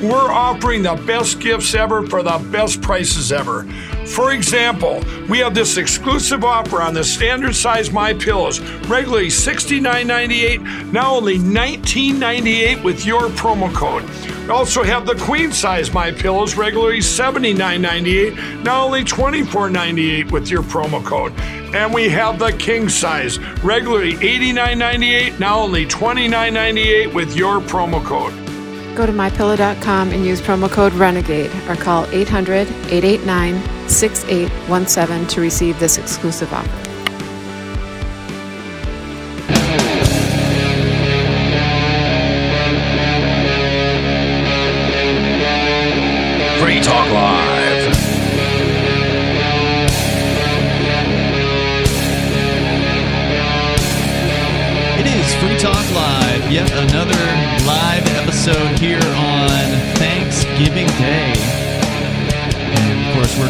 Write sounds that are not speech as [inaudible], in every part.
We're offering the best gifts ever for the best prices ever. For example, we have this exclusive offer on the standard size My Pillows, regularly $69.98, now only $19.98 with your promo code. We also have the queen size My Pillows, regularly $79.98, now only $24.98 with your promo code. And we have the king size, regularly $89.98, now only $29.98 with your promo code. Go to mypillow.com and use promo code RENEGADE or call 800 889 6817 to receive this exclusive offer.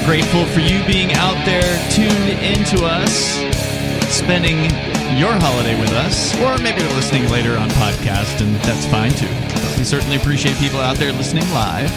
Grateful for you being out there tuned into us, spending your holiday with us, or maybe you're listening later on podcast, and that's fine too. But we certainly appreciate people out there listening live.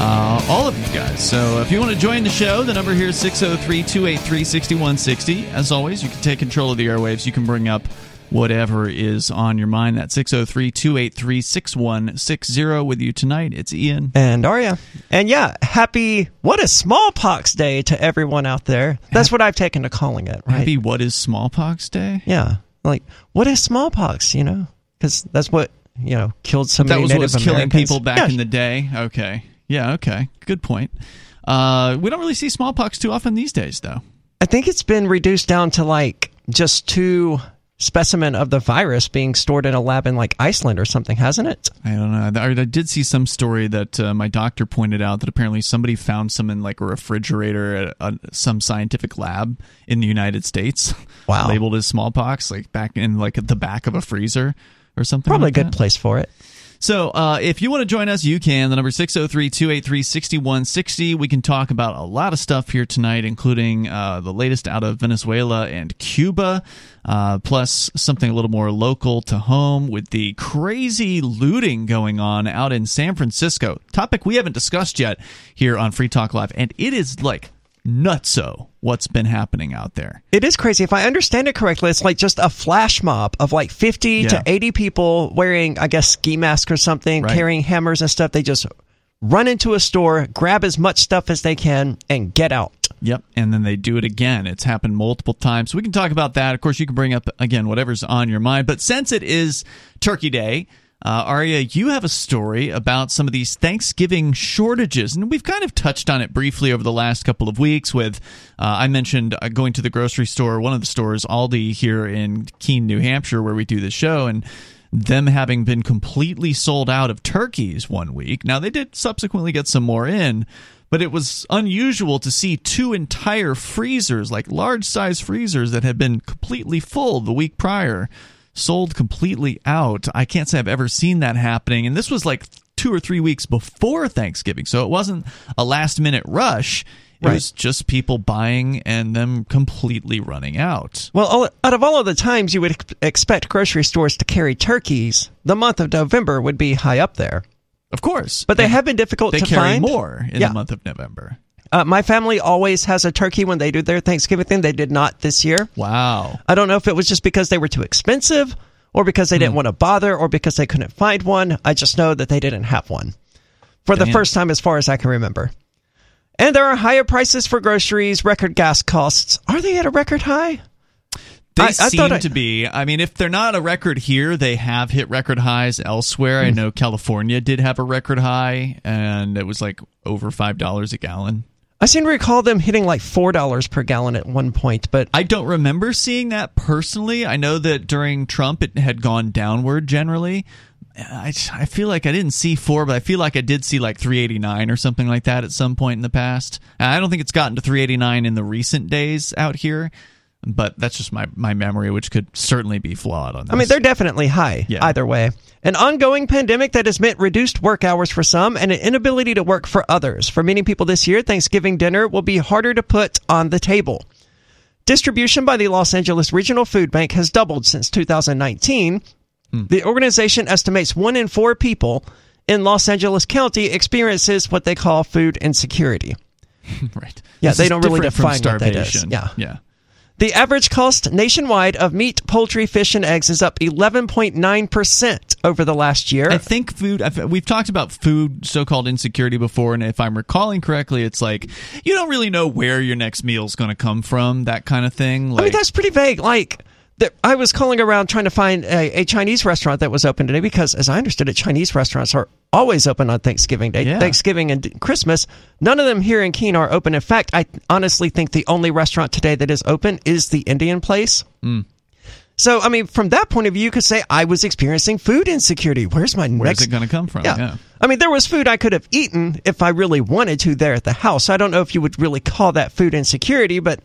Uh, all of you guys. So if you want to join the show, the number here is 603 283 6160. As always, you can take control of the airwaves. You can bring up whatever is on your mind. That's 603 283 6160 with you tonight. It's Ian. And Aria. And yeah, happy, what a smallpox day to everyone out there. That's what I've taken to calling it, right? Happy What is Smallpox Day? Yeah. Like, what is smallpox, you know? Because that's what, you know, killed so That many was Native what was killing people back in the day? Okay. Yeah, okay. Good point. Uh, we don't really see smallpox too often these days, though. I think it's been reduced down to like just two specimen of the virus being stored in a lab in like Iceland or something, hasn't it? I don't know. I, I did see some story that uh, my doctor pointed out that apparently somebody found some in like a refrigerator at a, some scientific lab in the United States. Wow. labeled as smallpox, like back in like at the back of a freezer or something. Probably like a good that. place for it. So, uh, if you want to join us, you can. The number 603 283 6160. We can talk about a lot of stuff here tonight, including uh, the latest out of Venezuela and Cuba, uh, plus something a little more local to home with the crazy looting going on out in San Francisco. Topic we haven't discussed yet here on Free Talk Live, and it is like nutso what's been happening out there. It is crazy. If I understand it correctly, it's like just a flash mob of like 50 Yeah. to 80 people wearing, I guess, ski masks or something, Right. carrying hammers and stuff. They just run into a store, grab as much stuff as they can, and get out. Yep, and then they do it again. It's happened multiple times. So we can talk about that. Of course, you can bring up again whatever's on your mind. But since it is Turkey Day, uh, Aria, you have a story about some of these Thanksgiving shortages, and we've kind of touched on it briefly over the last couple of weeks. With uh, I mentioned uh, going to the grocery store, one of the stores, Aldi here in Keene, New Hampshire, where we do the show, and them having been completely sold out of turkeys one week. Now, they did subsequently get some more in, but it was unusual to see two entire freezers, like large size freezers, that had been completely full the week prior, sold completely out. I can't say I've ever seen that happening. And this was like two or three weeks before Thanksgiving. So it wasn't a last minute rush. It Right. was just people buying and them completely running out. Well, all, out of all of the times you would ex- expect grocery stores to carry turkeys, the month of November would be high up there. Of course. But they And have been difficult they to carry find. more in Yeah. the month of November. Uh, my family always has a turkey when they do their Thanksgiving thing. They did not this year. Wow. I don't know if it was just because they were too expensive or because they Hmm. didn't want to bother or because they couldn't find one. I just know that they didn't have one for the first time as far as I can remember. And there are higher prices for groceries, record gas costs. Are they at a record high? They I- I seem I- to be. I mean, if they're not a record here, they have hit record highs elsewhere. Hmm. I know California did have a record high, and it was like over five dollars a gallon. I seem to recall them hitting like $4 per gallon at one point, but I don't remember seeing that personally. I know that during Trump it had gone downward generally. I, I feel like I didn't see four, but I feel like I did see like 389 or something like that at some point in the past. I don't think it's gotten to 389 in the recent days out here. But that's just my, my memory, which could certainly be flawed on this. I mean, they're definitely high Yeah. either way. An ongoing pandemic that has meant reduced work hours for some and an inability to work for others. For many people this year, Thanksgiving dinner will be harder to put on the table. Distribution by the Los Angeles Regional Food Bank has doubled since 2019. Hmm. The organization estimates one in four people in Los Angeles County experiences what they call food insecurity. [laughs] right. Yeah, This they don't really define what that is. Yeah. Yeah. The average cost nationwide of meat, poultry, fish, and eggs is up 11.9% over the last year. I think food. I've, we've talked about food, so-called insecurity before, and if I'm recalling correctly, it's like you don't really know where your next meal is going to come from, that kind of thing. Like, I mean, that's pretty vague. Like, I was calling around trying to find a, a Chinese restaurant that was open today because, as I understood it, Chinese restaurants are always open on Thanksgiving Day, Yeah. Thanksgiving and Christmas. None of them here in Keene are open. In fact, I honestly think the only restaurant today that is open is the Indian place. Hmm. So, I mean, from that point of view, you could say I was experiencing food insecurity. Where's my where's next it going to come from? Yeah. I mean, there was food I could have eaten if I really wanted to there at the house. I don't know if you would really call that food insecurity, but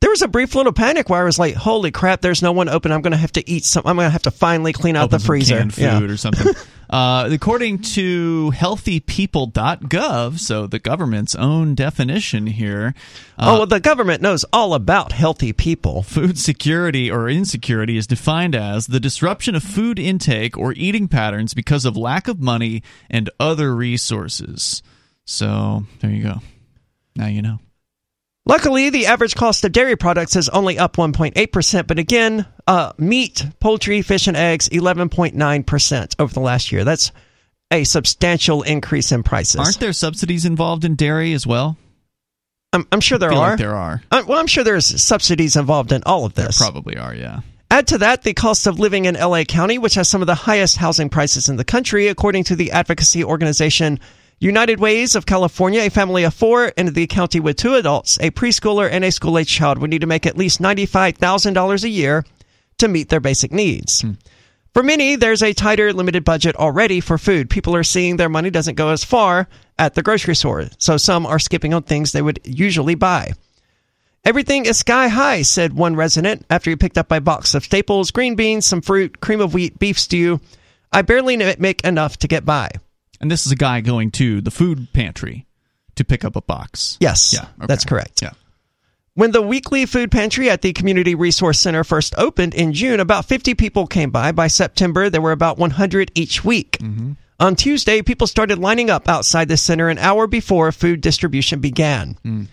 there was a brief little panic where I was like, holy crap, there's no one open. I'm going to have to eat some. I'm going to have to finally clean out Open the freezer. canned food Yeah. or something. [laughs] uh, according to healthypeople.gov, so the government's own definition here, uh, oh, well, the government knows all about healthy people. Food security or insecurity is defined as the disruption of food intake or eating patterns because of lack of money and other resources. So there you go. Now you know. Luckily, the average cost of dairy products is only up 1.8%, but again, uh, meat, poultry, fish, and eggs, 11.9% over the last year. That's a substantial increase in prices. Aren't there subsidies involved in dairy as well? I'm, I'm sure there I are. like there are. Uh, well, I'm sure there's subsidies involved in all of There this. probably are, yeah. Add to that the cost of living in LA County, which has some of the highest housing prices in the country, according to the advocacy organization United Ways of California. A family of four in the county with two adults, a preschooler, and a school age child would need to make at least $95,000 a year to meet their basic needs. Hmm. For many, there's a tighter, limited budget already for food. People are seeing their money doesn't go as far at the grocery store, so some are skipping on things they would usually buy. Everything is sky high, said one resident after he picked up a box of staples, green beans, some fruit, cream of wheat, beef stew. I barely make enough to get by. And this is a guy going to the food pantry to pick up a box. Yes, Yeah, okay. that's correct. Yeah. When the weekly food pantry at the Community Resource Center first opened in June, about 50 people came by. By September, there were about 100 each week. Mm-hmm. On Tuesday, people started lining up outside the center an hour before food distribution began. Mm.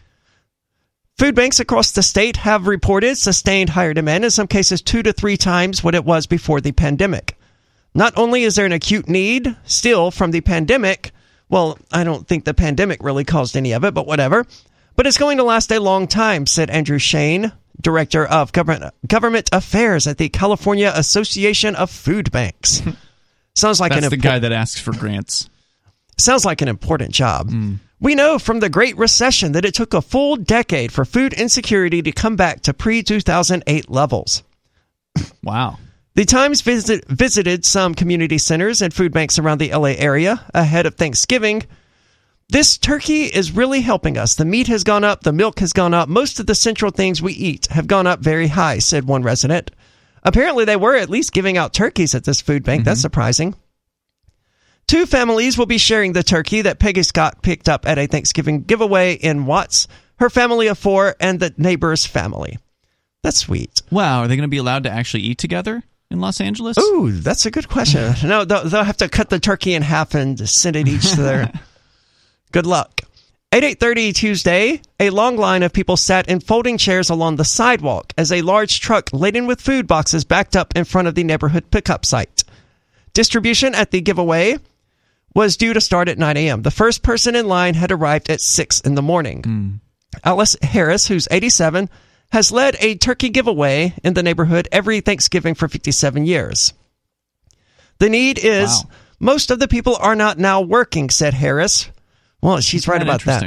Food banks across the state have reported sustained higher demand, in some cases two to three times what it was before the pandemic. Not only is there an acute need still from the pandemic, well, I don't think the pandemic really caused any of it, but whatever. But it's going to last a long time, said Andrew Cheyne, Director of Government, Government Affairs at the California Association of Food Banks. [laughs] Sounds like That's an the impo- guy that asks for grants. sounds like an important job. Hmm. We know from the Great Recession that it took a full decade for food insecurity to come back to pre 2008 levels. Wow. The Times visit, visited some community centers and food banks around the LA area ahead of Thanksgiving. This turkey is really helping us. The meat has gone up, the milk has gone up, most of the central things we eat have gone up very high, said one resident. Apparently, they were at least giving out turkeys at this food bank. That's mm-hmm. surprising. Two families will be sharing the turkey that Peggy Scott picked up at a Thanksgiving giveaway in Watts, her family of four, and the neighbor's family. That's sweet. Wow. Are they going to be allowed to actually eat together in Los Angeles? Ooh, that's a good question. [laughs] No, they'll, they'll have to cut the turkey in half and send it each to their. [laughs] good luck. At 8:30 Tuesday, a long line of people sat in folding chairs along the sidewalk as a large truck laden with food boxes backed up in front of the neighborhood pickup site. Distribution at the giveaway was due to start at 9 a.m. The first person in line had arrived at 6 in the morning. Mm. Alice Harris, who's 87, has led a turkey giveaway in the neighborhood every Thanksgiving for 57 years. The need is Wow. most of the people are not now working, said Harris. Well, she's right about that.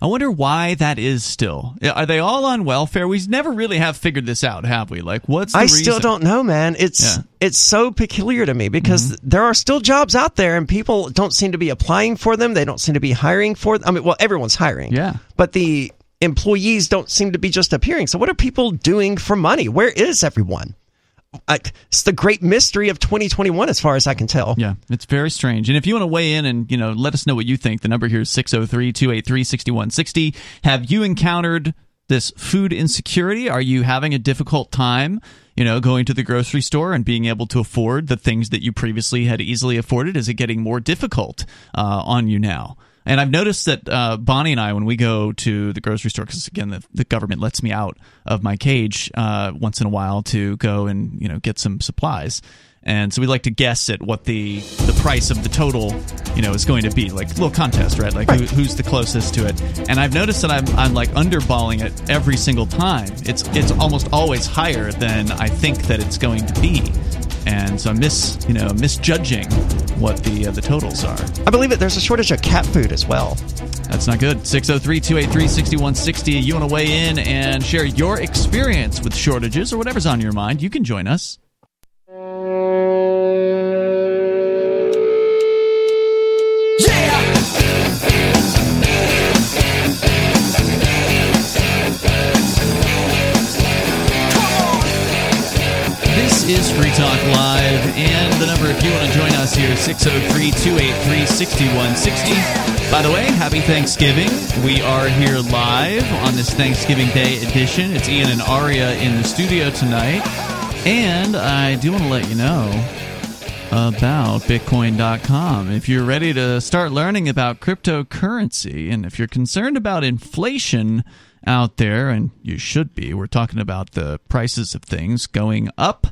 I wonder why that is still. Are they all on welfare? We never really have figured this out, have we? Like, what's the I reason? still don't know, man. It's Yeah. Mm-hmm. it's so peculiar to me because there are still jobs out there and people don't seem to be applying for them. They don't seem to be hiring for them. I mean, well, everyone's hiring. Yeah. But the employees don't seem to be just appearing. So, what are people doing for money? Where is everyone? I, it's the great mystery of 2021, as far as I can tell. Yeah, it's very strange. And if you want to weigh in and you know let us know what you think, the number here is 603-283-6160. Have you encountered this food insecurity? Are you having a difficult time? You know, going to the grocery store and being able to afford the things that you previously had easily afforded? Is it getting more difficult uh, on you now? And I've noticed that uh, Bonnie and I, when we go to the grocery store, because again, the, the, government lets me out of my cage uh, once in a while to go and you know get some supplies, and so we like to guess at what the the price of the total you know is going to be, like a little contest, right? Like right. Who, who's the closest to it. And I've noticed that I'm I'm like underballing it every single time. It's it's almost always higher than I think that it's going to be and so I'm mis you know misjudging what the uh, the totals are. I believe it. there's a shortage of cat food as well. That's not good. 603-283-6160. You want to weigh in and share your experience with shortages or whatever's on your mind, you can join us. If you want to join us here 603 283 6160. By the way, happy Thanksgiving. We are here live on this Thanksgiving Day edition. It's Ian and Aria in the studio tonight. And I do want to let you know about Bitcoin.com. If you're ready to start learning about cryptocurrency, and if you're concerned about inflation, out there, and you should be. We're talking about the prices of things going up,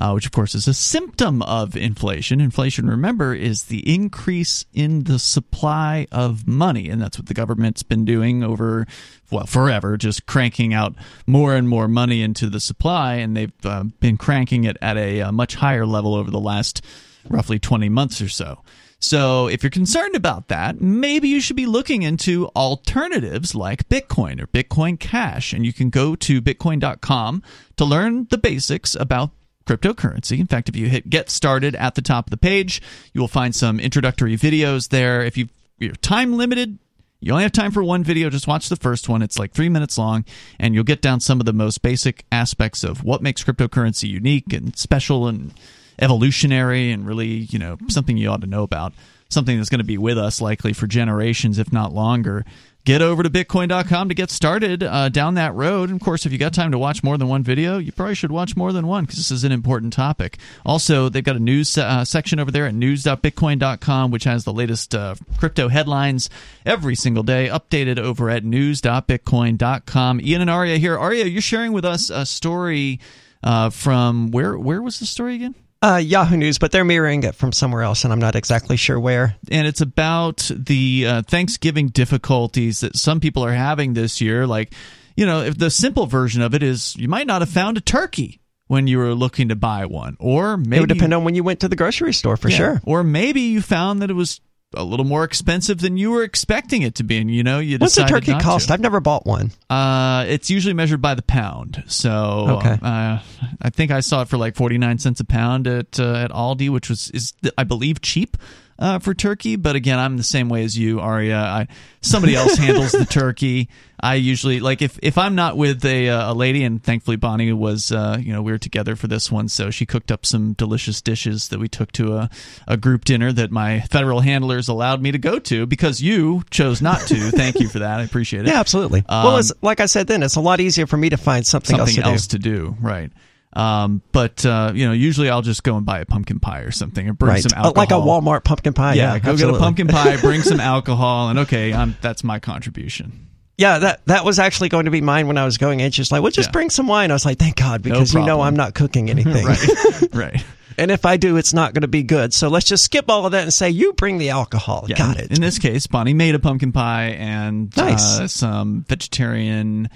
uh, which of course is a symptom of inflation. Inflation, remember, is the increase in the supply of money, and that's what the government's been doing over, well, forever, just cranking out more and more money into the supply, and they've uh, been cranking it at a, a much higher level over the last roughly 20 months or so. So, if you're concerned about that, maybe you should be looking into alternatives like Bitcoin or Bitcoin Cash. And you can go to bitcoin.com to learn the basics about cryptocurrency. In fact, if you hit get started at the top of the page, you will find some introductory videos there. If you are time limited, you only have time for one video. Just watch the first one. It's like three minutes long, and you'll get down some of the most basic aspects of what makes cryptocurrency unique and special and evolutionary and really, you know, something you ought to know about. Something that's going to be with us likely for generations, if not longer. Get over to Bitcoin.com to get started uh, down that road. And of course, if you got time to watch more than one video, you probably should watch more than one because this is an important topic. Also, they've got a news uh, section over there at news.bitcoin.com, which has the latest uh, crypto headlines every single day, updated over at news.bitcoin.com. Ian and Aria here. Aria, you're sharing with us a story uh, from where? Where was the story again? Uh, Yahoo News, but they're mirroring it from somewhere else, and I'm not exactly sure where. And it's about the uh, Thanksgiving difficulties that some people are having this year. Like, you know, if the simple version of it is you might not have found a turkey when you were looking to buy one, or maybe it would depend on when you went to the grocery store for yeah, sure. Or maybe you found that it was a little more expensive than you were expecting it to be, and you know you What's a turkey cost? To. I've never bought one. Uh, it's usually measured by the pound. So okay. Uh, I think I saw it for like forty nine cents a pound at uh, at Aldi, which was is I believe cheap uh, for turkey. But again, I'm the same way as you, Aria. I, somebody else handles the [laughs] turkey. I usually like if if I'm not with a uh, a lady, and thankfully Bonnie was, uh, you know, we were together for this one, so she cooked up some delicious dishes that we took to a a group dinner that my federal handlers allowed me to go to because you chose not to. Thank you for that. I appreciate it. [laughs] Yeah, absolutely. Um, well, it's, like I said, then it's a lot easier for me to find something, something else, to, else do. to do. Right. Um, but uh, you know, usually I'll just go and buy a pumpkin pie or something, and bring right. some alcohol, like a Walmart pumpkin pie. Yeah, yeah go absolutely. get a pumpkin pie, [laughs] bring some alcohol, and okay, I'm, that's my contribution. Yeah, that that was actually going to be mine when I was going in. She's like, "Well, just yeah. bring some wine." I was like, "Thank God," because no you know I'm not cooking [laughs] anything. right, right. [laughs] And if I do, it's not going to be good. So let's just skip all of that and say you bring the alcohol. Yeah, Got it. In this case, Bonnie made a pumpkin pie and nice. uh, some vegetarian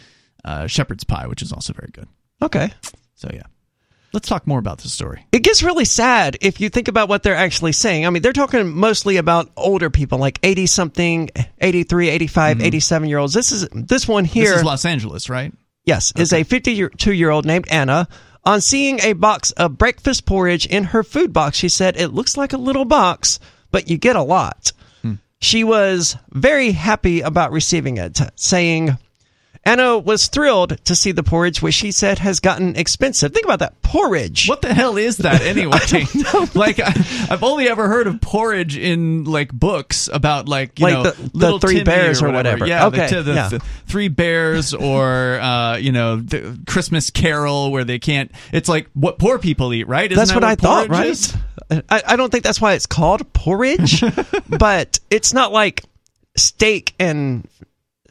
uh, shepherd's pie, which is also very good. Okay. So yeah. Let's talk more about this story. It gets really sad if you think about what they're actually saying. I mean, they're talking mostly about older people, like 80 something, 83, 85, mm-hmm. 87 year olds. This is this one here. This is Los Angeles, right? Yes, okay. is a 52 year old named Anna. On seeing a box of breakfast porridge in her food box, she said, It looks like a little box, but you get a lot. Hmm. She was very happy about receiving it, saying, Anna was thrilled to see the porridge, which she said has gotten expensive. Think about that porridge. What the hell is that [laughs] anyway? [laughs] like I, have only ever heard of porridge in like books about like you like know the, the three Timmy bears or or whatever. Yeah, okay. the, the, yeah. the three bears or uh, you know the Christmas Carol where they can't. It's like what poor people eat, right? Isn't that's that what, I thought, right? is? I, I don't think that's why it's called porridge, [laughs] but it's not like steak and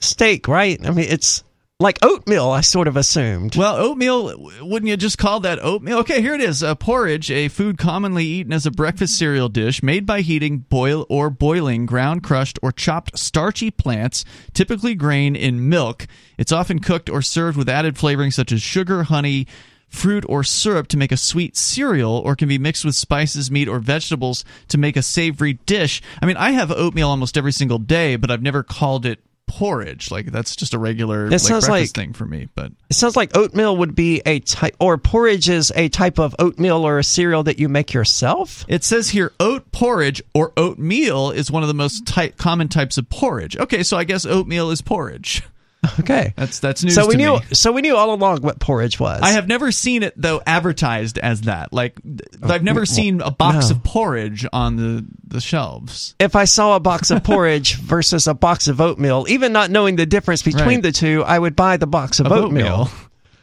steak, right? I mean, it's like oatmeal. I sort of assumed. Well, oatmeal, wouldn't you just call that oatmeal? Okay, here it is. Uh, porridge, a food commonly eaten as a breakfast cereal dish made by heating, boil, or boiling ground, crushed, or chopped starchy plants, typically grain, in milk. It's often cooked or served with added flavorings such as sugar, honey, fruit, or syrup to make a sweet cereal, or can be mixed with spices, meat, or vegetables to make a savory dish. I mean, I have oatmeal almost every single day, but I've never called it porridge. Like that's just a regular like, breakfast like- thing for me. But It sounds like oatmeal would be a type, or porridge is a type of oatmeal or a cereal that you make yourself. It says here oat porridge or oatmeal is one of the most ty- common types of porridge. Okay, so I guess oatmeal is porridge. [laughs] [laughs] Okay, That's that's news so we knew. me. So we knew all along what porridge was. I have never seen it though advertised as that. Like I've never oh, seen a box no. of porridge on the the shelves. if I saw a box of [laughs] porridge versus a box of oatmeal, even not knowing the difference between Right. the two, I would buy the box of, Of oatmeal.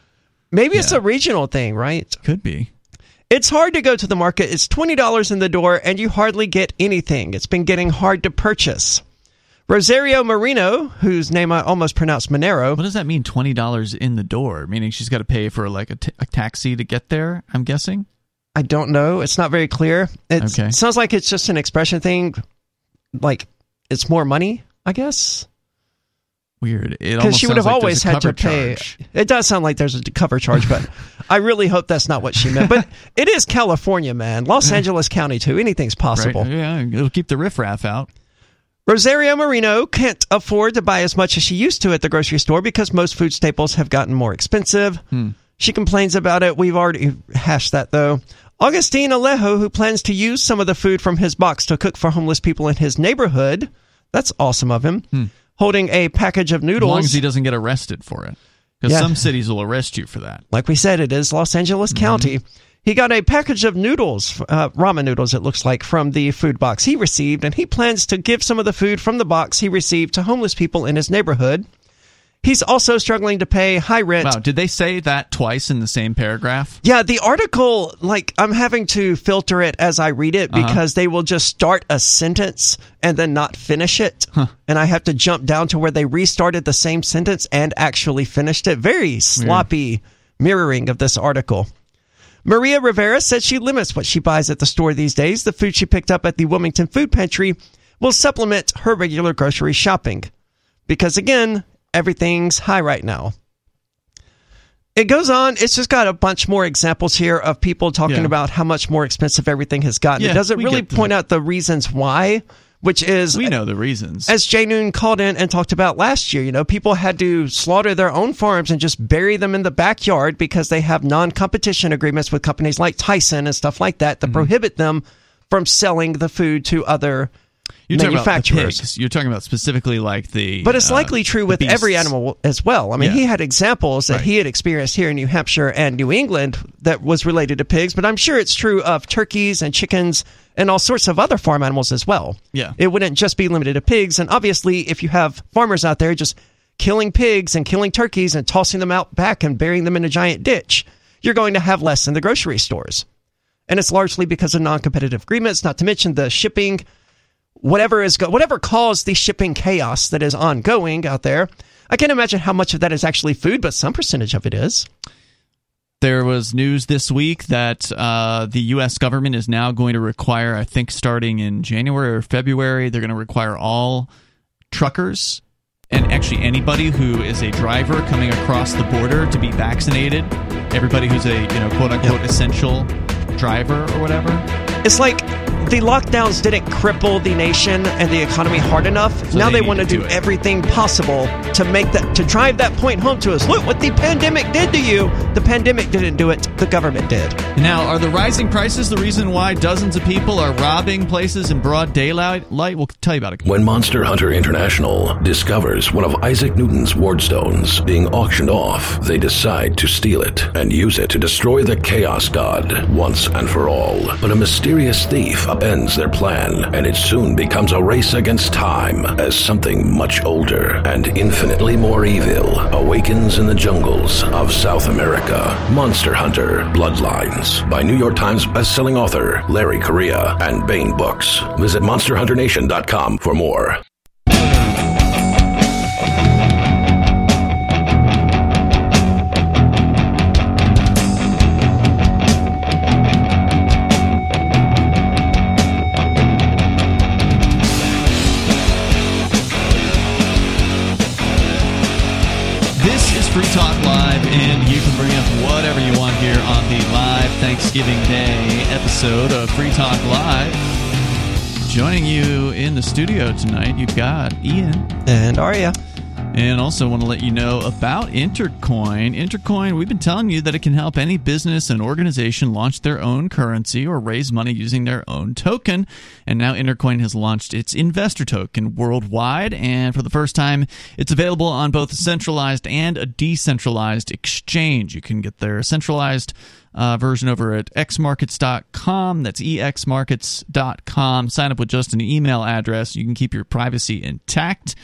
[laughs] Maybe it's a regional thing, right? Could be. It's hard to go to the market. It's $20 in the door and you hardly get anything. It's been getting hard to purchase. Rosario Marino, whose name I almost pronounced Monero, What does that mean? Twenty dollars in the door, meaning she's got to pay for like a, t- a taxi to get there. I'm guessing. I don't know. It's not very clear. It Okay. sounds like it's just an expression thing. Like it's more money, I guess. Weird. It Because she would have like always had to pay. charge. It does sound like there's a cover charge, but I really hope that's not what she meant. But [laughs] it is California, man. Los Angeles County, too. Anything's possible. Right? Yeah, it'll keep the riffraff out. Rosario Marino can't afford to buy as much as she used to at the grocery store because most food staples have gotten more expensive. Hmm. She complains about it. We've already hashed that though. Augustine Alejo, who plans to use some of the food from his box to cook for homeless people in his neighborhood, that's awesome of him. Holding a package of Hmm. As noodles. long as he doesn't get arrested for it. Because Yeah. some cities will arrest you for that. like we said, it is Los Angeles County. He got a package of noodles, uh, ramen noodles, it looks like, from the food box he received, and he plans to give some of the food from the box he received to homeless people in his neighborhood. He's also struggling to pay high rent. Wow, did they say that twice in the same paragraph? Yeah, the article, like, I'm having to filter it as I read it because they will just start a sentence and then not finish it. And I have to jump down to where they restarted the same sentence and actually finished it. Very sloppy mirroring of this article. Maria Rivera says she limits what she buys at the store these days. The food she picked up at the Wilmington Food Pantry will supplement her regular grocery shopping. Because again, everything's high right now. It goes on. It's just got a bunch more examples here of people talking Yeah. about how much more expensive everything has gotten. Yeah, it doesn't really point that. out the reasons why, which is We know the reasons. as Jay Noon called in and talked about last year, you know, people had to slaughter their own farms and just bury them in the backyard because they have non competition agreements with companies like Tyson and stuff like that that Mm-hmm. prohibit them from selling the food to other You're talking about pigs. You're talking about specifically like the. But it's uh, likely true with every animal as well. I mean, Yeah. he had examples that Right. he had experienced here in New Hampshire and New England that was related to pigs, but I'm sure it's true of turkeys and chickens and all sorts of other farm animals as well. Yeah. It wouldn't just be limited to pigs. And obviously, if you have farmers out there just killing pigs and killing turkeys and tossing them out back and burying them in a giant ditch, you're going to have less in the grocery stores. And it's largely because of non-competitive agreements, not to mention the shipping whatever is go- whatever caused the shipping chaos that is ongoing out there. I can't imagine how much of that is actually food, but some percentage of it is. There was news this week that uh, the U.S. government is now going to require, I think starting in January or February, they're going to require all truckers and actually anybody who is a driver coming across the border to be vaccinated. Everybody who's a you know quote unquote essential driver or whatever. It's like the lockdowns didn't cripple the nation and the economy hard enough. So now they they, want to to do do everything possible to make that to drive that point home to us. Look what the pandemic did to you. The pandemic didn't do it. The government did. Now, are the rising prices the reason why dozens of people are robbing places in broad daylight? Light, we'll tell you about it. When Monster Hunter International discovers one of Isaac Newton's ward stones being auctioned off, they decide to steal it and use it to destroy the Chaos God once and for all. But a mysterious thief upends their plan, and it soon becomes a race against time as something much older and infinitely more evil awakens in the jungles of South America. Monster Hunter Bloodlines by New York Times bestselling author Larry Correia and Baen Books. Visit monsterhunternation.com for more. Free Talk Live, and you can bring up whatever you want here on the live Thanksgiving Day episode of Free Talk Live. Joining you in the studio tonight, you've got Ian. And Aria. And also want to let you know about Intercoin. Intercoin, we've been telling you that it can help any business and organization launch their own currency or raise money using their own token. And now Intercoin has launched its investor token worldwide. And for the first time, it's available on both a centralized and a decentralized exchange. You can get their centralized uh, version over at xmarkets.com. That's exmarkets.com. Sign up with just an email address. You can keep your privacy intact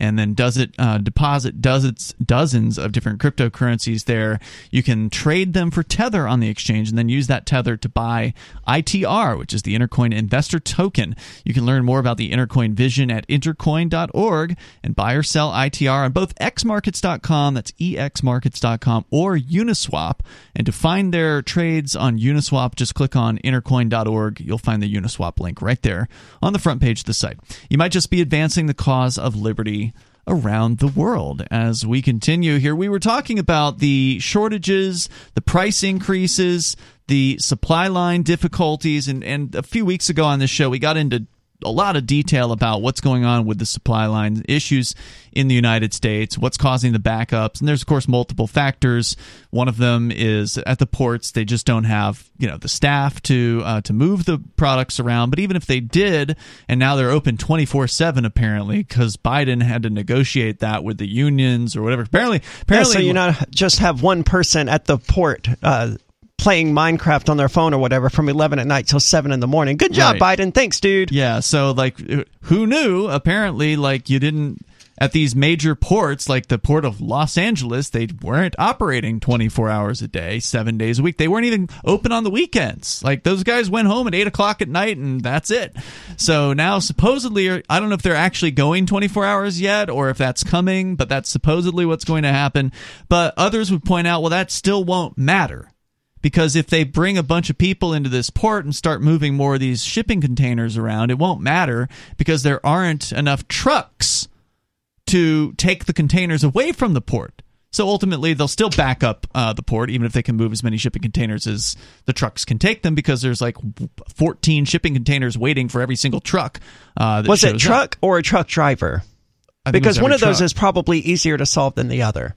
and then does it uh, deposit dozens dozens of different cryptocurrencies there. You can trade them for Tether on the exchange, and then use that Tether to buy ITR, which is the Intercoin Investor Token. You can learn more about the Intercoin vision at intercoin.org and buy or sell ITR on both xmarkets.com, that's exmarkets.com, or Uniswap. And to find their trades on Uniswap, just click on intercoin.org. You'll find the Uniswap link right there on the front page of the site. You might just be advancing the cause of liberty around the world. As we continue here, we were talking about the shortages, the price increases, the supply line difficulties, and, and a few weeks ago on this show, we got into a lot of detail about what's going on with the supply line issues in the United States, what's causing the backups, and there's of course multiple factors. One of them is at the ports they just don't have you know the staff to uh, to move the products around. But even if they did, and now they're open 24 seven apparently because Biden had to negotiate that with the unions or whatever. Apparently, Yeah, apparently, so you not just have one person at the port uh, playing Minecraft on their phone or whatever from 11 at night till 7 in the morning. Good job, Right. Biden. Thanks, dude. Yeah, so like who knew? Apparently like you didn't at these major ports like the port of Los Angeles, they weren't operating 24 hours a day, 7 days a week. They weren't even open on the weekends. Like those guys went home at 8 o'clock at night and that's it. So now supposedly I don't know if they're actually going 24 hours yet or if that's coming, but that's supposedly what's going to happen. But others would point out, well that still won't matter because if they bring a bunch of people into this port and start moving more of these shipping containers around, it won't matter because there aren't enough trucks to take the containers away from the port. So ultimately, they'll still back up uh, the port, even if they can move as many shipping containers as the trucks can take them, because there's like 14 shipping containers waiting for every single truck. Uh, Was it shows up. truck or a truck driver? I think it was Because one of those is probably easier to solve than the other.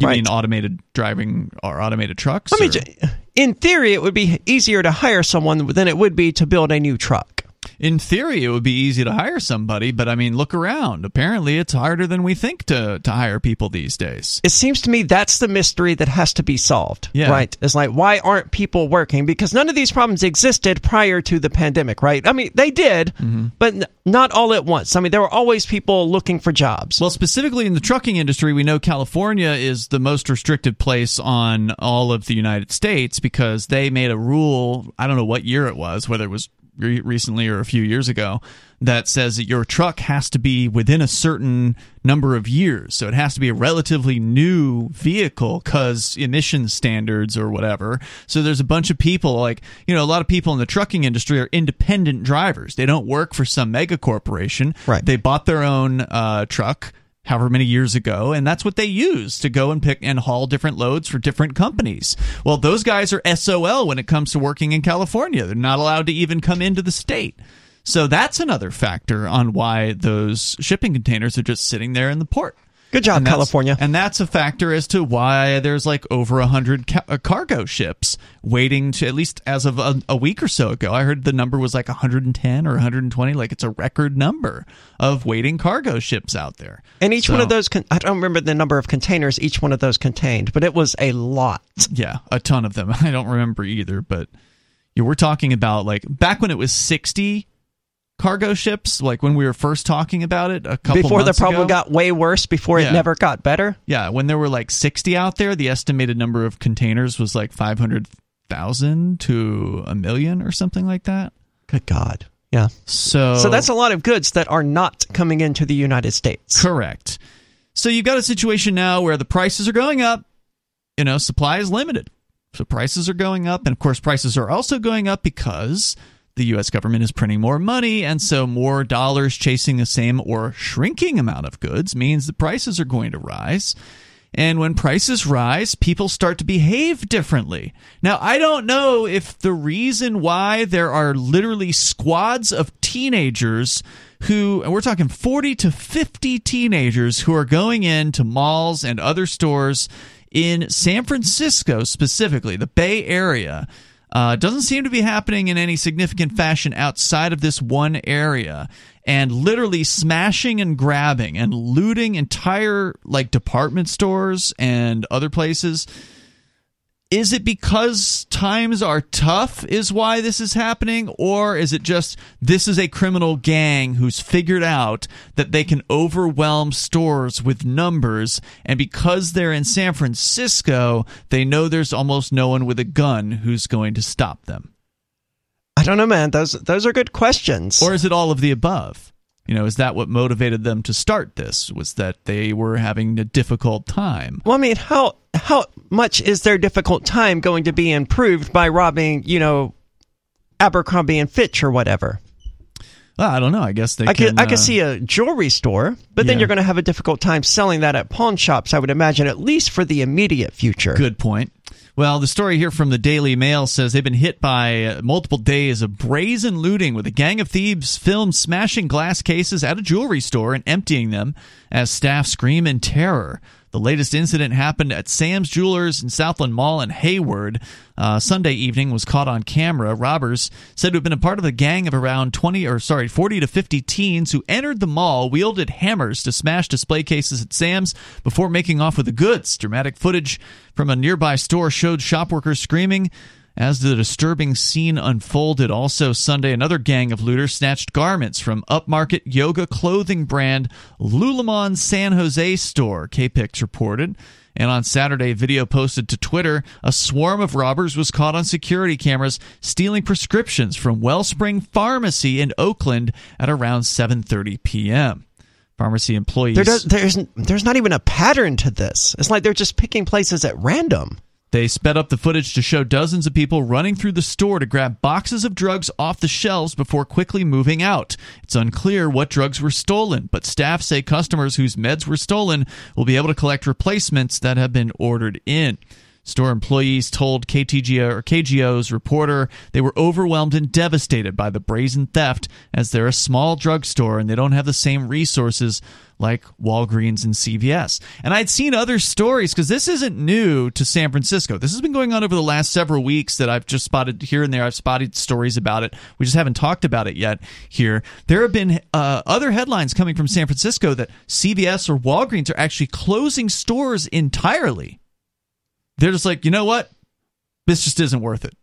You right. mean automated driving or automated trucks? I mean, or- in theory, it would be easier to hire someone than it would be to build a new truck. In theory, it would be easy to hire somebody, but I mean, look around. Apparently, it's harder than we think to to hire people these days. It seems to me that's the mystery that has to be solved. Yeah. Right. It's like, why aren't people working? Because none of these problems existed prior to the pandemic, right? I mean, they did, Mm-hmm. but n- not all at once. I mean, there were always people looking for jobs. Well, specifically in the trucking industry, we know California is the most restricted place on all of the United States because they made a rule. I don't know what year it was, whether it was re- recently or a few years ago, that says that your truck has to be within a certain number of years. So it has to be a relatively new vehicle because emission standards or whatever. So there's a bunch of people, like, you know, a lot of people in the trucking industry are independent drivers. They don't work for some mega corporation. Right. They bought their own uh, truck however many years ago, and that's what they use to go and pick and haul different loads for different companies. Well, those guys are SOL when it comes to working in California. They're not allowed to even come into the state. So that's another factor on why those shipping containers are just sitting there in the port. Good job, And California. And that's a factor as to why there's like over a hundred ca- uh, cargo ships waiting to at least as of a, a week or so ago. I heard the number was like 110 or 120. Like it's a record number of waiting cargo ships out there. And each one of those, con- I don't remember the number of containers each one of those contained, but it was a lot. Yeah, a ton of them. [laughs] I don't remember either, but yeah, we're talking about like back when it was 60 cargo ships, like when we were first talking about it a couple Before the problem ago. got way worse, before Yeah. it never got better. Yeah, when there were like 60 out there, the estimated number of containers was like 500,000 to a million or something like that. Good God. Yeah. So So that's a lot of goods that are not coming into the United States. correct. So you've got a situation now where the prices are going up, you know, supply is limited. So prices are going up and of course prices are also going up because the US government is printing more money and so more dollars chasing the same or shrinking amount of goods means the prices are going to rise. And when prices rise, people start to behave differently. Now, I don't know if the reason why there are literally squads of teenagers who, and we're talking 40 to 50 teenagers who are going into malls and other stores in San Francisco specifically, the Bay Area. Uh, doesn't seem to be happening in any significant fashion outside of this one area. And literally smashing and grabbing and looting entire like department stores and other places is it because times are tough is why this is happening or is it just this is a criminal gang who's figured out that they can overwhelm stores with numbers and because they're in San Francisco they know there's almost no one with a gun who's going to stop them I don't know, man. Those those are good questions. or is it all of the above you know is that what motivated them to start this was that they were having a difficult time well, I mean, how how much is their difficult time going to be improved by robbing, you know, Abercrombie and Fitch or whatever? well, I don't know I guess they I can, could I uh, could see a jewelry store, but then you're going to have a difficult time selling that at pawn shops. I would imagine, at least for the immediate future. Good point. Well, the story here from the Daily Mail says they've been hit by multiple days of brazen looting with a gang of thieves filmed smashing glass cases at a jewelry store and emptying them as staff scream in terror. The latest incident happened at Sam's Jewelers in Southland Mall in Hayward. Uh, Sunday evening was caught on camera. Robbers said to have been a part of a gang of around 20 or sorry, 40 to 50 teens who entered the mall, wielded hammers to smash display cases at Sam's before making off with the goods. Dramatic footage from a nearby store showed shop workers screaming. As the disturbing scene unfolded, also Sunday, another gang of looters snatched garments from upmarket yoga clothing brand Lululemon San Jose store, KPIX reported. And on Saturday, video posted to Twitter, a swarm of robbers was caught on security cameras stealing prescriptions from Wellspring Pharmacy in Oakland at around 7:30 p.m. Pharmacy employees There does, there's there's not even a pattern to this. It's like they're just picking places at random. They sped up the footage to show dozens of people running through the store to grab boxes of drugs off the shelves before quickly moving out. It's unclear what drugs were stolen, but staff say customers whose meds were stolen will be able to collect replacements that have been ordered in. Store employees told KTGO or KGO's reporter they were overwhelmed and devastated by the brazen theft as they're a small drugstore and they don't have the same resources like Walgreens and CVS. And I'd seen other stories because this isn't new to San Francisco. This has been going on over the last several weeks that I've just spotted here and there. I've spotted stories about it. We just haven't talked about it yet here. There have been uh, other headlines coming from San Francisco that CVS or Walgreens are actually closing stores entirely they're just like, you know what? This just isn't worth it.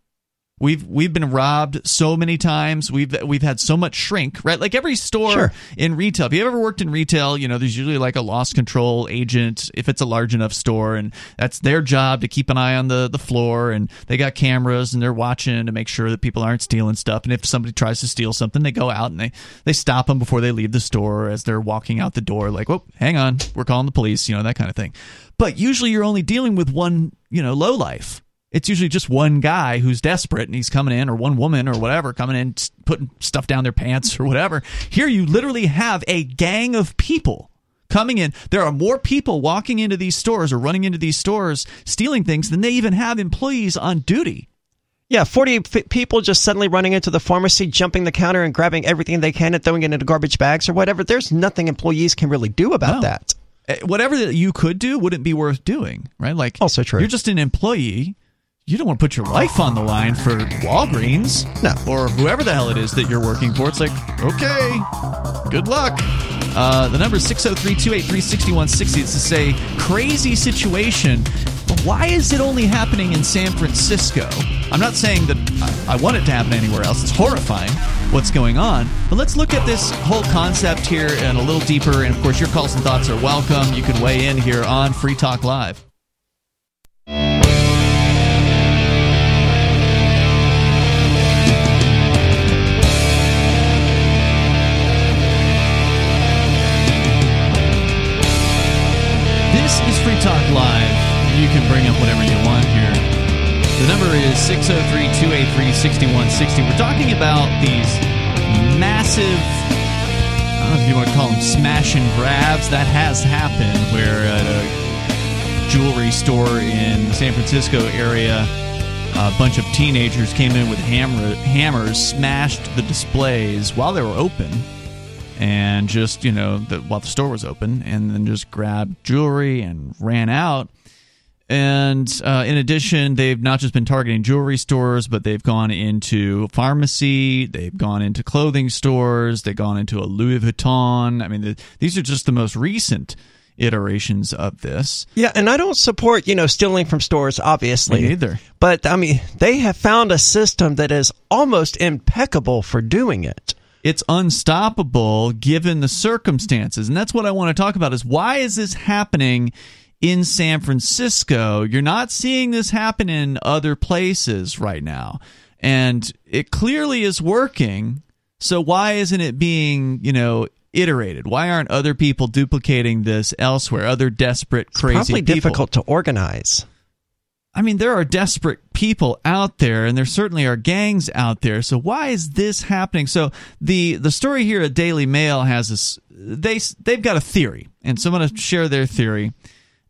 We've we've been robbed so many times. We've we've had so much shrink, right? Like every store Sure. in retail. If you ever worked in retail, you know there's usually like a loss control agent if it's a large enough store, and that's their job to keep an eye on the the floor, and they got cameras and they're watching to make sure that people aren't stealing stuff. And if somebody tries to steal something, they go out and they they stop them before they leave the store as they're walking out the door. Like, whoa, hang on, we're calling the police, you know that kind of thing. But usually you're only dealing with one, you know, low life it's usually just one guy who's desperate and he's coming in or one woman or whatever coming in putting stuff down their pants or whatever here you literally have a gang of people coming in. There are more people walking into these stores or running into these stores stealing things than they even have employees on duty. Yeah, 40 f- people just suddenly running into the pharmacy, jumping the counter and grabbing everything they can and throwing it into garbage bags or whatever. There's nothing employees can really do about No. that. Eh, Whatever that you could do wouldn't be worth doing, right? Like Also true. You're just an employee. You don't want to put your life on the line for Walgreens, No. or whoever the hell it is that you're working for. It's like, okay, good luck. Uh, the number is 603 283 6160. It's to say, crazy situation. But why is it only happening in San Francisco? I'm not saying that I, I want it to happen anywhere else. It's horrifying what's going on. But let's look at this whole concept here and a little deeper. And of course, your calls and thoughts are welcome. You can weigh in here on Free Talk Live. This is Free Talk Live. You can bring up whatever you want here. The number is 603 283 6160. We're talking about these massive, I don't know if you want to call them smash and grabs. That has happened where at a jewelry store in the San Francisco area, a bunch of teenagers came in with hammer, hammers, smashed the displays while they were open and just you know the, while the store was open and then just grabbed jewelry and ran out and uh, in addition they've not just been targeting jewelry stores but they've gone into pharmacy they've gone into clothing stores they've gone into a louis vuitton i mean the, these are just the most recent iterations of this Yeah, and I don't support, you know, stealing from stores, obviously. Me neither. But, I mean, they have found a system that is almost impeccable for doing it. It's unstoppable given the circumstances. And that's what i want to talk about is why is this happening in san francisco? You're not seeing this happen in other places right now. And it clearly is working. So why isn't it being you know iterated? Why aren't other people duplicating this elsewhere? Other desperate crazy it's Probably people? difficult to organize. I mean, there are desperate people out there, and there certainly are gangs out there. So why is this happening? So the the story here at Daily Mail has this. They they've got a theory, and so I'm going to share their theory,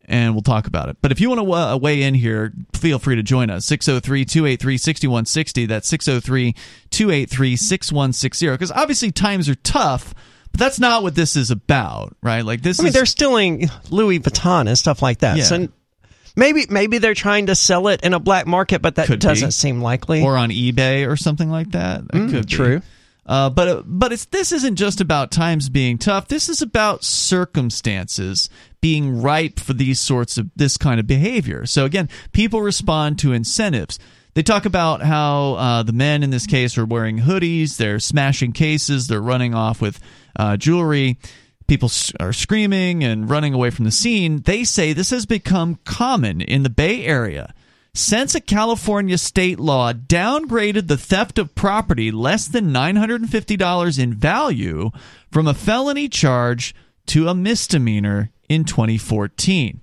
and we'll talk about it. But if you want to uh, weigh in here, feel free to join us 603-283-6160. That's 603-283-6160. Because obviously times are tough. But that's not what this is about, right? Like this I mean, is they're stealing Louis Vuitton and stuff like that. Yeah. So maybe maybe they're trying to sell it in a black market, but that Could doesn't seem likely. or on eBay or something like that. That Mm, could be. true. Uh, but but it's this isn't just about times being tough. This is about circumstances being ripe for these sorts of this kind of behavior. So again, people respond to incentives. They talk about how uh, the men in this case are wearing hoodies, they're smashing cases, they're running off with uh, jewelry. People are screaming and running away from the scene. They say this has become common in the Bay Area since a California state law downgraded the theft of property less than $950 in value from a felony charge to a misdemeanor in 2014.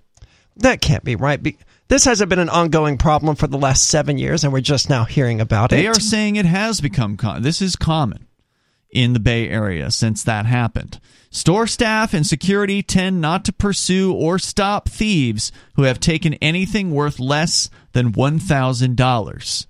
that can't be right. Be- this hasn't been an ongoing problem for the last seven years, and we're just now hearing about They it. They are saying it has become com- this is common in the Bay Area since that happened. Store staff and security tend not to pursue or stop thieves who have taken anything worth less than $1,000.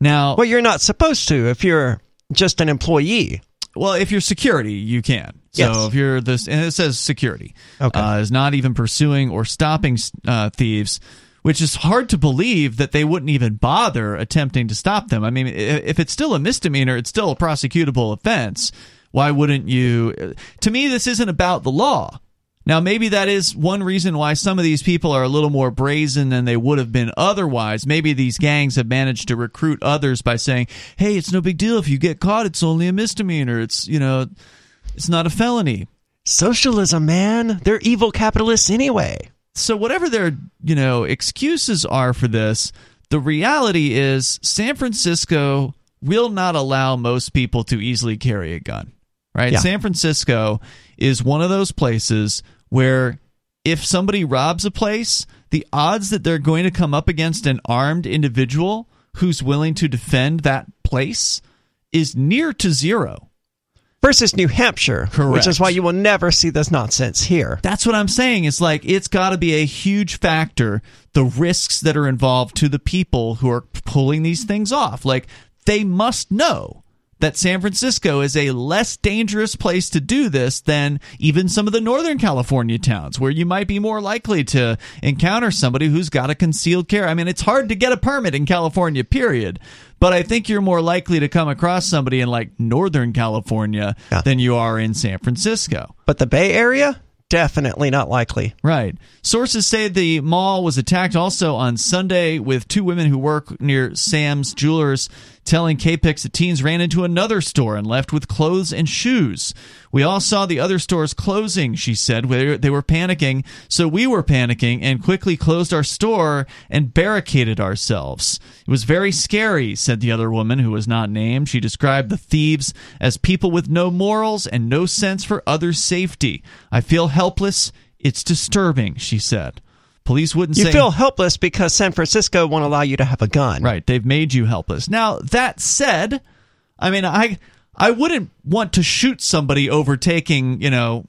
Now, well, you're not supposed to if you're just an employee. Well, if you're security, you can. So Yes. if you're this, and it says security, Okay. uh, is not even pursuing or stopping uh, thieves, which is hard to believe that they wouldn't even bother attempting to stop them. I mean, if it's still a misdemeanor, it's still a prosecutable offense. Why wouldn't you? To me, this isn't about the law. Now, maybe that is one reason why some of these people are a little more brazen than they would have been otherwise. Maybe these gangs have managed to recruit others by saying, "Hey, it's no big deal if you get caught. It's only a misdemeanor. It's you know, it's not a felony." Socialism, man. They're evil capitalists anyway. So whatever their you know excuses are for this, the reality is San Francisco will not allow most people to easily carry a gun. Right? Yeah. San Francisco is one of those places where if somebody robs a place, the odds that they're going to come up against an armed individual who's willing to defend that place is near to zero. versus New Hampshire, Correct. which is why you will never see this nonsense here. That's what I'm saying. It's like it's got to be a huge factor the risks that are involved to the people who are pulling these things off. Like they must know that San Francisco is a less dangerous place to do this than even some of the Northern California towns where you might be more likely to encounter somebody who's got a concealed carry. I mean, it's hard to get a permit in California, period. But I think you're more likely to come across somebody in like Northern California Yeah. than you are in San Francisco. But the Bay Area, definitely not likely. Right. Sources say the mall was attacked also on Sunday with two women who work near Sam's Jewelers telling KPIX that teens ran into another store and left with clothes and shoes. We all saw the other stores closing, she said. They were panicking, so we were panicking and quickly closed our store and barricaded ourselves. It was very scary, said the other woman who was not named. She described the thieves as people with no morals and no sense for others' safety. I feel helpless. It's disturbing, she said. Police wouldn't You say feel helpless because San Francisco won't allow you to have a gun. Right, they've made you helpless. Now, that said, I mean, I I wouldn't want to shoot somebody over taking, you know,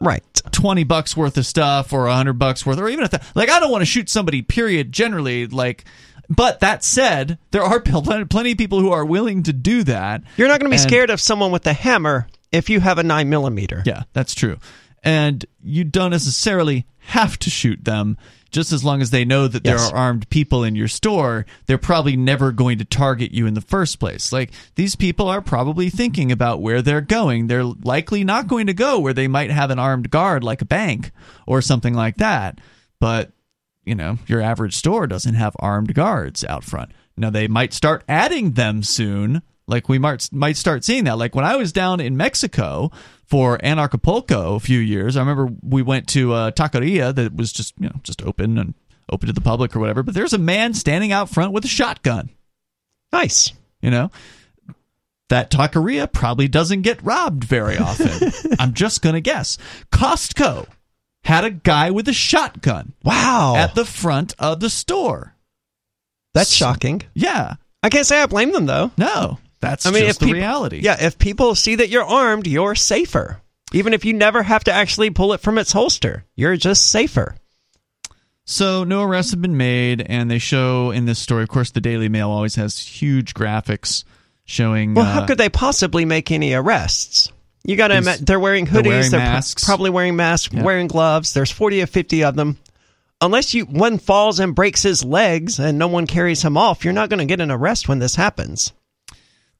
Right. 20 bucks worth of stuff or 100 bucks worth or even if like I don't want to shoot somebody period generally like but that said, there are [laughs] pl- plenty of people who are willing to do that. You're not going to be And- scared of someone with a hammer if you have a nine millimeter. Yeah, that's true. And you don't necessarily have to shoot them. Just as long as they know that there are armed people in your store, they're probably never going to target you in the first place. Like, these people are probably thinking about where they're going. They're likely not going to go where they might have an armed guard, like a bank or something like that. But, you know, your average store doesn't have armed guards out front. Now, they might start adding them soon. Like we might might start seeing that. Like when I was down in Mexico for Anarchapulco a few years, I remember we went to a taqueria that was just you know just open and open to the public or whatever. But there's a man standing out front with a shotgun. Nice. You know, that taqueria probably doesn't get robbed very often. [laughs] I'm just gonna guess. Costco had a guy with a shotgun Wow. at the front of the store. That's shocking. Yeah, I can't say I blame them though. no, that's I mean, just if the people, reality. Yeah, if people see that you're armed, you're safer. Even if you never have to actually pull it from its holster, you're just safer. So no arrests have been made, and they show in this story. Of course, the Daily Mail always has huge graphics showing. Well, uh, how could they possibly make any arrests? You got to admit, they're wearing they're hoodies, wearing they're pro- masks. probably wearing masks, Yeah. wearing gloves. There's 40 or 50 of them. Unless you one falls and breaks his legs and no one carries him off, you're not going to get an arrest when this happens.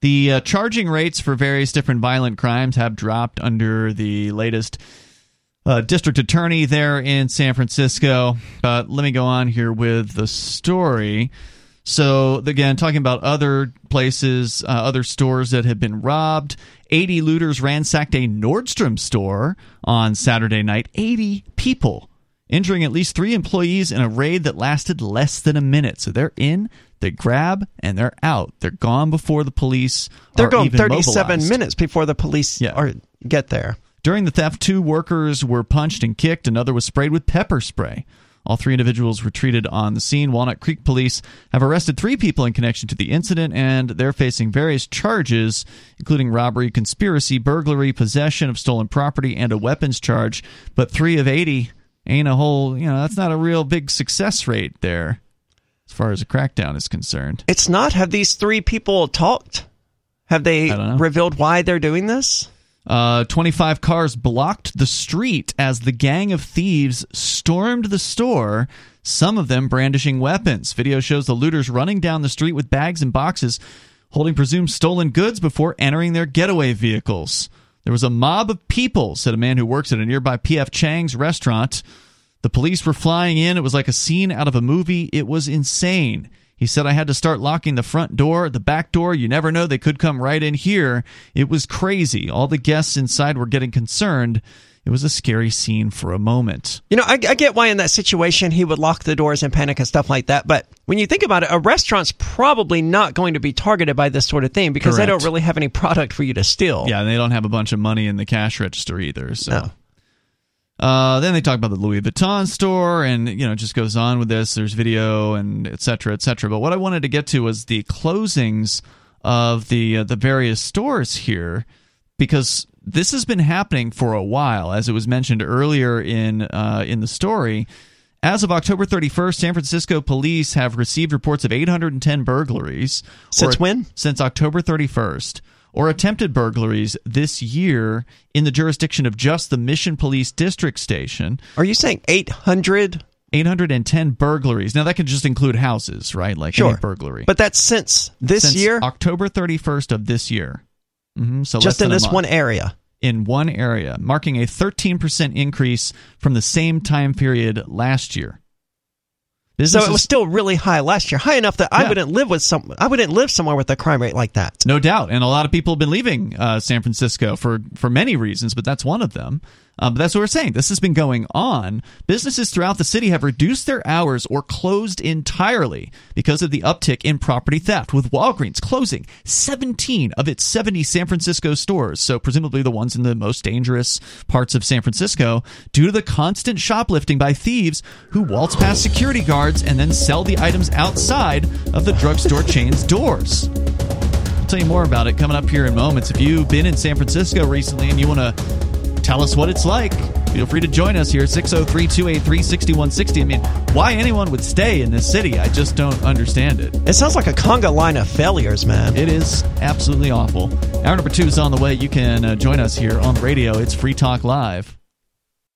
The uh, charging rates for various different violent crimes have dropped under the latest uh, district attorney there in San Francisco. But let me go on here with the story. So, again, talking about other places, uh, other stores that have been robbed. 80 looters ransacked a Nordstrom store on Saturday night. 80 people, injuring at least three employees in a raid that lasted less than a minute. So they're in, they grab, and they're out. They're gone before the police They're going even 37 mobilized. minutes before the police Yeah. are get there. During the theft, two workers were punched and kicked. Another was sprayed with pepper spray. All three individuals were treated on the scene. Walnut Creek police have arrested three people in connection to the incident, and they're facing various charges, including robbery, conspiracy, burglary, possession of stolen property, and a weapons charge. But three of 80 ain't a whole, you know, that's not a real big success rate there as far as a crackdown is concerned. It's not. Have these three people talked? Have they I don't know. revealed why they're doing this? Uh, 25 cars blocked the street as the gang of thieves stormed the store, some of them brandishing weapons. Video shows the looters running down the street with bags and boxes, holding presumed stolen goods before entering their getaway vehicles. There was a mob of people, said a man who works at a nearby P.F. Chang's restaurant. The police were flying in. It was like a scene out of a movie. It was insane. He said, I had to start locking the front door, the back door. You never know. They could come right in here. It was crazy. All the guests inside were getting concerned. It was a scary scene for a moment. You know, I, I get why in that situation he would lock the doors and panic and stuff like that. But when you think about it, a restaurant's probably not going to be targeted by this sort of thing because they don't really have any product for you to steal. Yeah, and they don't have a bunch of money in the cash register either. So. No. Uh, then they talk about the Louis Vuitton store, and you know, it just goes on with this. There's video and etc. cetera, et cetera. But what I wanted to get to was the closings of the uh, the various stores here, because this has been happening for a while, as it was mentioned earlier in uh, in the story. As of October 31st, San Francisco police have received reports of 810 burglaries. Since when? Since October 31st. Or attempted burglaries this year in the jurisdiction of just the Mission Police District Station. Are you saying 800? 810 burglaries. Now, that could just include houses, right? Like Sure. any burglary. But that's since this Since year? October 31st of this year. hmm so just in this one area. in one area, marking a 13% increase from the same time period last year. So Businesses- it was still really high last year, high enough that I wouldn't live with some. I wouldn't live somewhere with a crime rate like that. no doubt, and a lot of people have been leaving uh, San Francisco for for many reasons, but that's one of them. Um, but that's what we're saying. This has been going on. Businesses throughout the city have reduced their hours or closed entirely because of the uptick in property theft, with Walgreens closing 17 of its 70 San Francisco stores, so presumably the ones in the most dangerous parts of San Francisco, due to the constant shoplifting by thieves who waltz past security guards and then sell the items outside of the drugstore chain's doors. I'll tell you more about it coming up here in moments. If you've been in San Francisco recently and you want to tell us what it's like, feel free to join us here at 603 283 6160. I mean, why anyone would stay in this city, I just don't understand it. It sounds like a conga line of failures, man. It is absolutely awful. Hour number two is on the way. You can uh, join us here on the radio. It's Free Talk Live.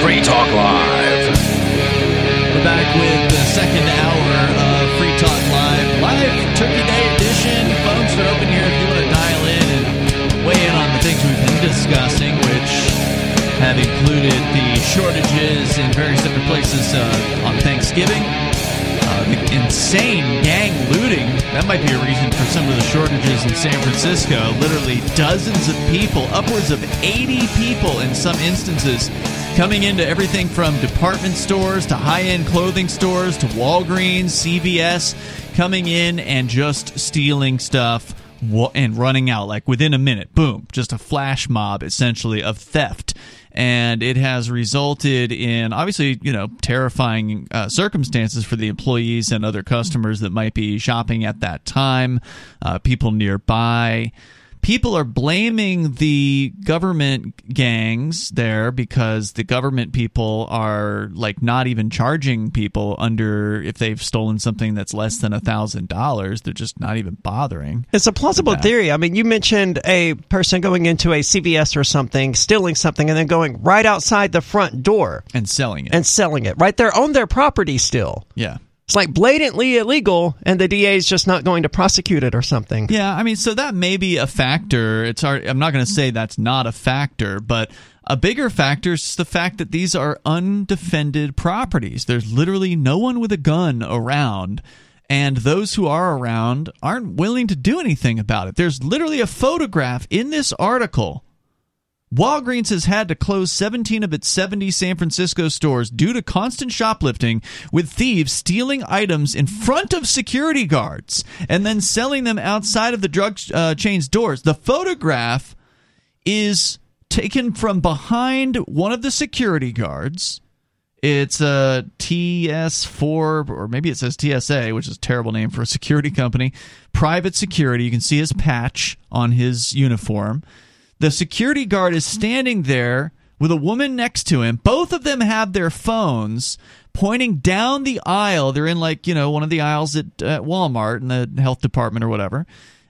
Free Talk Live. We're back with the second hour of Free Talk Live, live Turkey Day edition. Phones are open here if you want to dial in and weigh in on the things we've been discussing, which have included the shortages in various different places uh, on Thanksgiving. Uh, insane gang looting. That might be a reason for some of the shortages in San Francisco. Literally dozens of people, upwards of 80 people in some instances, coming into everything from department stores to high end clothing stores to Walgreens, CVS, coming in and just stealing stuff and running out like within a minute. Boom. Just a flash mob essentially of theft and it has resulted in obviously you know terrifying uh, circumstances for the employees and other customers that might be shopping at that time uh, people nearby people are blaming the government gangs there because the government people are like not even charging people under if they've stolen something that's less than a thousand dollars they're just not even bothering It's a plausible theory. I mean, you mentioned a person going into a CVS or something, stealing something, and then going right outside the front door. And selling it. And selling it. Right there on their property still. yeah It's like blatantly illegal, and the DA is just not going to prosecute it or something. Yeah, I mean, so that may be a factor. It's hard. I'm not going to say that's not a factor, but a bigger factor is the fact that these are undefended properties. There's literally no one with a gun around, and those who are around aren't willing to do anything about it. There's literally a photograph in this article. Walgreens has had to close 17 of its 70 San Francisco stores due to constant shoplifting, with thieves stealing items in front of security guards and then selling them outside of the drug uh, chain's doors. The photograph is taken from behind one of the security guards. It's a TS4, or maybe it says TSA, which is a terrible name for a security company. Private security. You can see his patch on his uniform. The security guard is standing there with a woman next to him. Both of them have their phones pointing down the aisle. They're in like, you know, one of the aisles at, at Walmart in the health department or whatever.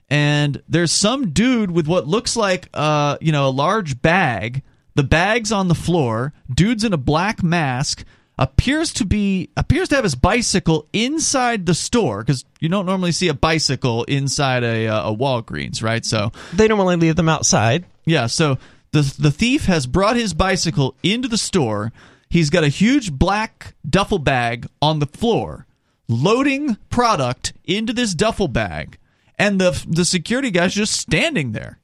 And there's some dude with what looks like uh, you know, a large bag. The bag's on the floor. Dude's in a black mask appears to be appears to have his bicycle inside the store because you don't normally see a bicycle inside a, uh, a Walgreens, right? So they normally leave them outside. Yeah, so the the thief has brought his bicycle into the store. He's got a huge black duffel bag on the floor, loading product into this duffel bag, and the the security guy's just standing there.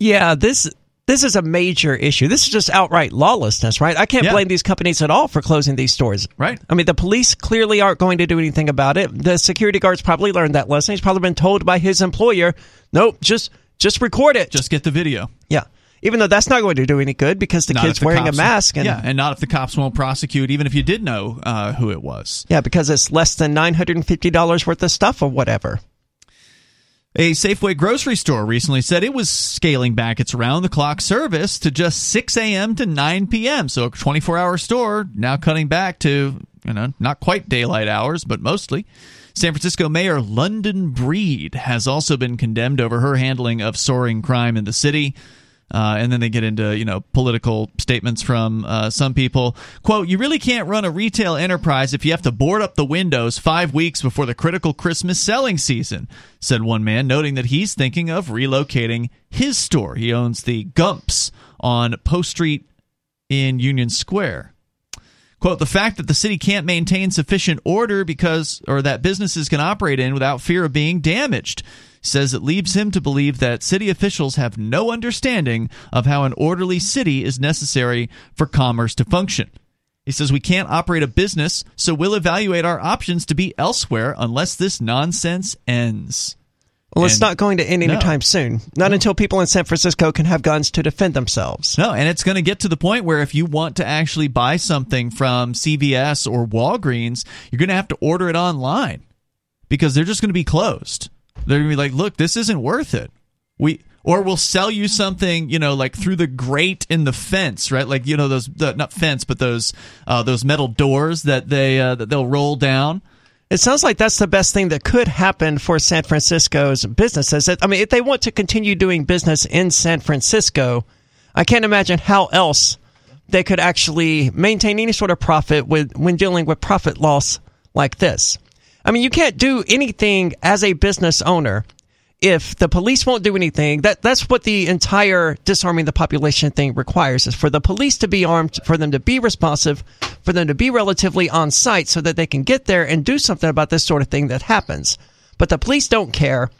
Yeah, this this is a major issue. This is just outright lawlessness, right? I can't yeah. blame these companies at all for closing these stores. Right. I mean, the police clearly aren't going to do anything about it. The security guards probably learned that lesson. He's probably been told by his employer, "Nope, just just record it. Just get the video." Yeah. Even though that's not going to do any good because the not kid's the wearing cops, a mask. And, yeah, and not if the cops won't prosecute, even if you did know uh, who it was. Yeah, because it's less than $950 worth of stuff or whatever. A Safeway grocery store recently said it was scaling back its round the clock service to just 6 a.m. to 9 p.m. So a 24 hour store now cutting back to, you know, not quite daylight hours, but mostly. San Francisco Mayor London Breed has also been condemned over her handling of soaring crime in the city. Uh, and then they get into you know political statements from uh, some people. "Quote: You really can't run a retail enterprise if you have to board up the windows five weeks before the critical Christmas selling season," said one man, noting that he's thinking of relocating his store. He owns the Gumps on Post Street in Union Square. Quote, the fact that the city can't maintain sufficient order because, or that businesses can operate in without fear of being damaged says it leaves him to believe that city officials have no understanding of how an orderly city is necessary for commerce to function. He says we can't operate a business, so we'll evaluate our options to be elsewhere unless this nonsense ends. Well, and it's not going to end anytime no. soon. Not no. until people in San Francisco can have guns to defend themselves. No, and it's going to get to the point where if you want to actually buy something from CVS or Walgreens, you're going to have to order it online because they're just going to be closed. They're gonna be like, look, this isn't worth it. We or we'll sell you something, you know, like through the grate in the fence, right? Like you know those the, not fence, but those uh, those metal doors that they uh, that they'll roll down. It sounds like that's the best thing that could happen for San Francisco's businesses. I mean, if they want to continue doing business in San Francisco, I can't imagine how else they could actually maintain any sort of profit with when dealing with profit loss like this. I mean, you can't do anything as a business owner if the police won't do anything. That that's what the entire disarming the population thing requires is for the police to be armed, for them to be responsive, for them to be relatively on site so that they can get there and do something about this sort of thing that happens. But the police don't care.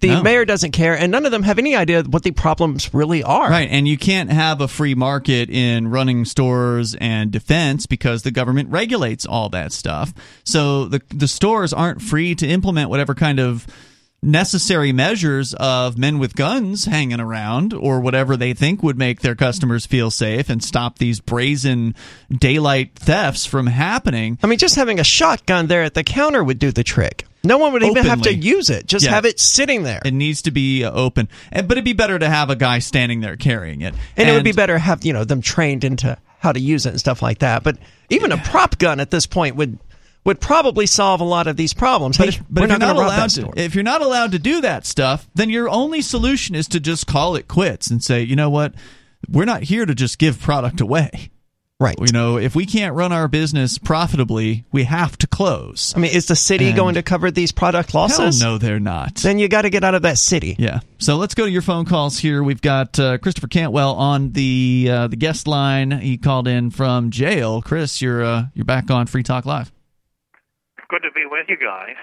The no. mayor doesn't care, and none of them have any idea what the problems really are. Right, and you can't have a free market in running stores and defense because the government regulates all that stuff. So the the stores aren't free to implement whatever kind of necessary measures of men with guns hanging around or whatever they think would make their customers feel safe and stop these brazen daylight thefts from happening. I mean, just having a shotgun there at the counter would do the trick. No one would even Openly. have to use it. Just yeah. have it sitting there. It needs to be uh, open. But it'd be better to have a guy standing there carrying it. And, and, it would be better to have, you know, them trained into how to use it and stuff like that. But even a prop gun at this point would would probably solve a lot of these problems. But, if, but if, you're not allowed to, if you're not allowed to do that stuff, then your only solution is to just call it quits and say, you know what, we're not here to just give product away. Right. You know, if we can't run our business profitably, we have to close. I mean, is the city and going to cover these product losses? no, they're not. Then you got to get out of that city. Yeah. So let's go to your phone calls here. We've got uh, Christopher Cantwell on the uh, the guest line. He called in from jail. Chris, you're uh, you're back on Free Talk Live. Good to be with you guys.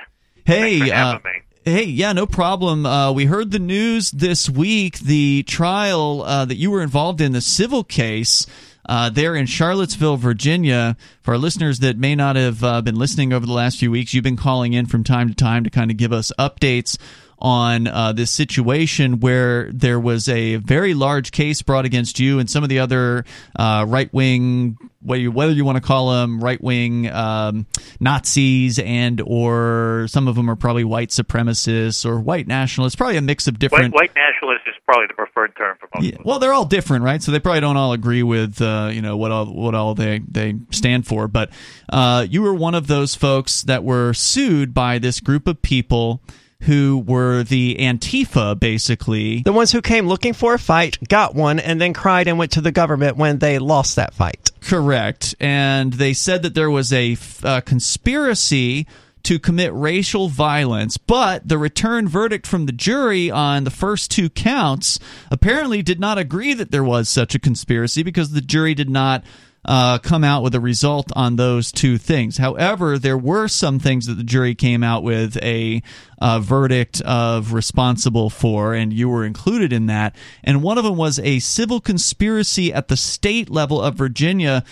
Hey, uh, Hey, yeah, no problem. Uh, we heard the news this week. The trial uh, that you were involved in, the civil case uh, there in Charlottesville, Virginia. For our listeners that may not have uh, been listening over the last few weeks, you've been calling in from time to time to kind of give us updates on uh, this situation where there was a very large case brought against you and some of the other uh, right wing, whether you want to call them right wing um, Nazis and or some of them are probably white supremacists or white nationalists, probably a mix of different. White, white nationalists is probably the preferred term for most. Yeah. Well, they're all different, right? So they probably don't all agree with uh, you know what all what all they they stand for. But uh, you were one of those folks that were sued by this group of people who were the Antifa, basically. The ones who came looking for a fight, got one, and then cried and went to the government when they lost that fight. Correct. And they said that there was a uh, conspiracy to commit racial violence, but the return verdict from the jury on the first two counts apparently did not agree that there was such a conspiracy because the jury did not uh, come out with a result on those two things. However, there were some things that the jury came out with a verdict of responsible for, and you were included in that. And one of them was a civil conspiracy at the state level of Virginia.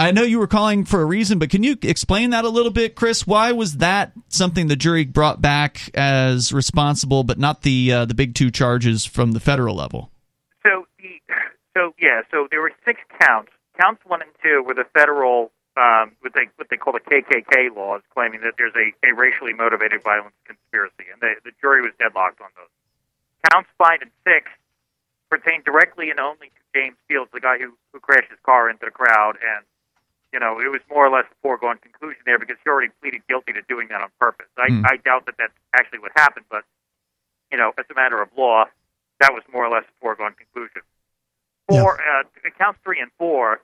I know you were calling for a reason, but can you explain that a little bit, Chris? Why was that something the jury brought back as responsible, but not the uh, the big two charges from the federal level? So, the, so yeah, so there were six counts counts one and two were the federal um, what they what they call the KKK laws, claiming that there's a, a racially motivated violence conspiracy, and the, the jury was deadlocked on those. Counts five and six pertain directly and only to James Fields, the guy who who crashed his car into the crowd, and you know it was more or less a foregone conclusion there because he already pleaded guilty to doing that on purpose. I, Hmm. I doubt that that's actually what happened, but you know, as a matter of law, that was more or less a foregone conclusion. Four uh, counts three and four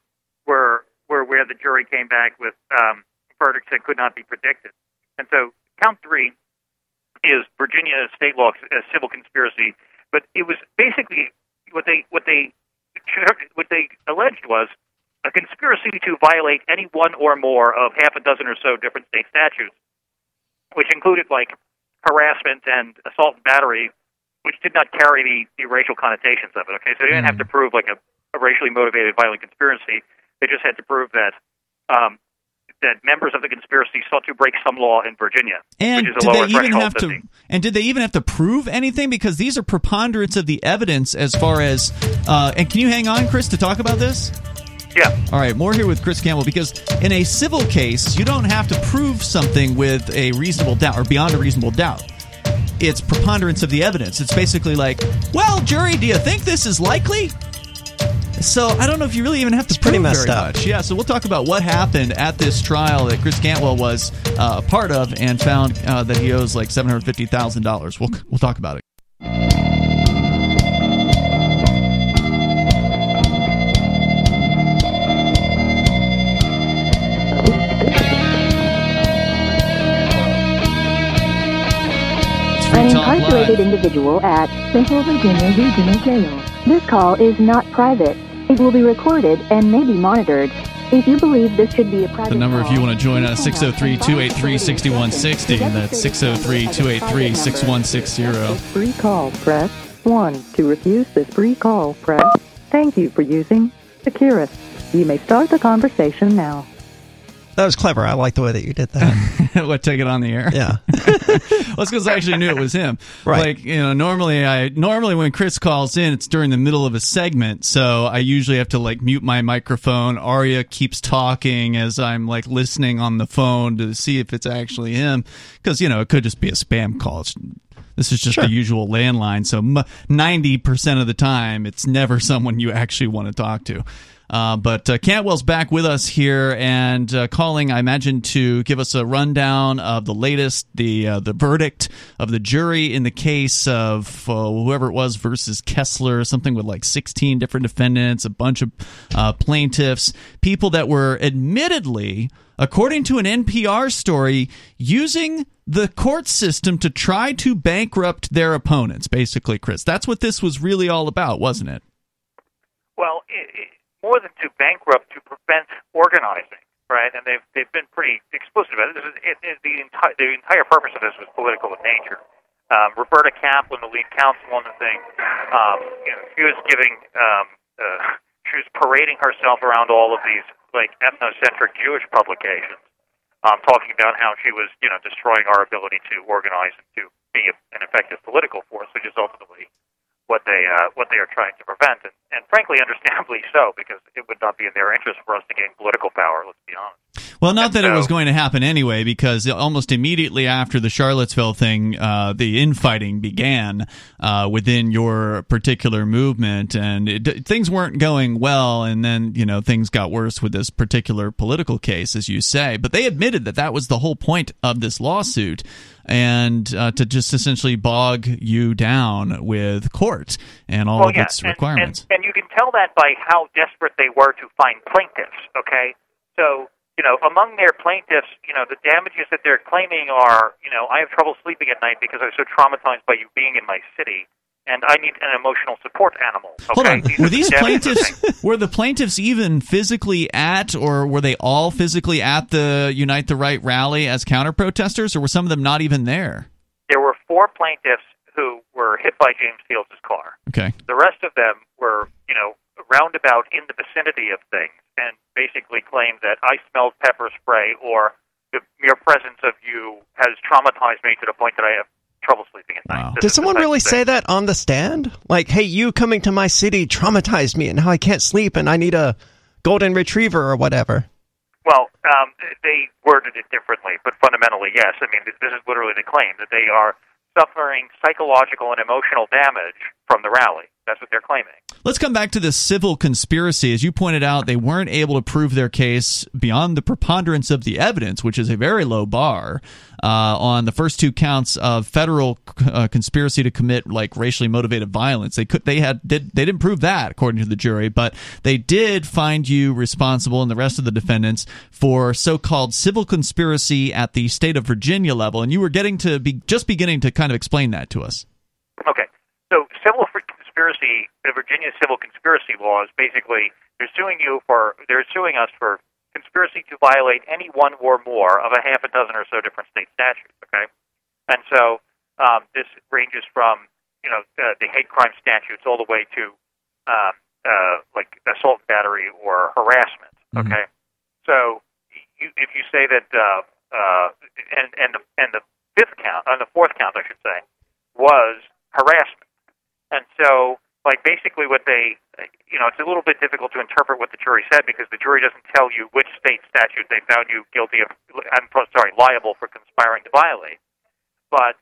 were were where the jury came back with um, verdicts that could not be predicted. And so count three is Virginia state law uh, civil conspiracy, but it was basically what they what they what they alleged was a conspiracy to violate any one or more of half a dozen or so different state statutes, which included like harassment and assault and battery, which did not carry the, the racial connotations of it. Okay, so they didn't have to prove like a, a racially motivated violent conspiracy. They just had to prove that um, that members of the conspiracy sought to break some law in Virginia, And which is a did they even have to? the- And did they even have to prove anything? Because these are preponderance of the evidence as far as. Uh, and can you hang on, Chris, to talk about this? Yeah. All right, more here with Chris Cantwell because in a civil case, you don't have to prove something with a reasonable doubt or beyond a reasonable doubt. It's preponderance of the evidence. It's basically like, well, jury, do you think this is likely? So I don't know if you really even have to prove pretty messed very up. much. Yeah. So we'll talk about what happened at this trial that Chris Cantwell was uh, a part of and found uh, that he owes like seven hundred fifty thousand dollars. We'll we'll talk about it. An incarcerated individual at Central Virginia Regional Jail. This call is not private. It will be recorded and may be monitored. If you believe this should be a private The number, if you want to join us, please hang up 603 and file 283 security 6160. instructions. That's 603 283 6160. Free call, press 1. To refuse this free call, press Thank you for using Securus. You may start the conversation now. That was clever. I like the way that you did that. [laughs] what, take it on the air? Yeah. [laughs] well, it's because I actually knew it was him. Right. Like you know, normally I normally when Chris calls in, it's during the middle of a segment, so I usually have to like mute my microphone. Aria keeps talking as I'm like listening on the phone to see if it's actually him, because you know it could just be a spam call. It's, this is just the usual landline, so ninety percent of the time, it's never someone you actually want to talk to. Uh, but uh, Cantwell's back with us here and uh, calling, I imagine, to give us a rundown of the latest, the uh, the verdict of the jury in the case of uh, whoever it was versus Kessler, something with like 16 different defendants, a bunch of plaintiffs, people that were admittedly, according to an NPR story, using the court system to try to bankrupt their opponents. Basically, Chris, that's what this was really all about, wasn't it? Well, it, it, more than to bankrupt, to prevent organizing, right? And they've they've been pretty explicit about it. This is, it, it the entire the entire purpose of this was political in nature. Um, Roberta Kaplan, the lead counsel on the thing, um, you know, she was giving, um, uh, she was parading herself around all of these like ethnocentric Jewish publications, um, talking about how she was, you know, destroying our ability to organize and to be a, an effective political force, which is ultimately what they uh, what they are trying to prevent, and, and frankly, [laughs] understandably so, because it would not be in their interest for us to gain political power. Let's be honest. Well, not that it was going to happen anyway, because almost immediately after the Charlottesville thing, uh, the infighting began uh, within your particular movement, and it, things weren't going well. And then, you know, things got worse with this particular political case, as you say. But they admitted that that was the whole point of this lawsuit, and uh, to just essentially bog you down with court and all well, of yeah, its and- requirements. And, and you can tell that by how desperate they were to find plaintiffs. Okay, so you know, among their plaintiffs, you know, the damages that they're claiming are, you know, I have trouble sleeping at night because I was so traumatized by you being in my city, and I need an emotional support animal. Okay? Hold on. These Were the these saying. plaintiffs [laughs] were the plaintiffs even physically at or were they all physically at the Unite the Right rally as counter protesters or were some of them not even there? There were four plaintiffs who were hit by James Fields' car. Okay. The rest of them were, you know, roundabout in the vicinity of things and basically claimed that I smelled pepper spray or the mere presence of you has traumatized me to the point that I have trouble sleeping at night. Wow. Did someone really say that on the stand? Like, hey, you coming to my city traumatized me and now I can't sleep and I need a golden retriever or whatever. Well, um, they worded it differently, but fundamentally, yes. I mean, this is literally the claim that they are suffering psychological and emotional damage from the rally. That's what they're claiming. Let's come back to the civil conspiracy. As you pointed out, they weren't able to prove their case beyond the preponderance of the evidence, which is a very low bar, uh, on the first two counts of federal uh, conspiracy to commit like racially motivated violence. They could they had did they didn't prove that according to the jury, but they did find you responsible and the rest of the defendants for so-called civil conspiracy at the state of Virginia level. And you were getting to be just beginning to kind of explain that to us. Okay. So civil conspiracy, the Virginia civil conspiracy laws basically they're suing you for they're suing us for conspiracy to violate any one or more of a half a dozen or so different state statutes. Okay, and so um, this ranges from you know uh, the hate crime statutes all the way to um, uh, like assault and battery or harassment. Mhm. Okay, so you, if you say that uh, uh, and and the and the fifth count on the fourth count I should say was harassment. And so, like, basically what they, you know, it's a little bit difficult to interpret what the jury said because the jury doesn't tell you which state statute they found you guilty of, I'm sorry, liable for conspiring to violate. But,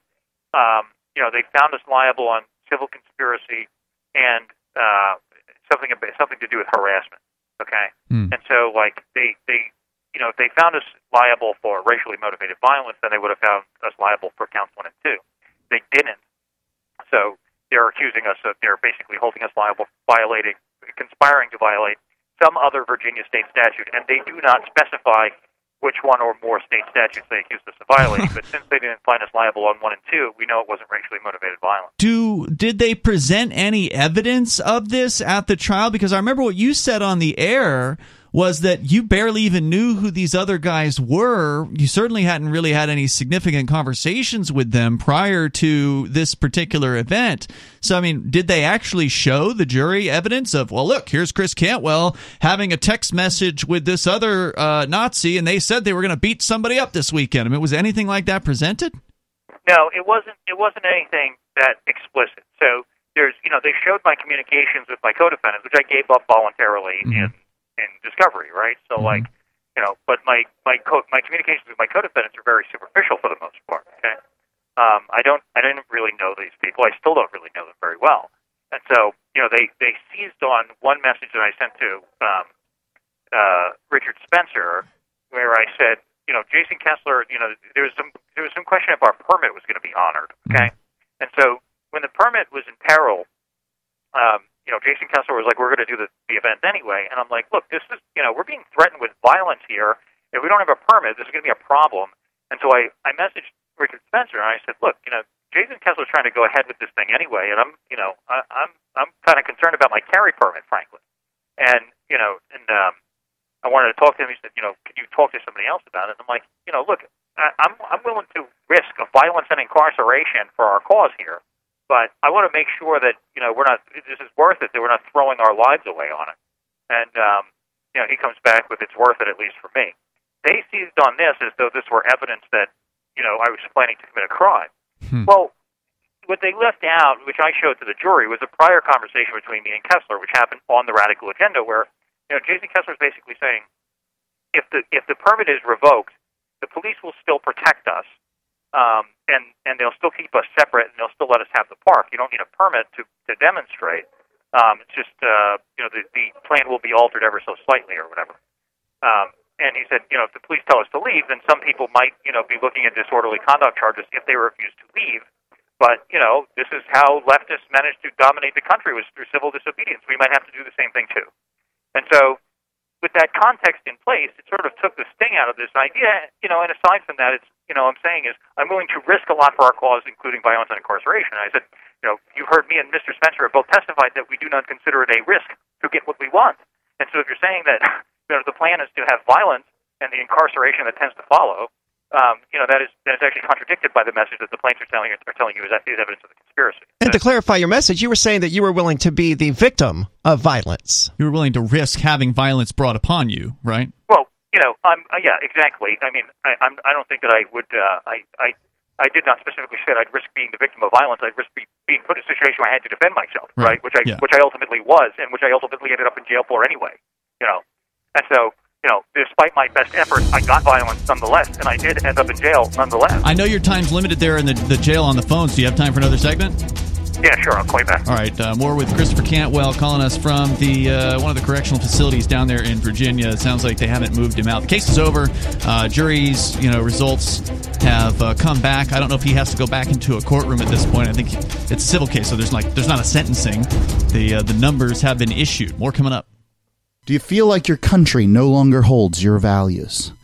um, you know, they found us liable on civil conspiracy and uh, something ab- something to do with harassment. Okay, Hmm. and so like they they you know if they found us liable for racially motivated violence, then they would have found us liable for counts one and two. They didn't. So they're accusing us of they're basically holding us liable for violating, conspiring to violate some other Virginia state statute, and they do not specify which one or more state statutes they accused us of violating. [laughs] but since they didn't find us liable on one and two, we know it wasn't racially motivated violence. do did they present any evidence of this at the trial because i remember what you said on the air was that you barely even knew who these other guys were you certainly hadn't really had any significant conversations with them prior to this particular event so i mean did they actually show the jury evidence of well look here's chris cantwell having a text message with this other uh, nazi and they said they were going to beat somebody up this weekend i mean was anything like that presented No, it wasn't. It wasn't anything that explicit. So there's, you know, they showed my communications with my co-defendants, which I gave up voluntarily in in discovery, right? So like, you know, but my my co- my communications with my co-defendants are very superficial for the most part. Okay, um, I don't, I didn't really know these people. I still don't really know them very well, and so you know, they they seized on one message that I sent to um, uh, Richard Spencer, where I said, you know, Jason Kessler, you know, there was some there was some question if our permit was going to be honored. Okay, and so when the permit was in peril, um, you know, Jason Kessler was like, "We're going to do the, the event anyway," and I'm like, "Look, this is, you know, we're being threatened with violence here. If we don't have a permit, this is going to be a problem." And so I I messaged Richard Spencer and I said, "Look, you know, Jason Kessler's trying to go ahead with this thing anyway, and I'm, you know, I, I'm I'm kind of concerned about my carry permit, frankly." And you know, and um, I wanted to talk to him. He said, "You know, can you talk to somebody else about it?" And I'm like, "You know, look, I, I'm I'm willing to risk a violence and incarceration for our cause here, but I want to make sure that you know we're not. This is worth it. That we're not throwing our lives away on it." And um, you know, he comes back with, "It's worth it, at least for me." They seized on this as though this were evidence that you know I was planning to commit a crime. Hmm. Well, what they left out, which I showed to the jury, was a prior conversation between me and Kessler, which happened on the radical agenda, where you know Jason Kessler is basically saying, if the if the permit is revoked, the police will still protect us, um, and and they'll still keep us separate, and they'll still let us have the park. You don't need a permit to to demonstrate. Um, it's just uh, you know the the plan will be altered ever so slightly or whatever. Um, and he said, you know, if the police tell us to leave, then some people might, you know, be looking at disorderly conduct charges if they refuse to leave. But you know, this is how leftists managed to dominate the country was through civil disobedience. We might have to do the same thing too. And so, with that context in place, it sort of took the sting out of this idea. You know, and aside from that, it's you know, I'm saying is I'm willing to risk a lot for our cause, including violence and incarceration. And I said, you know, you heard me and Mr. Spencer have both testified that we do not consider it a risk to get what we want. And so, if you're saying that [laughs] you know the plan is to have violence and the incarceration that tends to follow, um, you know that is that is actually contradicted by the message that the plaintiffs are telling you, are telling you is, is evidence of the conspiracy. And to clarify your message, you were saying that you were willing to be the victim of violence. You were willing to risk having violence brought upon you, right? Well, you know, I'm uh, yeah, exactly. I mean, I, I'm I don't think that I would. Uh, I I I did not specifically say I'd risk being the victim of violence. I'd risk be, being put in a situation where I had to defend myself, Right. right? Which I Yeah. which I ultimately was, and which I ultimately ended up in jail for anyway. You know, and so you know, despite my best efforts, I got violence nonetheless, and I did end up in jail nonetheless. I know your time's limited there in the, the jail on the phones. Do you have time for another segment? Yeah, sure. I'll call you back. All right, uh, more with Christopher Cantwell calling us from the uh, one of the correctional facilities down there in Virginia. It sounds like they haven't moved him out. The case is over. Uh, jury's you know results have uh, come back. I don't know if he has to go back into a courtroom at this point. I think it's a civil case, so there's like there's not a sentencing. The uh, the numbers have been issued. More coming up. Do you feel like your country no longer holds your values?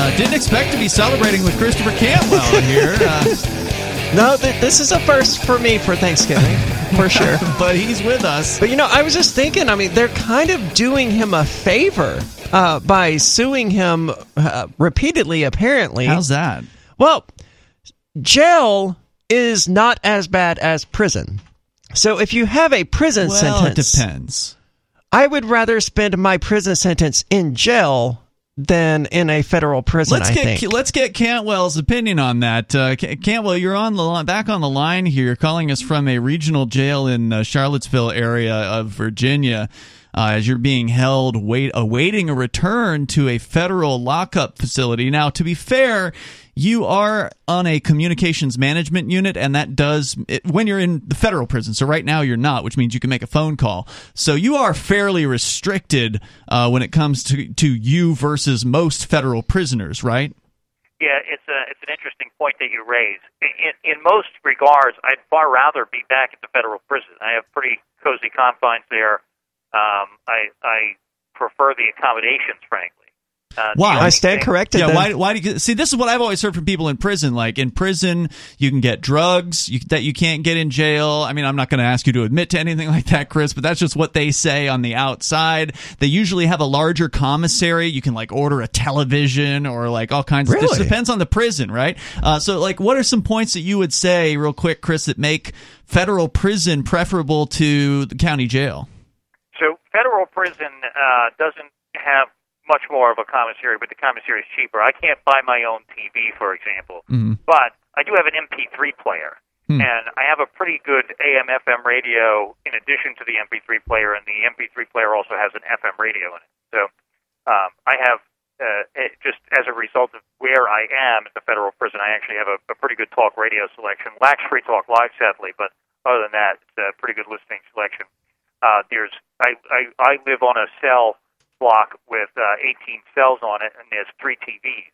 uh, didn't expect to be celebrating with Christopher Cantwell here. Uh, [laughs] No, th- this is a first for me for Thanksgiving, for [laughs] sure. but he's with us. But you know, I was just thinking. I mean, they're kind of doing him a favor uh, by suing him uh, repeatedly. Apparently, How's that? Well, jail is not as bad as prison. So if you have a prison Well, it sentence, depends. I would rather spend my prison sentence in jail than in a federal prison. Let's I get think. let's get Cantwell's opinion on that. Uh, Ca- Cantwell, you're on the line, back on the line here, calling us from a regional jail in uh, Charlottesville area of Virginia. Uh, as you're being held, wait, awaiting a return to a federal lockup facility. Now, to be fair, you are on a communications management unit, and that does it, when you're in the federal prison. So right now you're not, which means you can make a phone call. So you are fairly restricted uh, when it comes to to you versus most federal prisoners, right? Yeah, it's a it's an interesting point that you raise. In in most regards, I'd far rather be back at the federal prison. I have pretty cozy confines there. Um, I I prefer the accommodations, frankly. Uh, Why? I stand thing- corrected. Yeah, then. why? Why do you see? This is what I've always heard from people in prison. Like in prison, you can get drugs you, that you can't get in jail. I mean, I'm not going to ask you to admit to anything [laughs] like that, Chris, but that's just what they say on the outside. They usually have a larger commissary. You can like order a television or like all kinds. of This depends on the prison, right? Uh, so, like, what are some points that you would say, real quick, Chris, that make federal prison preferable to the county jail? So federal prison uh, doesn't have much more of a commissary, but the commissary is cheaper. I can't buy my own TV, for example, Mhm. but I do have an MP3 player, Hmm. and I have a pretty good AM/FM radio in addition to the MP3 player, and the MP3 player also has an FM radio in it. So um, I have. Uh, it, just as a result of where I am at the federal prison, I actually have a, a pretty good talk radio selection. Lacks Free Talk Live, sadly, but other than that, it's a pretty good listening selection. Uh, there's I, I I live on a cell block with uh, 18 cells on it, and there's three TVs.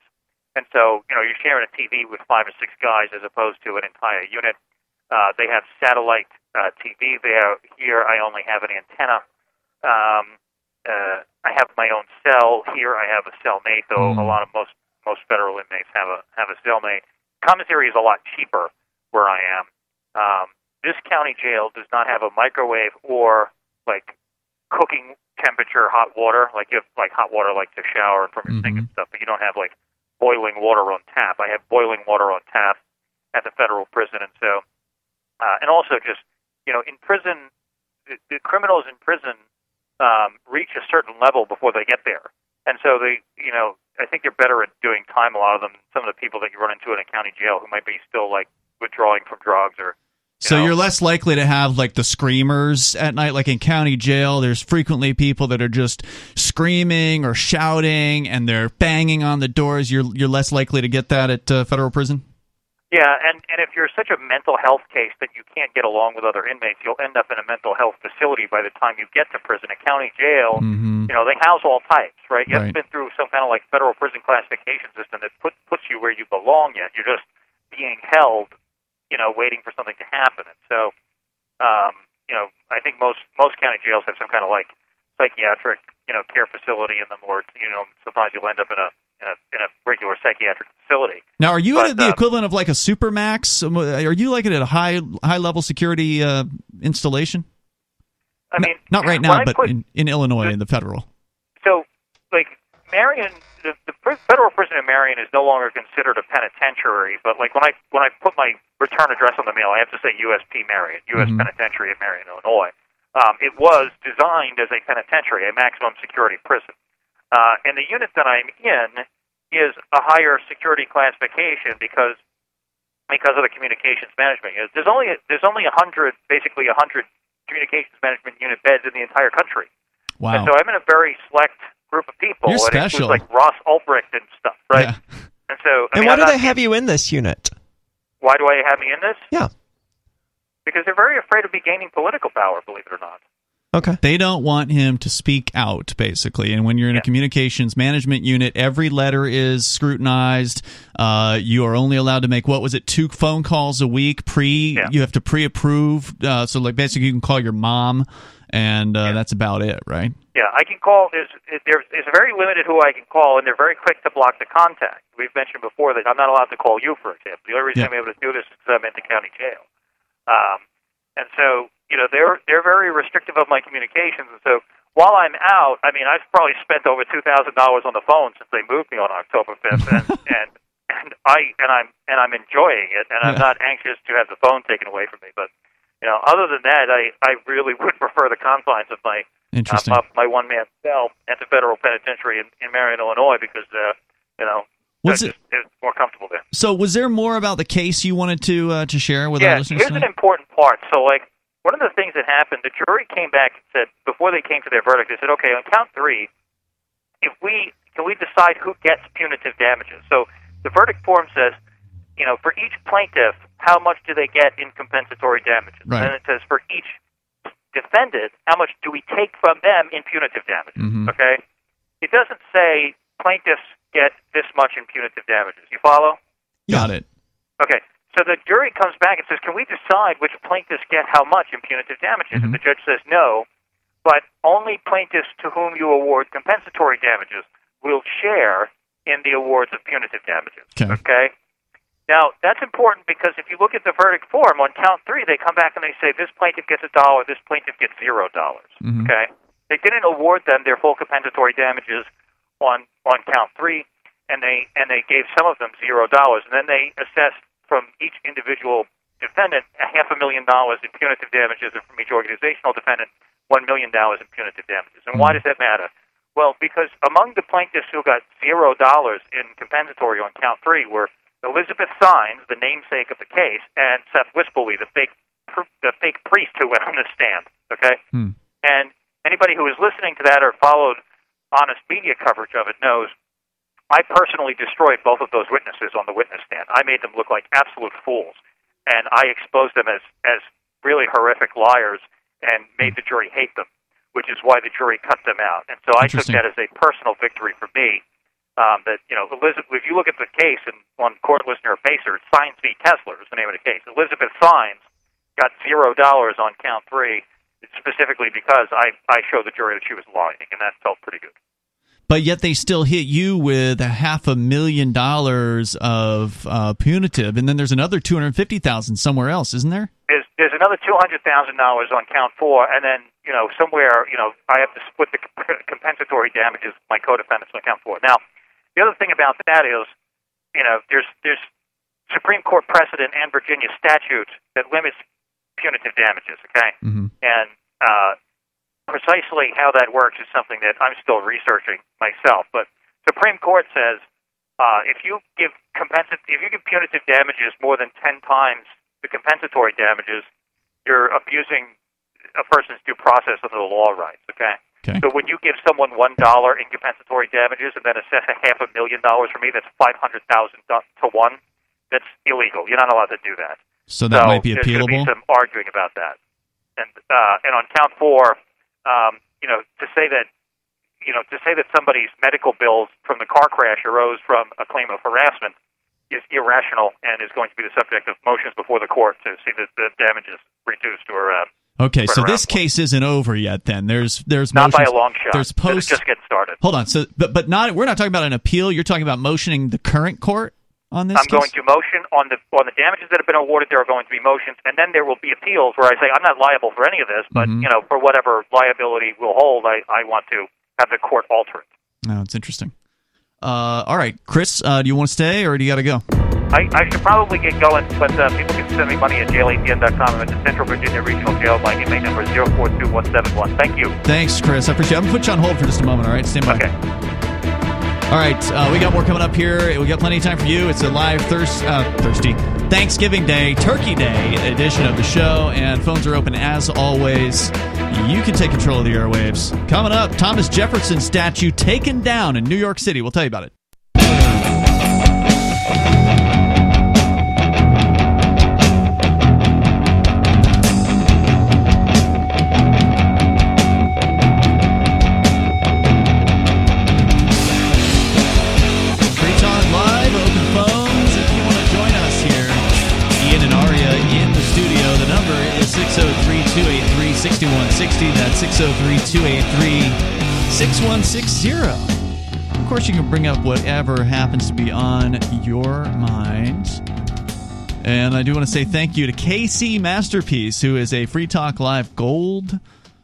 And so you know you're sharing a TV with five or six guys as opposed to an entire unit. Uh, they have satellite uh, TV there. Here I only have an antenna. Um, uh, I have my own cell here. I have a cellmate, though Mm. a lot of most most federal inmates have a have a cellmate. Commissary is a lot cheaper where I am. Um, this county jail does not have a microwave or like cooking temperature hot water. Like you have like hot water like to shower from your sink and stuff, but you don't have like boiling water on tap. I have boiling water on tap at the federal prison, and so uh, and also just you know in prison, the, the criminals in prison um, reach a certain level before they get there, and so they you know I think they're better at doing time. A lot of them, some of the people that you run into in a county jail who might be still like withdrawing from drugs or So you're less likely to have like the screamers at night, like in county jail. There's frequently people that are just screaming or shouting, and they're banging on the doors. You're you're less likely to get that at uh, federal prison. Yeah, and and if you're such a mental health case that you can't get along with other inmates, you'll end up in a mental health facility by the time you get to prison. A county jail, Mhm. you know, they house all types, right? You Right. haven't been through some kind of like federal prison classification system that put, puts you where you belong yet. You're just being held, you know, waiting for something to happen. And so, um, you know, I think most most county jails have some kind of like psychiatric, you know, care facility in them, or you know, sometimes you'll end up in a in a, in a regular psychiatric facility. Now, are you But, at the uh, equivalent of like a supermax? Um, Are you like at a high high level security uh, installation? I mean, Not right now, but put- in, in Illinois, in the federal. so like Marion, the, the federal prison in Marion is no longer considered a penitentiary. But like when I when I put my return address on the mail, I have to say USP Marion, U.S. Mhm. Penitentiary of Marion, Illinois. Um, it was designed as a penitentiary, a maximum security prison, uh, and the unit that I'm in is a higher security classification because because of the communications management. There's only there's only a hundred, basically a hundred communications management unit beds in the entire country. Wow. And so I'm in a very select group of people. You're and it special. like Ross Ulbricht and stuff, right? Yeah. And so, I And mean, why I'm do not- they have you in this unit? Why do I have me in this? Yeah. Because they're very afraid of me gaining political power. Believe it or not. Okay. They don't want him to speak out, basically. And when you're in a communications management unit, every letter is scrutinized. Uh, you are only allowed to make what was it, two phone calls a week? Pre, you have to pre-approve. Uh, so, like, basically, you can call your mom, and uh, that's about it, right? Yeah, I can call. There's there's it's very limited who I can call, and they're very quick to block the contact. We've mentioned before that I'm not allowed to call you, for example. The only reason Yeah. I'm able to do this is because I'm in the county jail. Um, and so you know they're they're very restrictive of my communications. And so while I'm out, I mean I've probably spent over two thousand dollars on the phone since they moved me on October fifth, [laughs] and and and I and I'm and I'm enjoying it, and I'm Yeah. not anxious to have the phone taken away from me. But you know, other than that, I I really [laughs] would prefer the confines of my Interesting. uh, my one man cell at the federal penitentiary in, in Marion, Illinois, because uh, you know Was it's, it's more comfortable there. So, was there more about the case you wanted to uh, to share with yeah, our listeners? here's an important part. So, like, one of the things that happened, the jury came back and said before they came to their verdict, they said, okay, on count three, if we can we decide who gets punitive damages. So, the verdict form says, you know, for each plaintiff, how much do they get in compensatory damages? Right. And it says for each defendant, how much do we take from them in punitive damages? Mhm. Okay, it doesn't say plaintiffs get this much in punitive damages. You follow? Got it. Okay. So the jury comes back and says, "Can we decide which plaintiffs get how much in punitive damages?" And the judge says, "No, but only plaintiffs to whom you award compensatory damages will share in the awards of punitive damages." Okay. Okay. Now that's important because if you look at the verdict form on count three, they come back and they say this plaintiff gets a dollar, this plaintiff gets zero dollars. Mhm. Okay. They didn't award them their full compensatory damages on on count three, and they and they gave some of them zero dollars, and then they assessed from each individual defendant a half a million dollars in punitive damages, and from each organizational defendant one million dollars in punitive damages. And why does that matter? Well, because among the plaintiffs who got zero dollars in compensatory on count three were Elizabeth Sines, the namesake of the case, and Seth Wispelwey, the fake the fake priest who went on the stand. Okay, Hmm. and anybody who is listening to that or followed honest media coverage of it knows I personally destroyed both of those witnesses on the witness stand. I made them look like absolute fools, and I exposed them as as really horrific liars and made the jury hate them, which is why the jury cut them out. And so I took that as a personal victory for me. Um, that you know, Elizabeth. If you look at the case and on court listener Pacer, it's Sines v. Kessler is the name of the case. Elizabeth Sines got zero dollars on count three, specifically because I I showed the jury that she was lying, and that felt pretty good. But yet they still hit you with a half a million dollars of uh, punitive, and then there's another two hundred fifty thousand somewhere else, isn't there? There's there's another two hundred thousand dollars on count four, and then you know somewhere you know I have to split the comp- [laughs] compensatory damages with my co-defendants on count four. Now, the other thing about that is, you know, there's there's Supreme Court precedent and Virginia statute that limits punitive damages. Okay, mm-hmm. and uh, precisely how that works is something that I'm still researching myself. But Supreme Court says uh, if you give compensat- if you give punitive damages more than ten times the compensatory damages, you're abusing a person's due process under the law rights. Okay. Okay. So when you give someone one dollar in compensatory damages and then assess a half a million dollars for me, that's five hundred thousand to one. That's illegal. You're not allowed to do that. So that might be appealable. there's going to appealable. be some arguing about that. And uh, and on count four, um, you know, to say that you know to say that somebody's medical bills from the car crash arose from a claim of harassment is irrational and is going to be the subject of motions before the court to see that the damages reduced or uh, Okay, so this around. case isn't over yet. Then there's there's not by motions- a long shot. There's post. just getting started. Hold on. So, but but not. We're not talking about an appeal. You're talking about motioning the current court on this. I'm going to motion on the on the damages that have been awarded. There are going to be motions, and then there will be appeals where I say I'm not liable for any of this, but Mhm. you know, for whatever liability will hold, I, I want to have the court alter it. No, it's interesting. Uh, all right, Chris, uh, do you want to stay or do you got to go? I, I should probably get going, but uh, people can send me money at jailatm.com. I'm at the Central Virginia Regional Jail. My inmate number is 042171. Thank you. Thanks, Chris. I appreciate. it. I'm gonna put you on hold for just a moment. All right, stand by. Okay. All right, uh, we got more coming up here. We got plenty of time for you. It's a live thirst, uh, thirsty Thanksgiving Day, Turkey Day edition of the show, and phones are open as always. You can take control of the airwaves. Coming up, Thomas Jefferson statue taken down in New York City. We'll tell you about it. 6160. That's 603 283 6160. Of course, you can bring up whatever happens to be on your mind. And I do want to say thank you to KC Masterpiece, who is a Free Talk Live Gold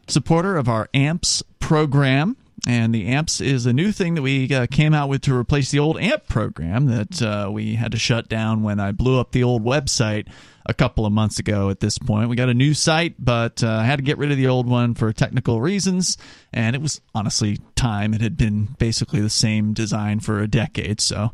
supporter of our AMPS program. And the AMPS is a new thing that we uh, came out with to replace the old AMP program that uh, we had to shut down when I blew up the old website a couple of months ago at this point. We got a new site, but uh, I had to get rid of the old one for technical reasons. And it was honestly time. It had been basically the same design for a decade. So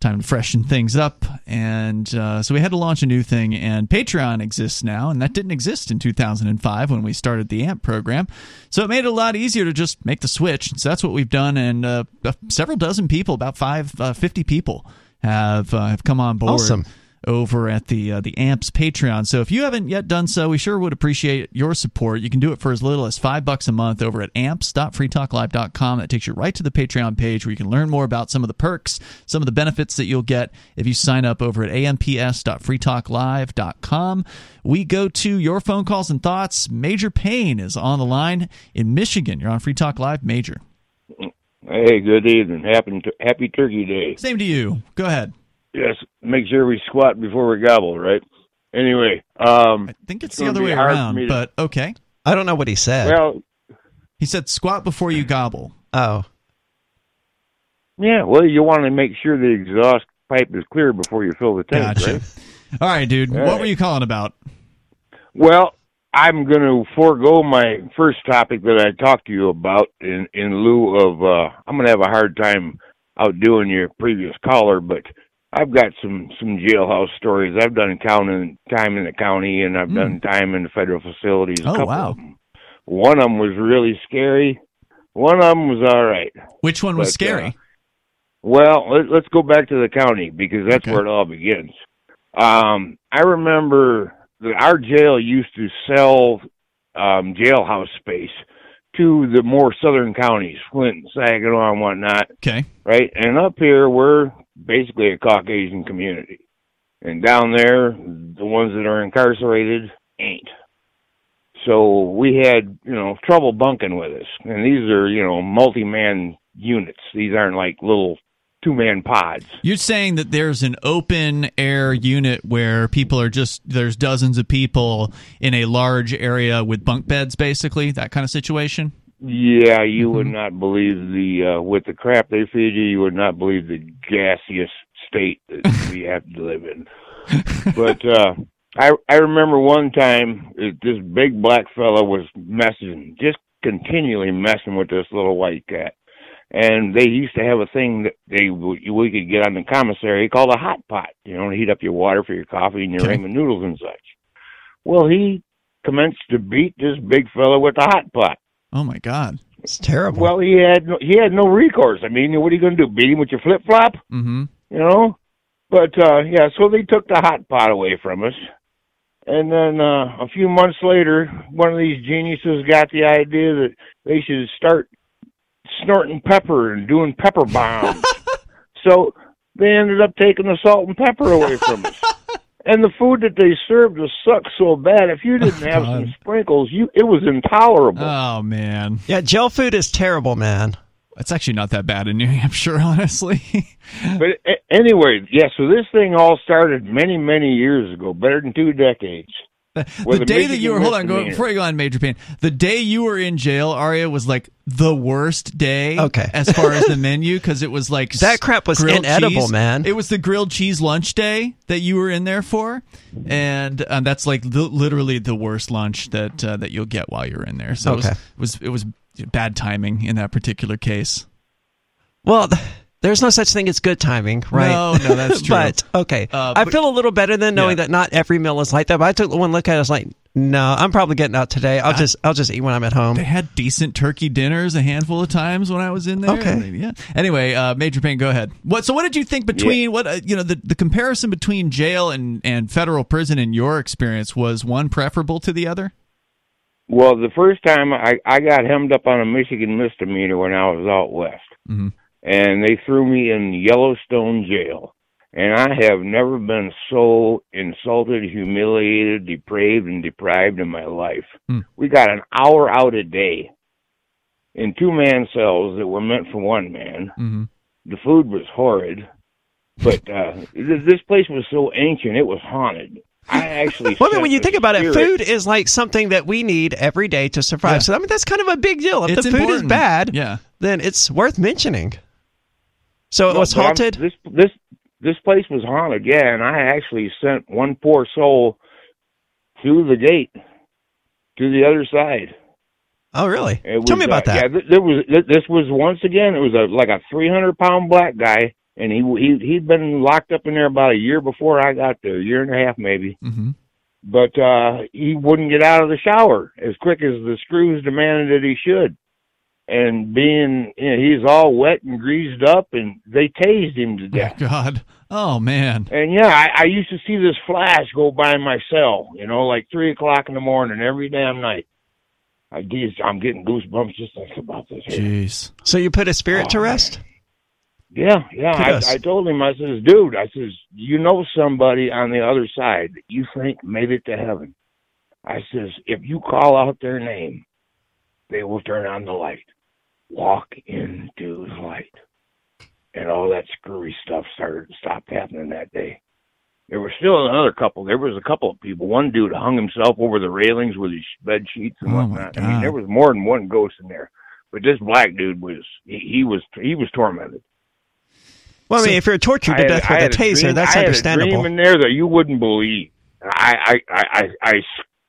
time to freshen things up. And uh, so we had to launch a new thing, and Patreon exists now, and that didn't exist in 2005 when we started the AMP program. So it made it a lot easier to just make the switch. So that's what we've done, and uh, several dozen people, about five, uh, 50 people, have uh, have come on board. Awesome. Over at the uh, the AMPS Patreon. So if you haven't yet done so, we sure would appreciate your support. You can do it for as little as five bucks a month over at amps.freetalklive.com. That takes you right to the Patreon page where you can learn more about some of the perks, some of the benefits that you'll get if you sign up over at amps.freetalklive.com. We go to your phone calls and thoughts. Major Payne is on the line in Michigan. You're on Free Talk Live, Major. Hey, good evening. Happy Happy Turkey Day. Same to you. Go ahead. Yes, make sure we squat before we gobble, right? Anyway, um, I think it's it's the other way around, to- but okay. I don't know what he said. well, He said squat before you gobble. oh, yeah. Well, you want to make sure the exhaust pipe is clear before you fill the tank, Gotcha. right? All right, dude. All what right. were you calling about? Well, I'm going to forego my first topic that I talked to you about in in lieu of uh I'm going to have a hard time outdoing your previous caller, but I've got some some jailhouse stories. I've done counting time in the county, and I've done time in the federal facilities. A. Oh, wow. Of. One of them was really scary. One of them was all right. Which one was But, scary? uh, Well, let, let's go back to the county because that's Okay. where it all begins. Um, I remember that our jail used to sell um, jailhouse space to the more southern counties, Flint, Saginaw, and whatnot, okay. right? And up here, we're basically a Caucasian community. And down there, the ones that are incarcerated ain't. So we had, you know, trouble bunking with us. And these are, you know, multi-man units. These aren't like little two man pods. You're saying that there's an open air unit where people are just there's dozens of people in a large area with bunk beds, basically that kind of situation. Yeah, you would not believe the uh, with the crap they feed you. You would not believe the gaseous state that [laughs] we have to live in. But uh, I I remember one time uh, this big black fellow was messing, just continually messing with this little white cat. And they used to have a thing that they we could get on the commissary called a hot pot. You know, to heat up your water for your coffee and your Okay. ramen noodles and such. Well, he commenced to beat this big fellow with the hot pot. Oh my God. It's terrible. Well, he had no, he had no recourse. I mean, what are you going to do? Beat him with your flip flop? Mm-hmm. You know? But uh yeah, so they took the hot pot away from us. And then uh a few months later, one of these geniuses got the idea that they should start snorting pepper and doing pepper bombs. [laughs] so they ended up taking the salt and pepper away from us. [laughs] And the food that they served was sucked so bad. If you didn't [laughs] have some sprinkles, you it was intolerable. Oh man. yeah, gel food is terrible, man. It's actually not that bad in New [laughs] Hampshire, honestly. But anyway, yeah. So this thing all started many, many years ago, better than two decades. With the a day that you were hold on go, misdemeanor. before you go on Major Payne the day you were in jail aria was like the worst day Okay. as far as the [laughs] menu because it was like That s- crap was grilled inedible, cheese. man. it was the grilled cheese lunch day that you were in there for and um, that's like the, literally the worst lunch that uh, that you'll get while you're in there so Okay. it, was, it was it was bad timing in that particular case Well, th- there's no such thing as good timing, right? No, no, that's [laughs] true. but okay, Uh, I feel a little better than knowing Yeah. that not every meal is like that. But I took one look at it, I was like, no, I'm probably getting out today. I'll just I'll just eat when I'm at home. they had decent turkey dinners a handful of times when I was in there. Okay. I mean, yeah. Anyway, uh, Major Payne, go ahead. What? So, what did you think between what uh, you know the the comparison between jail and and federal prison in your experience was one preferable to the other? Well, the first time I I got hemmed up on a Michigan misdemeanor when I was out west, Mhm. And they threw me in Yellowstone jail. And I have never been so insulted, humiliated, depraved, and deprived in my life. Hmm. We got an hour out a day in two man cells that were meant for one man. Mm-hmm. The food was horrid, but uh, this place was so ancient it was haunted. I [laughs] actually. Well, I mean, when you think a about it, food is like something that we need every day to survive. Yeah. So I mean, that's kind of a big deal. If It's the food is bad, Yeah. then it's worth mentioning. So it No, was but I'm- haunted. This this this place was haunted, yeah, and I actually sent one poor soul through the gate to the other side. Oh, really? It Tell me about uh, that. Yeah, th- there was th- this was once again. It was a like a three hundred pound black guy, and he he he'd been locked up in there about a year before I got there, a year and a half maybe. Mm-hmm. But uh he wouldn't get out of the shower as quick as the screws demanded that he should. And being, you know, he's all wet and greased up, and they tased him to death. God. Oh man. And yeah, I, I used to see this flash go by my cell, you know, like three o'clock in the morning every damn night. I geez, I'm getting goosebumps just thinking about this. Here. Jeez. So you put a spirit to Oh, rest? Yeah, yeah. I, I told him, I says, dude, I says, you know somebody on the other side that you think made it to heaven. I says, if you call out their name, they will turn on the light. Walk into the light. And all that screwy stuff started stopped happening that day. There was still another couple. There was a couple of people. One dude hung himself over the railings with his bed sheets and Oh, whatnot. I mean, there was more than one ghost in there. But this black dude was he, he was he was tormented. Well, I mean, if you're tortured to I had- death I with a had taser, dream- that's I had understandable. A dream in there that you wouldn't believe. I I I I I,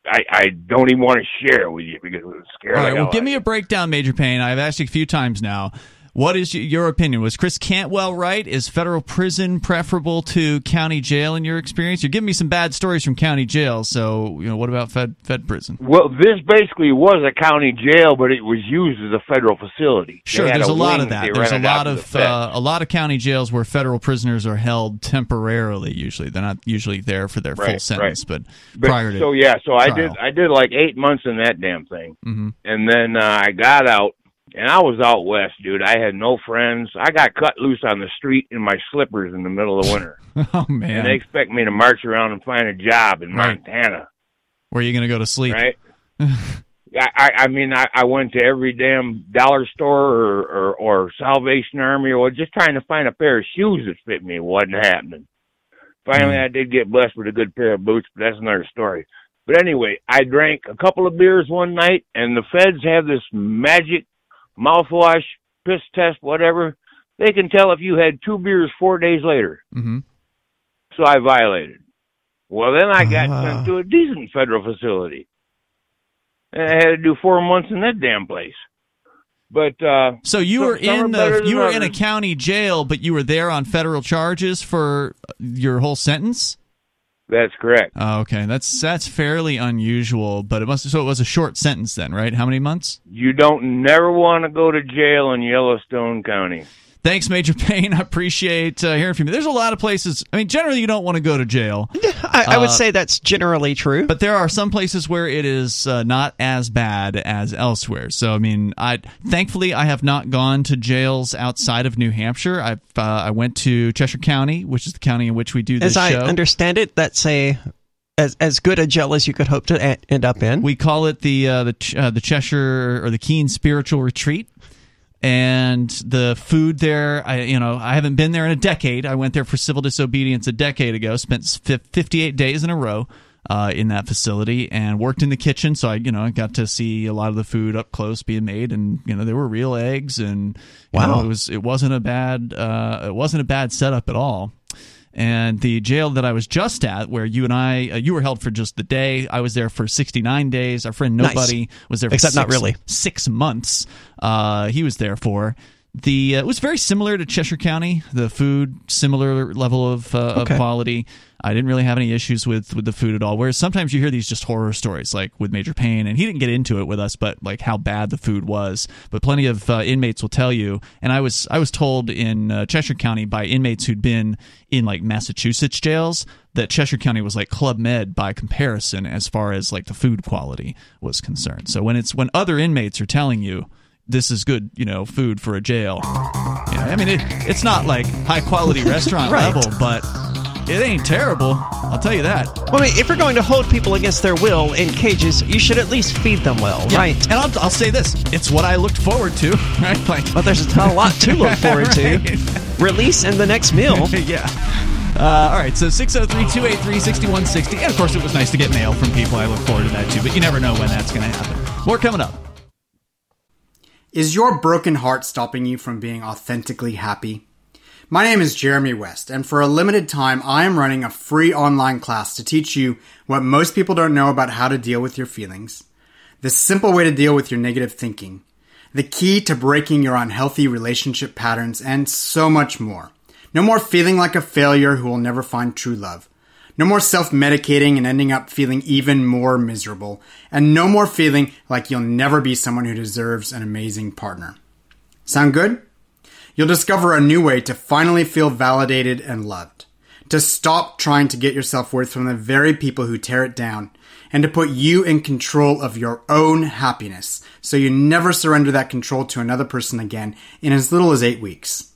I, I don't even want to share it with you because it was scary. All right. Well, give me a breakdown, Major Payne. I've asked you a few times now. What is your opinion? Was Chris Cantwell right? Is federal prison preferable to county jail in your experience? You're giving me some bad stories from county jail, so you know what about fed fed prison? Well, this basically was a county jail, but it was used as a federal facility. Sure, there's a, lot of that. There's a lot of uh, a lot of county jails where federal prisoners are held temporarily. Usually, they're not usually there for their full Right, sentence, but, But- prior to so yeah, so I did I did like eight months in that damn thing, hmm and then uh, I got out, and I was out west, dude. I had no friends. I got cut loose on the street in my slippers in the middle of winter, [laughs] Oh man! and they expect me to march around and find a job in Right. Montana. where are you going to go to sleep? right? [laughs] I, I mean I, I went to every damn dollar store or, or or Salvation Army or just trying to find a pair of shoes that fit me. Wasn't happening. Finally, hmm. I did get blessed with a good pair of boots, but that's another story. But anyway, I drank a couple of beers one night, and the feds have this magic mouthwash, piss test, whatever. They can tell if you had two beers four days later. Mm-hmm. So I violated. Well, then I got Ah. sent to a decent federal facility. And I had to do four months in that damn place. But uh So you were in the, you were in a county jail, but you were there on federal charges for your whole sentence. That's correct. Oh, okay, that's that's fairly unusual, but it must so it was a short sentence then, right? How many months? You don't never want to go to jail in Yellowstone County. Thanks, Major Payne. [laughs] I appreciate uh, hearing from you. There's a lot of places. I mean, generally, you don't want to go to jail. [laughs] I, I would Uh, say that's generally true. But there are some places where it is uh, not as bad as elsewhere. So I mean, I thankfully I have not gone to jails outside of New Hampshire. I uh, I went to Cheshire County, which is the county in which we do this As I show. understand it, that's a as as good a jail as you could hope to end up in. we call it the uh, the uh, the Cheshire or the Keene Spiritual Retreat. And the food there, I you know, I haven't been there in a decade. I went there for civil disobedience a decade ago. Spent 58 days in a row uh, in that facility and worked in the kitchen. So I, you know, I got to see a lot of the food up close being made, and you know, there were real eggs, and you Wow. know, it was it wasn't a bad uh, it wasn't a bad setup at all. And the jail that I was just at, where you and I, uh, you were held for just the day. I was there for 69 days. Our friend Nice. Nobody was there for Except not six- really. six months. Uh, he was there for. The uh, it was very similar to Cheshire County. The food similar level of, uh, Okay. of quality. I didn't really have any issues with with the food at all. Whereas sometimes you hear these just horror stories, like with Major Payne, and he didn't get into it with us, but like how bad the food was. But plenty of uh, inmates will tell you. And I was I was told in uh, Cheshire County by inmates who'd been in like Massachusetts jails that Cheshire County was like Club Med by comparison as far as like the food quality was concerned. So when it's when other inmates are telling you this is good, you know, food for a jail. You know, I mean, it, it's not like high quality [laughs] restaurant Right. level, but it ain't terrible. I'll tell you that. Well, I mean, if you're going to hold people against their will in cages, you should at least feed them well, Yeah. right? And I'll, I'll say this: it's what I looked forward to, [laughs] right? Like, But there's not a lot to look forward to. [laughs] Release and the next meal. [laughs] yeah. Uh, all right, so 603 283 6160. And of course, it was nice to get mail from people. I look forward to that too, but you never know when that's going to happen. More coming up. Is your broken heart stopping you from being authentically happy? My name is Jeremy West, and for a limited time, I am running a free online class to teach you what most people don't know about how to deal with your feelings, the simple way to deal with your negative thinking, the key to breaking your unhealthy relationship patterns, and so much more. No more feeling like a failure who will never find true love. No more self medicating and ending up feeling even more miserable. And no more feeling like you'll never be someone who deserves an amazing partner. Sound good? You'll discover a new way to finally feel validated and loved. To stop trying to get your self worth from the very people who tear it down. And to put you in control of your own happiness so you never surrender that control to another person again in as little as eight weeks.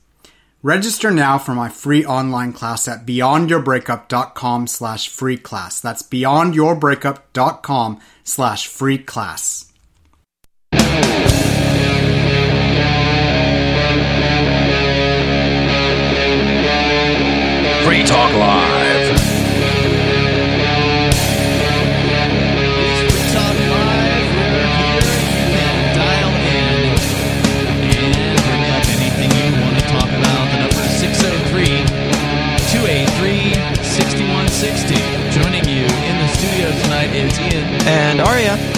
Register now for my free online class at beyondyourbreakup.com slash free class. That's beyondyourbreakup.com slash free class. 603 283 6160. Joining you in the studio tonight is Ian. And Aria.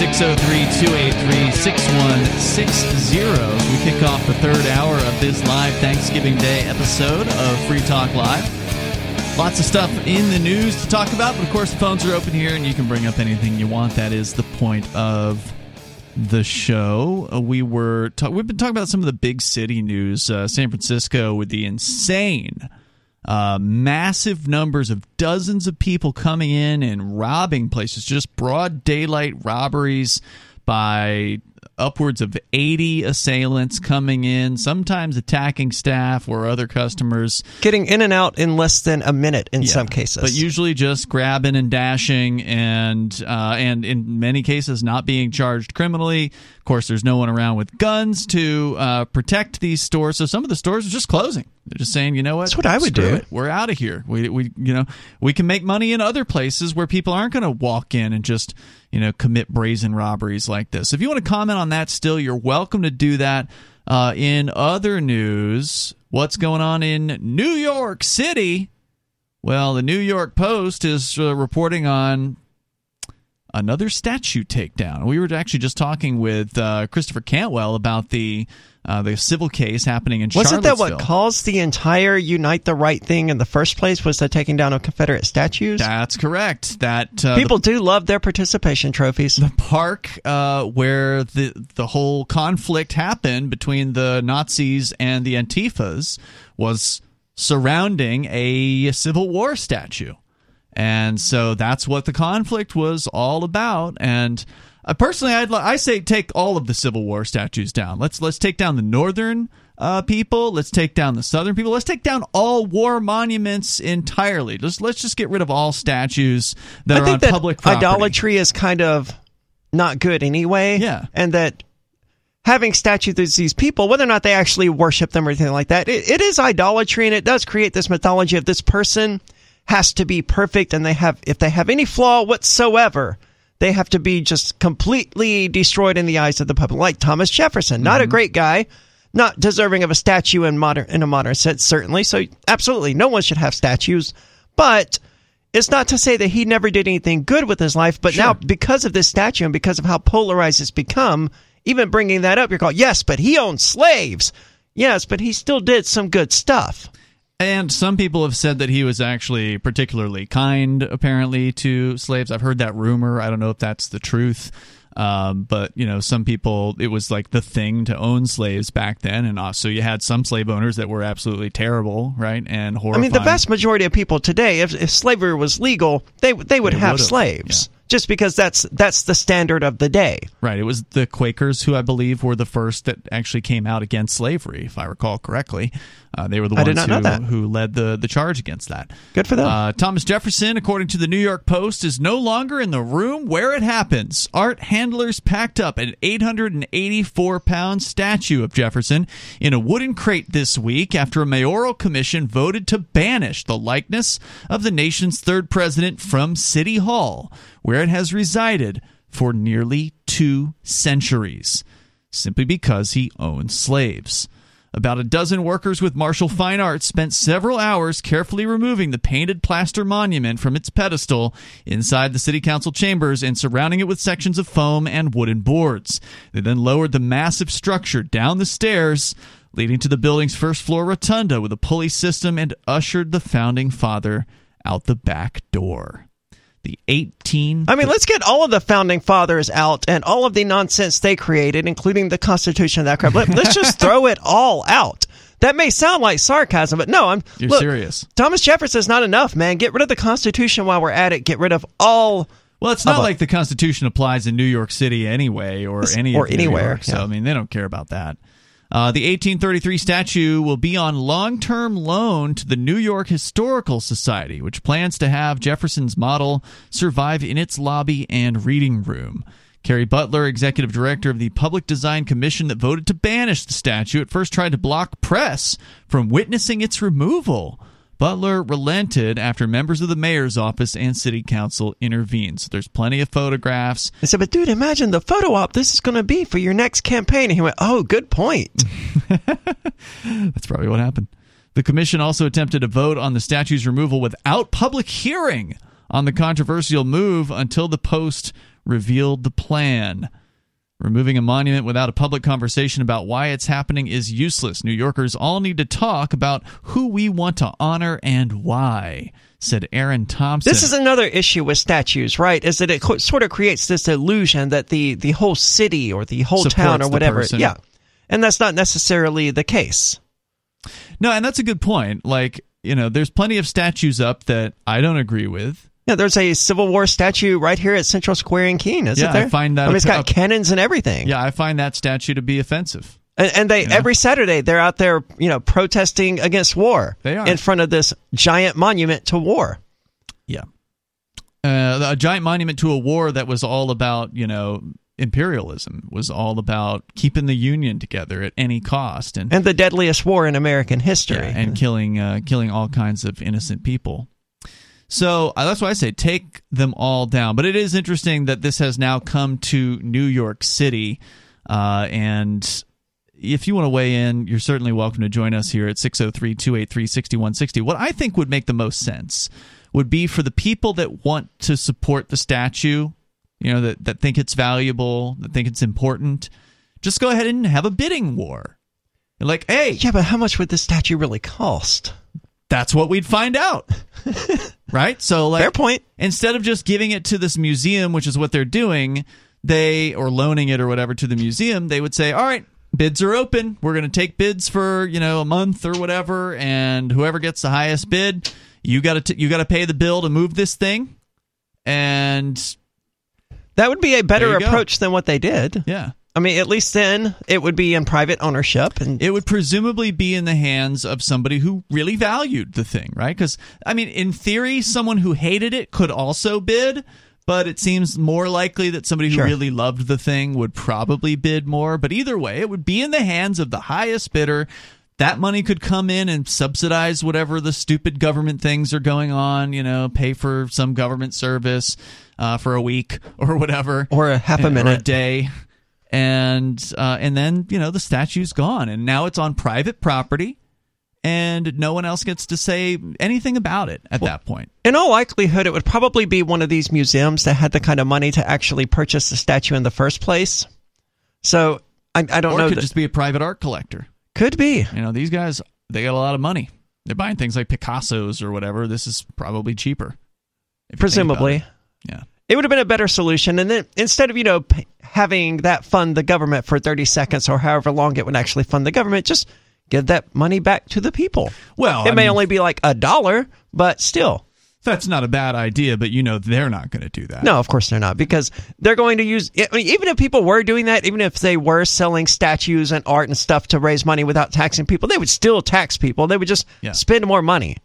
That's 603 283 6160. We kick off the third hour of this live Thanksgiving Day episode of Free Talk Live. Lots of stuff in the news to talk about, but of course, the phones are open here and you can bring up anything you want. That is the point of the show. Uh, we were ta- we've been talking about some of the big city news. Uh, San Francisco with the insane uh, massive numbers of dozens of people coming in and robbing places, just broad daylight robberies by upwards of 80 assailants coming in, sometimes attacking staff or other customers. Getting in and out in less than a minute in some cases. But usually just grabbing and dashing, and uh, and in many cases not being charged criminally. Of course, there's no one around with guns to uh, protect these stores, so some of the stores are just closing. They're just saying, you know what? That's what I would do. it. We're out of here. We we you know we can make money in other places where people aren't going to walk in and just you know commit brazen robberies like this. If you want to comment on that, still you're welcome to do that. Uh, in other news, what's going on in New York City? Well, the New York Post is uh, reporting on another statue takedown. We were actually just talking with uh, Christopher Cantwell about the uh, the civil case happening in Wasn't that what caused the entire Unite the Right thing in the first place? Was the taking down of Confederate statues? That's correct. That uh, People do love their participation trophies. The park uh, where the the whole conflict happened between the Nazis and the Antifas was surrounding a Civil War statue, and so that's what the conflict was all about. And uh, personally, I'd I say take all of the Civil War statues down. Let's let's take down the northern uh, people. Let's take down the southern people. Let's take down all war monuments entirely. Let's let's just get rid of all statues that I are think on that public property. idolatry is kind of not good anyway. Yeah. And that having statues of these people, whether or not they actually worship them or anything like that, it, it is idolatry and it does create this mythology of this person has to be perfect and they have if they have any flaw whatsoever, they have to be just completely destroyed in the eyes of the public. Like Thomas Jefferson, not a Mm-hmm. great guy, not deserving of a statue in modern in a modern sense, certainly. So absolutely, no one should have statues. But it's not to say that he never did anything good with his life, but now because of this statue and because of how polarized it's become, even bringing that up, you're called yes, but he owned slaves. Yes, but he still did some good stuff. And some people have said that he was actually particularly kind, apparently, to slaves. I've heard that rumor. I don't know if that's the truth. Um, but, you know, some people, it was like the thing to own slaves back then. And also, you had some slave owners that were absolutely terrible, right? And horrible. I mean, the vast majority of people today, if, if slavery was legal, they they would They have would've, slaves just because that's that's the standard of the day. Right. It was the Quakers who I believe were the first that actually came out against slavery, if I recall correctly. Uh, they were the ones did not know who, who led the, the charge against that. Good for them. Uh, Thomas Jefferson, according to the New York Post, is no longer in the room where it happens. Art handlers packed up an 884 pound statue of Jefferson in a wooden crate this week after a mayoral commission voted to banish the likeness of the nation's third president from City Hall, where it has resided for nearly two centuries, simply because he owned slaves. About a dozen workers with Marshall Fine Arts spent several hours carefully removing the painted plaster monument from its pedestal inside the city council chambers and surrounding it with sections of foam and wooden boards. They then lowered the massive structure down the stairs leading to the building's first floor rotunda with a pulley system and ushered the founding father out the back door. The 18 I mean, let's get all of the founding fathers out and all of the nonsense they created, including the Constitution and that crap. Let, us just [laughs] throw it all out. That may sound like sarcasm, but no, I'm You're look, serious. Thomas Jefferson's not enough, man. Get rid of the Constitution while we're at it. Get rid of all. Well, it's not of it. like the Constitution applies in New York City anyway, or any or of anywhere, York, so yeah. I mean, they don't care about that. Uh, the 1833 statue will be on long-term loan to the New York Historical Society, which plans to have Jefferson's model survive in its lobby and reading room. Keri Butler, executive director of the Public Design Commission that voted to banish the statue, at first tried to block press from witnessing its removal. Butler relented after members of the mayor's office and city council intervened. So there's plenty of photographs. I said, but dude, imagine the photo op this is going to be for your next campaign. And he went, oh, good point. [laughs] That's probably what happened. The commission also attempted to vote on the statue's removal without public hearing on the controversial move until the Post revealed the plan. Removing a monument without a public conversation about why it's happening is useless. New Yorkers all need to talk about who we want to honor and why, said Erin Thompson. This is another issue with statues, right? Is that it co- sort of creates this illusion that the, the whole city or the whole town or whatever. Yeah. And that's not necessarily the case. No, and that's a good point. Like, you know, there's plenty of statues up that I don't agree with. Yeah, there's a Civil War statue right here at Central Square in Keene, isn't Yeah, I find that I mean, it's a- got cannons and everything. Yeah, I find that statue to be offensive. And, and they every Saturday they're out there, you know, protesting against war. They are. in front of this giant monument to war. Yeah. Uh, a giant monument to a war that was all about, you know, imperialism, was all about keeping the Union together at any cost, and And the deadliest war in American history. Yeah, and killing uh, killing all kinds of innocent people. So uh, that's why I say take them all down. But it is interesting that this has now come to New York City, uh, and if you want to weigh in, you're certainly welcome to join us here at 603 283 6160. What I think would make the most sense would be for the people that want to support the statue, you know, that, that think it's valuable, that think it's important, just go ahead and have a bidding war. Like, hey. Yeah, but how much would this statue really cost? That's what we'd find out. [laughs] right? So like Fair point. Instead of just giving it to this museum, which is what they're doing, they or loaning it or whatever to the museum, they would say, "All right, bids are open. We're going to take bids for, you know, a month or whatever, and whoever gets the highest bid, you got to you got to pay the bill to move this thing." And That would be a better you go. approach than what they did. yeah. I mean, at least then it would be in private ownership and It would presumably be in the hands of somebody who really valued the thing, right? Because, I mean, in theory, someone who hated it could also bid, but it seems more likely that somebody who Sure. really loved the thing would probably bid more. But either way, it would be in the hands of the highest bidder. That money could come in and subsidize whatever the stupid government things are going on, you know, pay for some government service uh, for a week or whatever. Or a half a Or a day and uh, and then you know the statue's gone and now it's on private property and no one else gets to say anything about it at that point in all likelihood, it would probably be one of these museums that had the kind of money to actually purchase the statue in the first place. So I, I don't or know. it could that- just be a private art collector could be. you know these guys they got a lot of money they're buying things like picasso's or whatever this is probably cheaper if you think about Presumably. yeah It would have been a better solution. And then instead of, you know, p- having that fund the government for 30 seconds or however long it would actually fund the government, just give that money back to the people. well it I may mean, only be like a dollar, but still. that's not a bad idea but you know they're not going to do that No, of course they're not because they're going to use. I mean, even if people were doing that, even if they were selling statues and art and stuff to raise money without taxing people, they would still tax people. They would just Yeah. spend more money.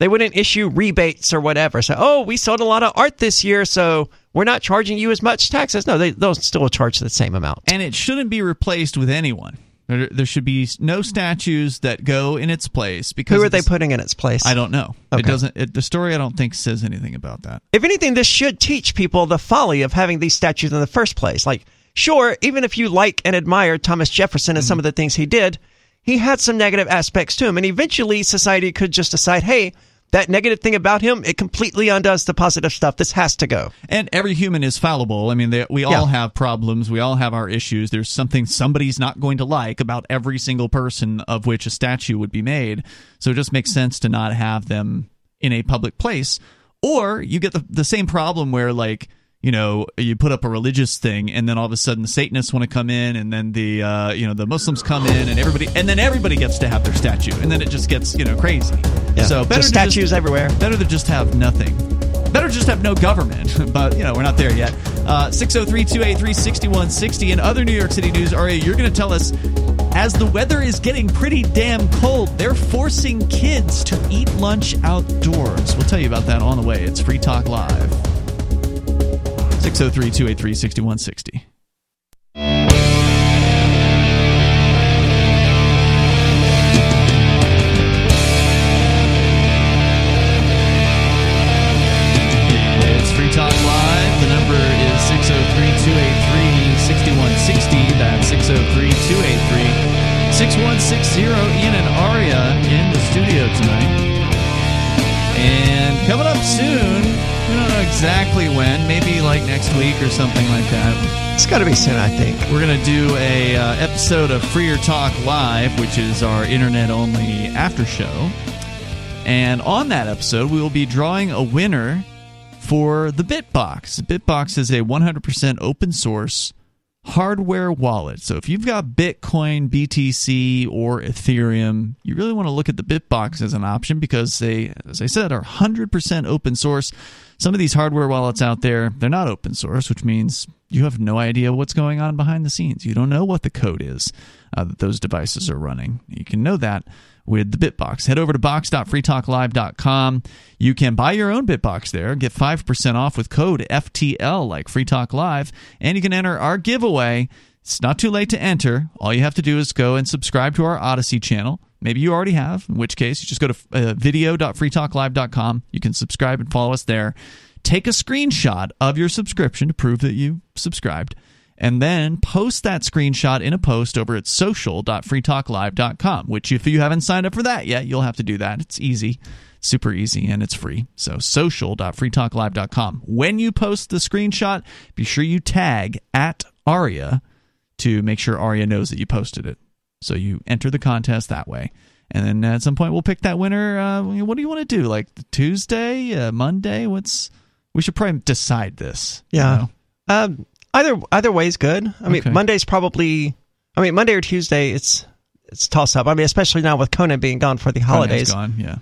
They wouldn't issue rebates or whatever. So, oh, we sold a lot of art this year, so we're not charging you as much taxes. No, they, they'll still charge the same amount. and it shouldn't be replaced with anyone there, there should be no statues that go in its place because Who are they putting in its place? I don't know. It doesn't. It, the story I don't think says anything about that. If anything, this should teach people the folly of having these statues in the first place. Like, sure, even if you like and admire Thomas Jefferson and some mm-hmm. of the things he did, he had some negative aspects to him. And eventually, society could just decide, hey, that negative thing about him, it completely undoes the positive stuff. This has to go. And every human is fallible. I mean, they, we all Yeah. have problems. We all have our issues. There's something somebody's not going to like about every single person of which a statue would be made. So it just makes sense to not have them in a public place. Or you get the, the same problem where, like, you know, you put up a religious thing, and then all of a sudden the Satanists want to come in, and then the uh, you know the Muslims come in, and everybody, and then everybody gets to have their statue, and then it just gets you know crazy. Yeah. So better Just to just- statues everywhere. Better to just have nothing. Better just have no government, [laughs] but you know we're not there yet. Uh, 603-283-6160 and other New York City news. Aria, you're going to tell us as the weather is getting pretty damn cold, they're forcing kids to eat lunch outdoors. We'll tell you about that on the way. It's Free Talk Live. 603 283 6160. Or something like that. It's got to be soon, I think. We're going to do a uh, episode of Freer Talk Live, which is our internet only after show. And on that episode, we will be drawing a winner for the Bitbox. Bitbox is a 100% open source hardware wallet. So if you've got Bitcoin, BTC, or Ethereum, you really want to look at the Bitbox as an option because they, as I said, are 100% open source. Some of these hardware wallets out there, they're not open source, which means you have no idea what's going on behind the scenes. You don't know what the code is uh, that those devices are running. You can know that with the Bitbox. Head over to box.freetalklive.com. You can buy your own Bitbox there, get 5% off with code FTL like Free Talk Live, and you can enter our giveaway. It's not too late to enter. All you have to do is go and subscribe to our Odysee channel. Maybe you already have, in which case you just go to uh, video.freetalklive.com. You can subscribe and follow us there. Take a screenshot of your subscription to prove that you subscribed and then post that screenshot in a post over at social.freetalklive.com, which if you haven't signed up for that yet, you'll have to do that. It's easy, super easy, and it's free. So social.freetalklive.com. When you post the screenshot, be sure you tag at Aria to make sure Aria knows that you posted it. So you enter the contest that way. And then at some point we'll pick that winner. Uh, what do you want to do? Like Tuesday, uh, Monday? What's we should probably decide this. Yeah. You know? Um, either either way is good. I mean, Okay. Monday's probably. I mean, Monday or Tuesday, it's it's toss up. I mean, especially now with Conan being gone for the Conan's holidays. gone, yeah.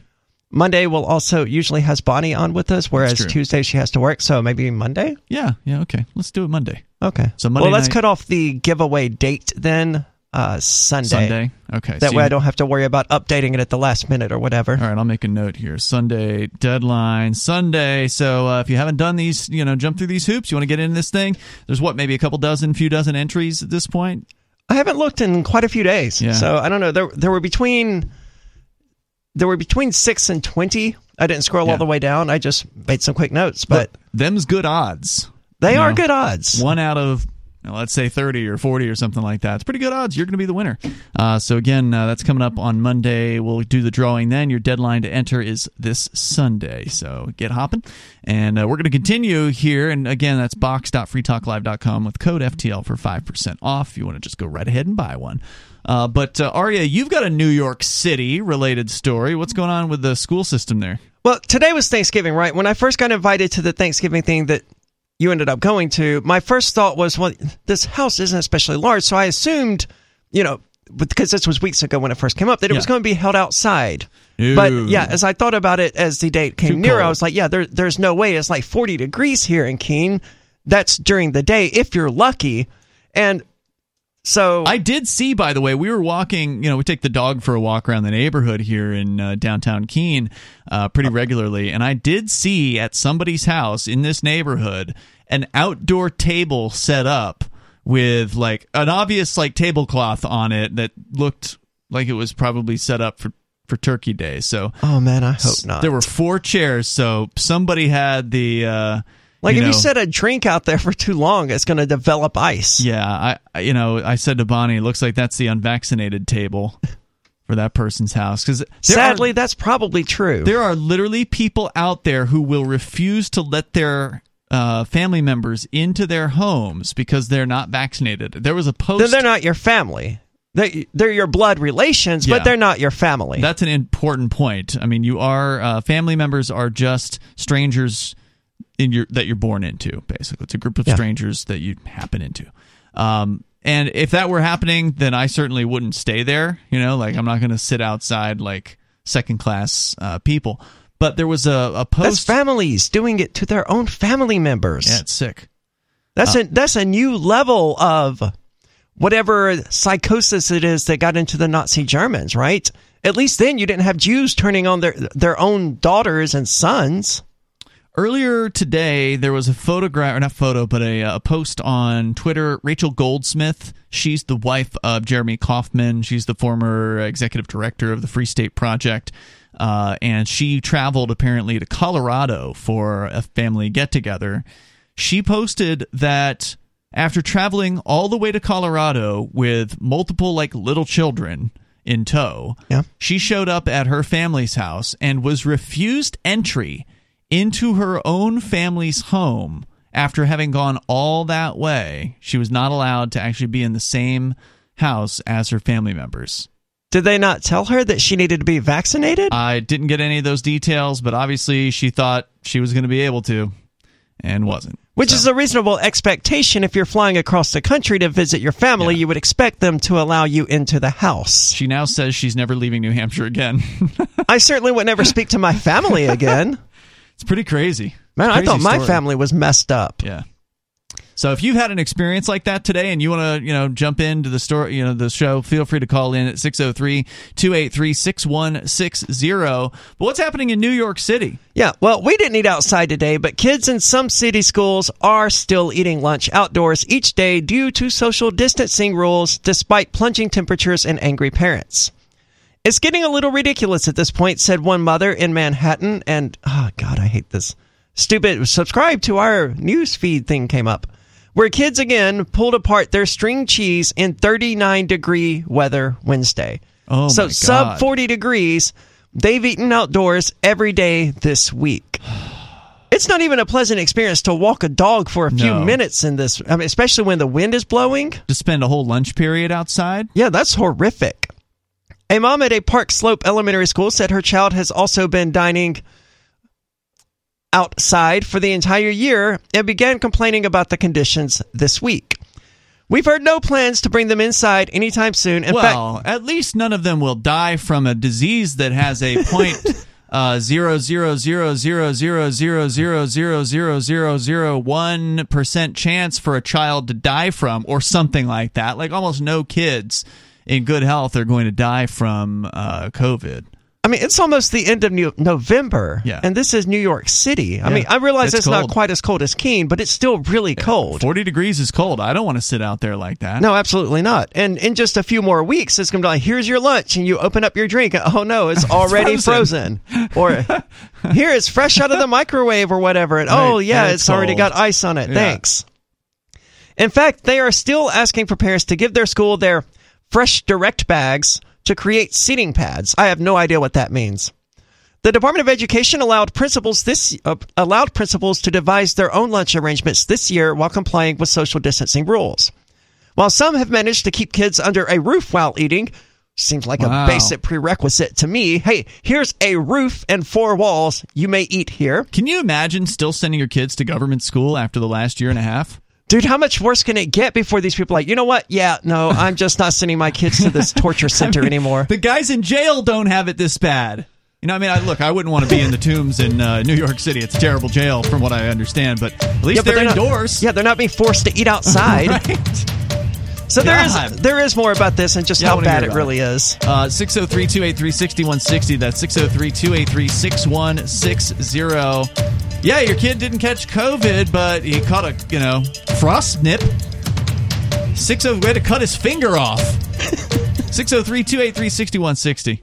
Monday will also usually has Bonnie on with us, whereas. Tuesday she has to work. So maybe Monday. Yeah, yeah, okay. Let's do it Monday. Okay. So Monday well, let's night- cut off the giveaway date then. Uh, Sunday. Sunday. Okay. That so way, you- I don't have to worry about updating it at the last minute or whatever. All right, I'll make a note here. Sunday deadline, Sunday. So uh, if you haven't done these, you know, jump through these hoops, you want to get into this thing. There's what, maybe a couple dozen, few dozen entries at this point. I haven't looked in quite a few days, Yeah. so I don't know. There, there were between there were between six and twenty. I didn't scroll Yeah. all the way down. I just made some quick notes, but them's good odds. They You are know, good odds. One out of let's say 30 or 40 or something like that. It's pretty good odds. You're going to be the winner. Uh, so, again, uh, that's coming up on Monday. We'll do the drawing then. Your deadline to enter is this Sunday. So, get hopping. And uh, we're going to continue here. And again, that's box.freetalklive.com with code FTL for 5% off. If You want to just go right ahead and buy one. Uh, but, uh, Aria, you've got a New York City related story. What's going on with the school system there? Well, today was Thanksgiving, right? When I first got invited to the Thanksgiving thing that you ended up going to, my first thought was, well, this house isn't especially large, so I assumed, you know, because this was weeks ago when it first came up, that it was going to be held outside. No. But yeah, as I thought about it as the date came Too nearer, I was like, yeah, there, there's no way. It's like 40 degrees here in Keene. That's during the day if you're lucky. And so I did see, by the way, we were walking. You know, we take the dog for a walk around the neighborhood here in uh, downtown Keene uh, pretty regularly, and I did see at somebody's house in this neighborhood an outdoor table set up with like an obvious like tablecloth on it that looked like it was probably set up for for Turkey Day. So, oh man, I hope not. There were four chairs, so somebody had the. Uh, like if know, you set a drink out there for too long, it's going to develop ice. yeah, I you know I said to Bonnie, it looks like that's the unvaccinated table for that person's house because Sadly, that's probably true. there are literally people out there who will refuse to let their uh, family members into their homes because they're not vaccinated. There was a post. Then they're not your family. They, they're your blood relations, Yeah. but they're not your family. That's an important point. I mean, you are uh, family members are just strangers in your that you're born into. Basically, it's a group of Yeah. strangers that you happen into. Um, and if that were happening, then I certainly wouldn't stay there. You know, like I'm not going to sit outside like second class uh, people. But there was a, a post. That's families doing it to their own family members. yeah, it's sick. That's Uh, a that's a new level of whatever psychosis it is that got into the Nazi Germans, right? At least then you didn't have Jews turning on their their own daughters and sons. Earlier today, there was a photograph, or not photo, but a, a post on Twitter. Rachel Goldsmith, she's the wife of Jeremy Kauffman. She's the former executive director of the Free State Project. Uh, and she traveled apparently to Colorado for a family get together. She posted that after traveling all the way to Colorado with multiple, like, little children in tow, Yeah. she showed up at her family's house and was refused entry into her own family's home after having gone all that way. She was not allowed to actually be in the same house as her family members. Did they not tell her that she needed to be vaccinated? I didn't get any of those details, but obviously she thought she was going to be able to and wasn't. Which is a reasonable expectation if you're flying across the country to visit your family. You would expect them to allow you into the house. She now says she's never leaving New Hampshire again. [laughs] I certainly would never speak to my family again. It's pretty crazy. Man, I Crazy thought my story. family was messed up. Yeah. So if you've had an experience like that today and you want to, you know, jump into the story, you know, the show, feel free to call in at 603-283-6160. But what's happening in New York City? Yeah, well, we didn't eat outside today, but kids in some city schools are still eating lunch outdoors each day due to social distancing rules despite plunging temperatures and angry parents. It's getting a little ridiculous at this point, said one mother in Manhattan, and oh god, I hate this. Stupid subscribe to our news feed thing came up. Where kids again pulled apart their string cheese in 39 degree weather Wednesday. Oh so sub 40 degrees. They've eaten outdoors every day this week. [sighs] It's not even a pleasant experience to walk a dog for a few No. minutes in this, I mean, especially when the wind is blowing. To spend a whole lunch period outside? Yeah, that's horrific. A mom at a Park Slope Elementary School said her child has also been dining outside for the entire year and began complaining about the conditions this week. We've heard no plans to bring them inside anytime soon. In fact, well, at least none of them will die from a disease that has a point uh, zero zero zero zero zero zero zero zero zero zero zero one percent chance for a child to die from, or something like that. Like almost no kids in good health are going to die from uh, COVID. I mean, it's almost the end of New- November, Yeah. and this is New York City. I Yeah. mean, I realize It's it's, not quite as cold as Keene, but it's still really cold. Forty degrees is cold. I don't want to sit out there like that. No, absolutely not. And in just a few more weeks, it's going to be like, here's your lunch, and you open up your drink. Oh no, [laughs] it's already frozen. frozen. or [laughs] here, it's fresh out of the microwave or whatever. And oh Right, yeah, and it's, it's already got ice on it. Yeah. Thanks. In fact, they are still asking for parents to give their school their fresh direct bags to create seating pads. I have no idea what that means. The Department of Education allowed principals this uh, allowed principals to devise their own lunch arrangements this year while complying with social distancing rules. While some have managed to keep kids under a roof while eating, seems like Wow. a basic prerequisite to me. Hey, here's a roof and four walls. You may eat here. Can you imagine still sending your kids to government school after the last year and a half? Dude, how much worse can it get before these people are like, you know what? Yeah, no, I'm [laughs] just not sending my kids to this torture center anymore. The guys in jail don't have it this bad. You know, I mean, I, look, I wouldn't want to be in the tombs in uh, New York City. It's a terrible jail, from what I understand. But at least Yeah, they're, not- indoors. yeah, they're not being forced to eat outside. [laughs] right. So there God. is there is more about this and just Yeah, how bad it really is. Uh, 603 283 6160. That's 603 283 6160. Yeah, your kid didn't catch COVID, but he caught a, you know, frost nip. 60 way to cut his finger off. [laughs] 603 283 6160.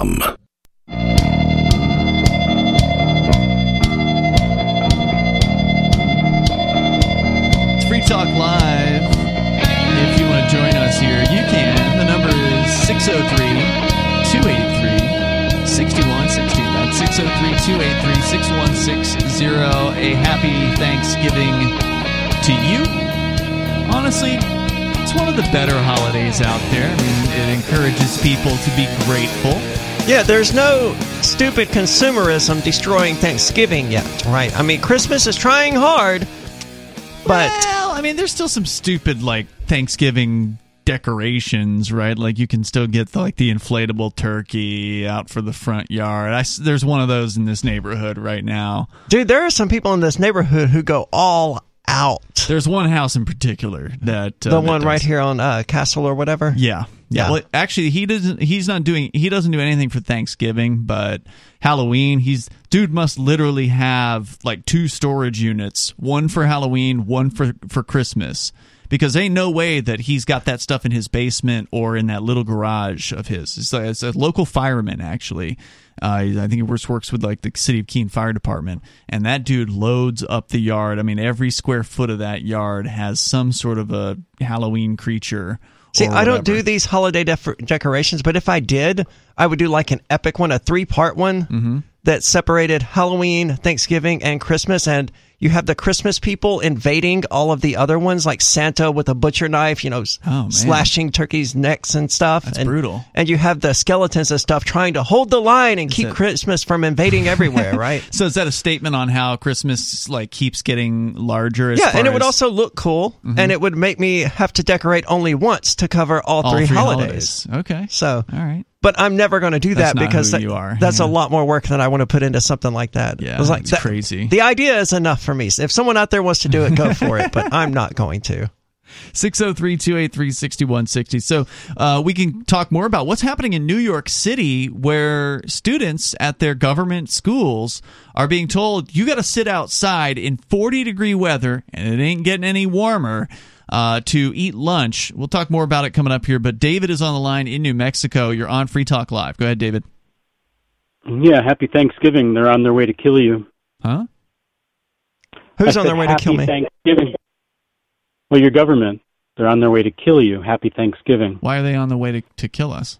It's Free Talk Live. If you want to join us here, you can. The number is 603 283 6160. That's 603 283 6160. A happy Thanksgiving to you. Honestly, it's one of the better holidays out there. I mean, it encourages people to be grateful. Yeah, there's no stupid consumerism destroying Thanksgiving yet, right? I mean, Christmas is trying hard, but well, I mean, there's still some stupid like Thanksgiving decorations, right? Like you can still get the, like the inflatable turkey out for the front yard. I there's one of those in this neighborhood right now. dude, there are some people in this neighborhood who go all out. There's one house in particular that uh, The that one right here on uh, Castle or whatever. Yeah. Yeah. Yeah. Well, actually, he doesn't. He's not doing. He doesn't do anything for Thanksgiving, but Halloween. He's dude must literally have like two storage units, one for Halloween, one for for Christmas, because ain't no way that he's got that stuff in his basement or in that little garage of his. It's, like, it's a local fireman actually. Uh, I think he works works with like the city of Keene Fire Department, and that dude loads up the yard. I mean, every square foot of that yard has some sort of a Halloween creature. See, I don't do these holiday def- decorations, but if I did, I would do like an epic one, a three part one Mm-hmm. that separated Halloween, Thanksgiving, and Christmas. And you have the Christmas people invading all of the other ones, like Santa with a butcher knife, you know, Oh, slashing turkeys' necks and stuff. That's and, brutal. And you have the skeletons and stuff trying to hold the line and keep that- Christmas from invading everywhere, [laughs] right? So is that a statement on how Christmas like keeps getting larger? As yeah, and it would also look cool, mm-hmm. and it would make me have to decorate only once to cover all, all three, three holidays. Okay, So, all right. but I'm never going to do That's that not because that- you are. that's Yeah. a lot more work than I want to put into something like that. Yeah, It was like it's that- crazy. The idea is enough for me. If someone out there wants to do it, go for it. But I'm not going to. 603 283 6160. So uh, we can talk more about what's happening in New York City, where students at their government schools are being told you got to sit outside in 40 degree weather, and it ain't getting any warmer. Uh, to eat lunch. We'll talk more about it coming up here. But David is on the line in New Mexico. You're on Free Talk Live. Go ahead, David. Yeah, happy Thanksgiving. They're on their way to kill you. Huh? Who's on their way to kill me? Thanksgiving. Well, your government. They're on their way to kill you. Happy Thanksgiving. Why are they on the way to, to kill us?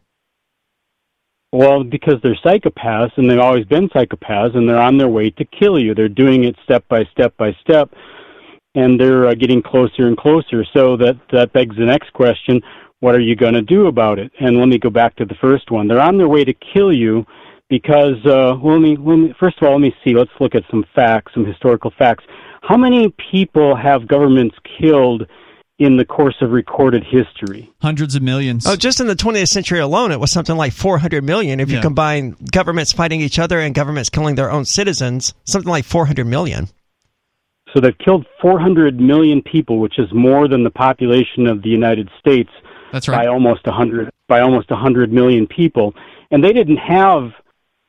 Well, because they're psychopaths, and they've always been psychopaths, and they're on their way to kill you. They're doing it step by step by step, and they're uh, getting closer and closer. So that that begs the next question: What are you going to do about it? And let me go back to the first one. They're on their way to kill you because uh, well, let me, let me first of all let me see. Let's look at some facts, some historical facts. How many people have governments killed in the course of recorded history? Hundreds of millions. Oh, just in the 20th century alone, it was something like 400 million. If you combine governments fighting each other and governments killing their own citizens, something like 400 million. So they've killed 400 million people, which is more than the population of the United States That's right. by right. almost 100 by almost 100 million people. And they didn't have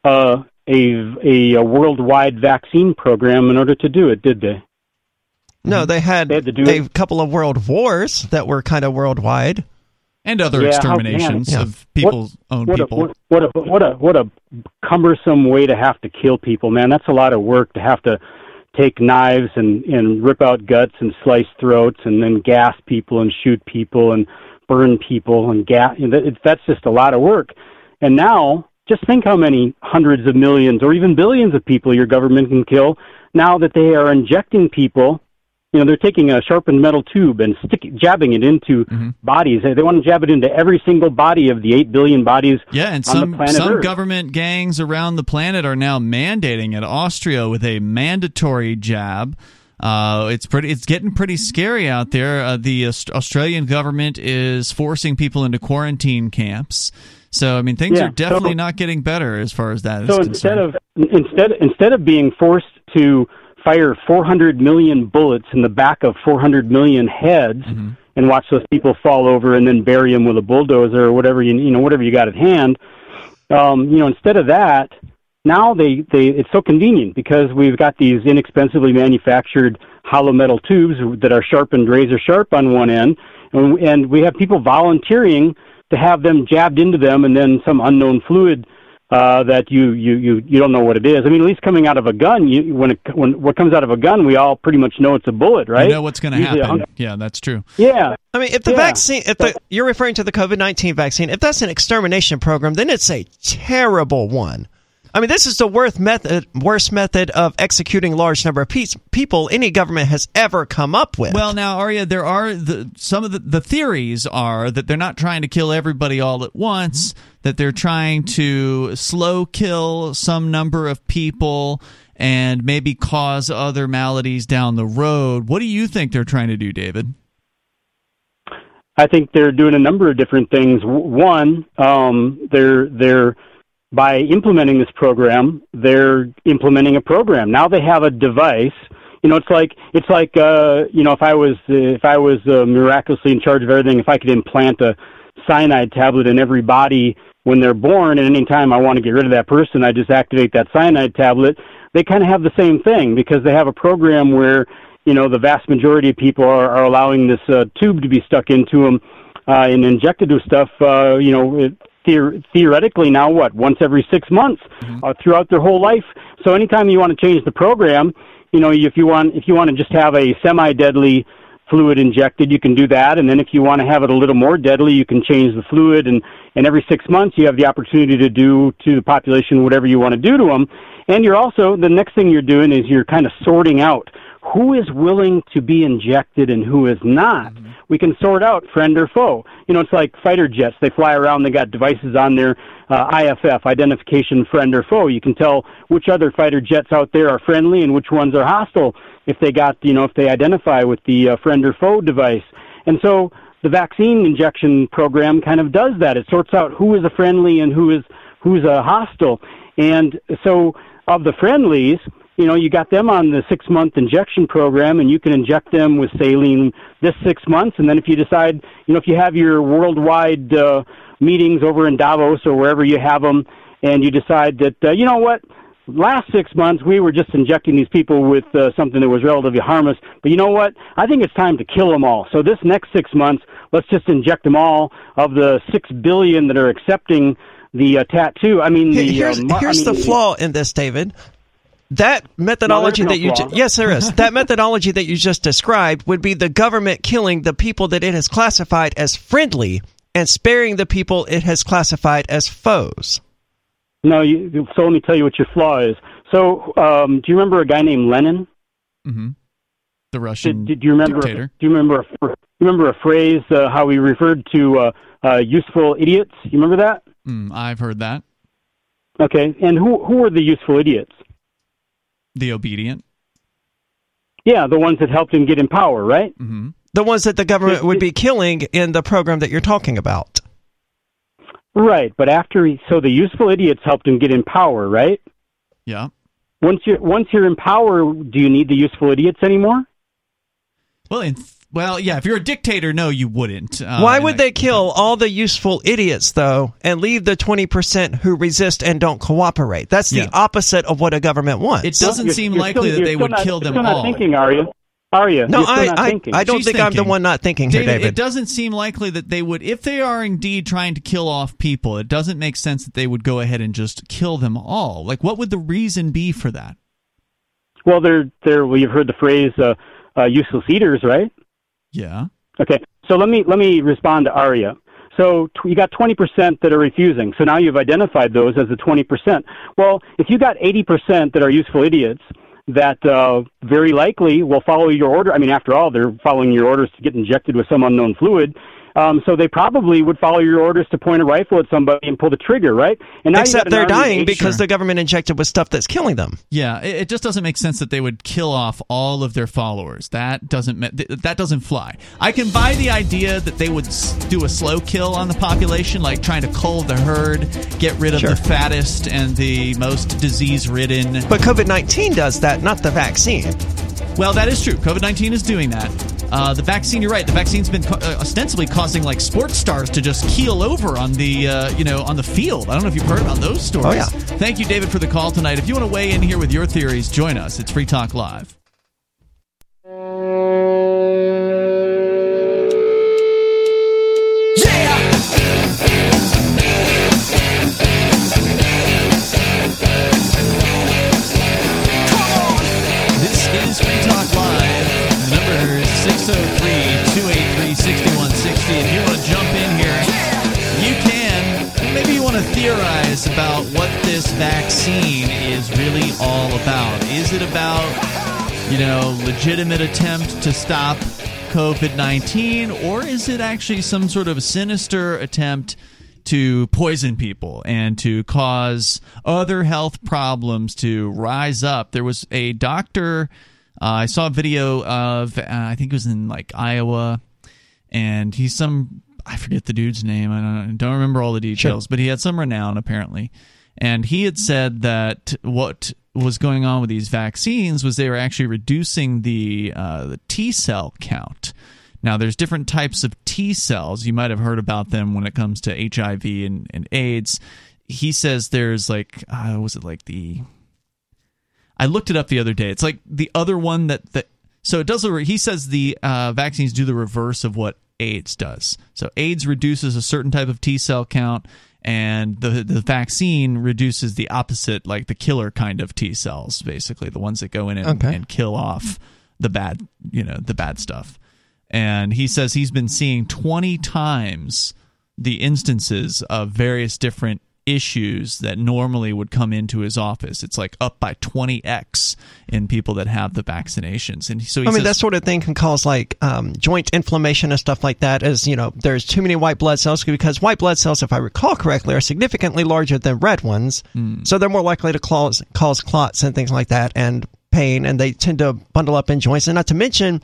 uh, a, a a worldwide vaccine program in order to do it, did they? No, mm-hmm. they had, They had to do a it- couple of world wars that were kind of worldwide. And other Yeah, how- exterminations man, of people's own what people. A, what, what a what a what a cumbersome way to have to kill people, man. That's a lot of work to have to take knives and and rip out guts and slice throats and then gas people and shoot people and burn people and gas. You know, that- that's just a lot of work. And now, just think how many hundreds of millions or even billions of people your government can kill now that they are injecting people you know they're taking a sharpened metal tube and stick jabbing it into bodies they, they want to jab it into every single body of the 8 billion bodies Yeah, and on some the planet some Earth. government gangs around the planet are now mandating it. Austria with a mandatory jab. Uh, it's pretty. It's getting pretty scary out there. Uh, the Aust- Australian government is forcing people into quarantine camps. So I mean, things Yeah, are definitely so- not getting better as far as that is so concerned. instead of instead instead of being forced to fire 400 million bullets in the back of 400 million heads Mm-hmm. and watch those people fall over and then bury them with a bulldozer or whatever you you know whatever you got at hand um, you know instead of that now they they it's so convenient because we've got these inexpensively manufactured hollow metal tubes that are sharpened razor sharp on one end and, and we have people volunteering to have them jabbed into them and then some unknown fluid uh, that you, you you you don't know what it is. I mean, at least coming out of a gun, you, when it, when what comes out of a gun, we all pretty much know it's a bullet, right? You know what's going to happen. hunk- Yeah, that's true. yeah, I mean, if the Yeah. vaccine, if the, you're referring to the COVID 19 vaccine, if that's an extermination program, then it's a terrible one. I mean, this is the worst method, worst method of executing large number of pe- people any government has ever come up with. Well, now, Aria, there are the, some of the, the theories are that they're not trying to kill everybody all at once, that they're trying to slow kill some number of people and maybe cause other maladies down the road. What do you think they're trying to do, David? I think they're doing a number of different things. One, um, they're they're by implementing this program, they're implementing a program. Now they have a device. You know, it's like it's like uh, you know, if I was if I was uh, miraculously in charge of everything, if I could implant a cyanide tablet in every body when they're born, and any time I want to get rid of that person, I just activate that cyanide tablet. They kind of have the same thing because they have a program where you know, the vast majority of people are, are allowing this uh, tube to be stuck into them uh, and injected with stuff. Uh, you know, theor- theoretically now what once every six months uh, throughout their whole life. So anytime you want to change the program, you know, if you want if you want to just have a semi-deadly fluid injected, you can do that. And then if you want to have it a little more deadly, you can change the fluid. And, and every six months, you have the opportunity to do to the population whatever you want to do to them. And you're also, the next thing you're doing is you're kind of sorting out who is willing to be injected and who is not. We can sort out friend or foe. You know, it's like fighter jets. They fly around, they got devices on their uh, IFF, identification friend or foe. You can tell which other fighter jets out there are friendly and which ones are hostile if they got, you know, if they identify with the uh, friend or foe device. And so the vaccine injection program kind of does that. It sorts out who is a friendly and who is who's a hostile. And so of the friendlies, you know, you got them on the six month injection program and you can inject them with saline this six months. And then if you decide, you know, if you have your worldwide uh, meetings over in Davos or wherever you have them and you decide that, uh, you know what, last six months we were just injecting these people with uh, something that was relatively harmless. But you know what? I think it's time to kill them all. So this next six months, let's just inject them all of the six billion that are accepting the uh, tattoo. I mean, the, here's uh, I here's mean, the flaw in this, David. That methodology no that you ju- yes there is [laughs] that methodology that you just described would be the government killing the people that it has classified as friendly and sparing the people it has classified as foes. No, you, so let me tell you what your flaw is. So, um, do you remember a guy named Lenin? Mm-hmm. The Russian Did, did you remember? dictator. Do you remember? A, fr- you remember a phrase uh, how he referred to uh, uh, useful idiots? You remember that? Mm, I've heard that. Okay, and who who were the useful idiots? The obedient. Yeah, the ones that helped him get in power, right? Mm-hmm. The ones that the government would be killing in the program that you're talking about. Right, but after he, so the useful idiots helped him get in power, right? Yeah. Once you're once you're in power, do you need the useful idiots anymore? Well, in, well, yeah. If you're a dictator, no, you wouldn't. Uh, Why and would I- they kill all the useful idiots though and leave the 20% who resist and don't cooperate? That's the Yeah. opposite of what a government wants. It doesn't You're- seem you're likely still- that they still would not- kill you're them still all. not thinking, are you? Are you? No, You're still I, not I, thinking. I don't She's think I'm the one not thinking here, David. It doesn't seem likely that they would, if they are indeed trying to kill off people. It doesn't make sense that they would go ahead and just kill them all. Like, what would the reason be for that? Well, they're they're. Well, you've heard the phrase uh, uh, "useless eaters," right? Yeah. Okay, so let me let me respond to Aria. So tw- you got 20% that are refusing. So now you've identified those as the 20%. Well, if you got 80% that are useful idiots that uh, very likely will follow your order. I mean, after all, they're following your orders to get injected with some unknown fluid. Um, so they probably would follow your orders to point a rifle at somebody and pull the trigger, right? And Except an they're dying 80 because the government injected with stuff that's killing them. Yeah, it, it just doesn't make sense that they would kill off all of their followers. That doesn't that doesn't fly. I can buy the idea that they would do a slow kill on the population, like trying to cull the herd, get rid of Sure. the fattest and the most disease-ridden. But COVID 19 does that, not the vaccine. Well, that is true. COVID nineteen is doing that. Uh, the vaccine, you're right. The vaccine's been co- uh, ostensibly causing like sports stars to just keel over on the uh, you know on the field. I don't know if you've heard about those stories. Oh, yeah. Thank you, David, for the call tonight. If you want to weigh in here with your theories, join us. It's Free Talk Live. This theorize about what this vaccine is really all about. Is it about, you know, legitimate attempt to stop COVID-19 or is it actually some sort of sinister attempt to poison people and to cause other health problems to rise up. There was a doctor, uh, I saw a video of, uh, I think it was in like Iowa, and he's some, I forget the dude's name, I don't, don't remember all the details, but he had some renown apparently. And he had said that what was going on with these vaccines was they were actually reducing the uh, the T cell count. Now, there's different types of T cells. You might have heard about them when it comes to HIV and, and AIDS. He says there's like, uh, was it like the. I looked it up the other day. It's like the other one that, that So it does. He says the uh, vaccines do the reverse of what AIDS does. So AIDS reduces a certain type of T cell count, and the the vaccine reduces the opposite, like the killer kind of T cells, basically the ones that go in and, Okay. and kill off the bad, you know, the bad stuff. And he says he's been seeing twenty times the instances of various different issues that normally would come into his office. It's like up by 20x in people that have the vaccinations. And so he I mean, says, that sort of thing can cause like um, joint inflammation and stuff like that. As you know, there's too many white blood cells because white blood cells, if I recall correctly, are significantly larger than red ones, Hmm. so they're more likely to cause cause clots and things like that, and pain, and they tend to bundle up in joints. And not to mention,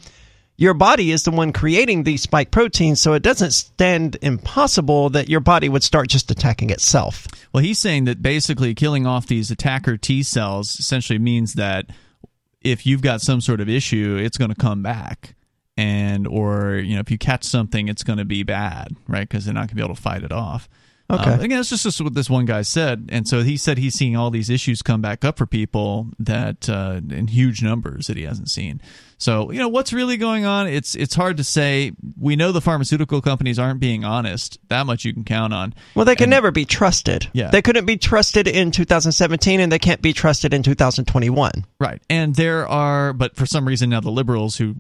your body is the one creating these spike proteins, so it doesn't stand impossible that your body would start just attacking itself. Well, he's saying that basically killing off these attacker T cells essentially means that if you've got some sort of issue, it's going to come back. And, or, you know, if you catch something, it's going to be bad, right? Because they're not going to be able to fight it off. Okay. Um, again, it's just, just what this one guy said. And so he said he's seeing all these issues come back up for people that, uh, in huge numbers that he hasn't seen. So, you know, what's really going on? It's, it's hard to say. We know the pharmaceutical companies aren't being honest. That much you can count on. Well, they can never be trusted. Yeah. They couldn't be trusted in 2017, and they can't be trusted in 2021. Right. And there are, but for some reason now the liberals who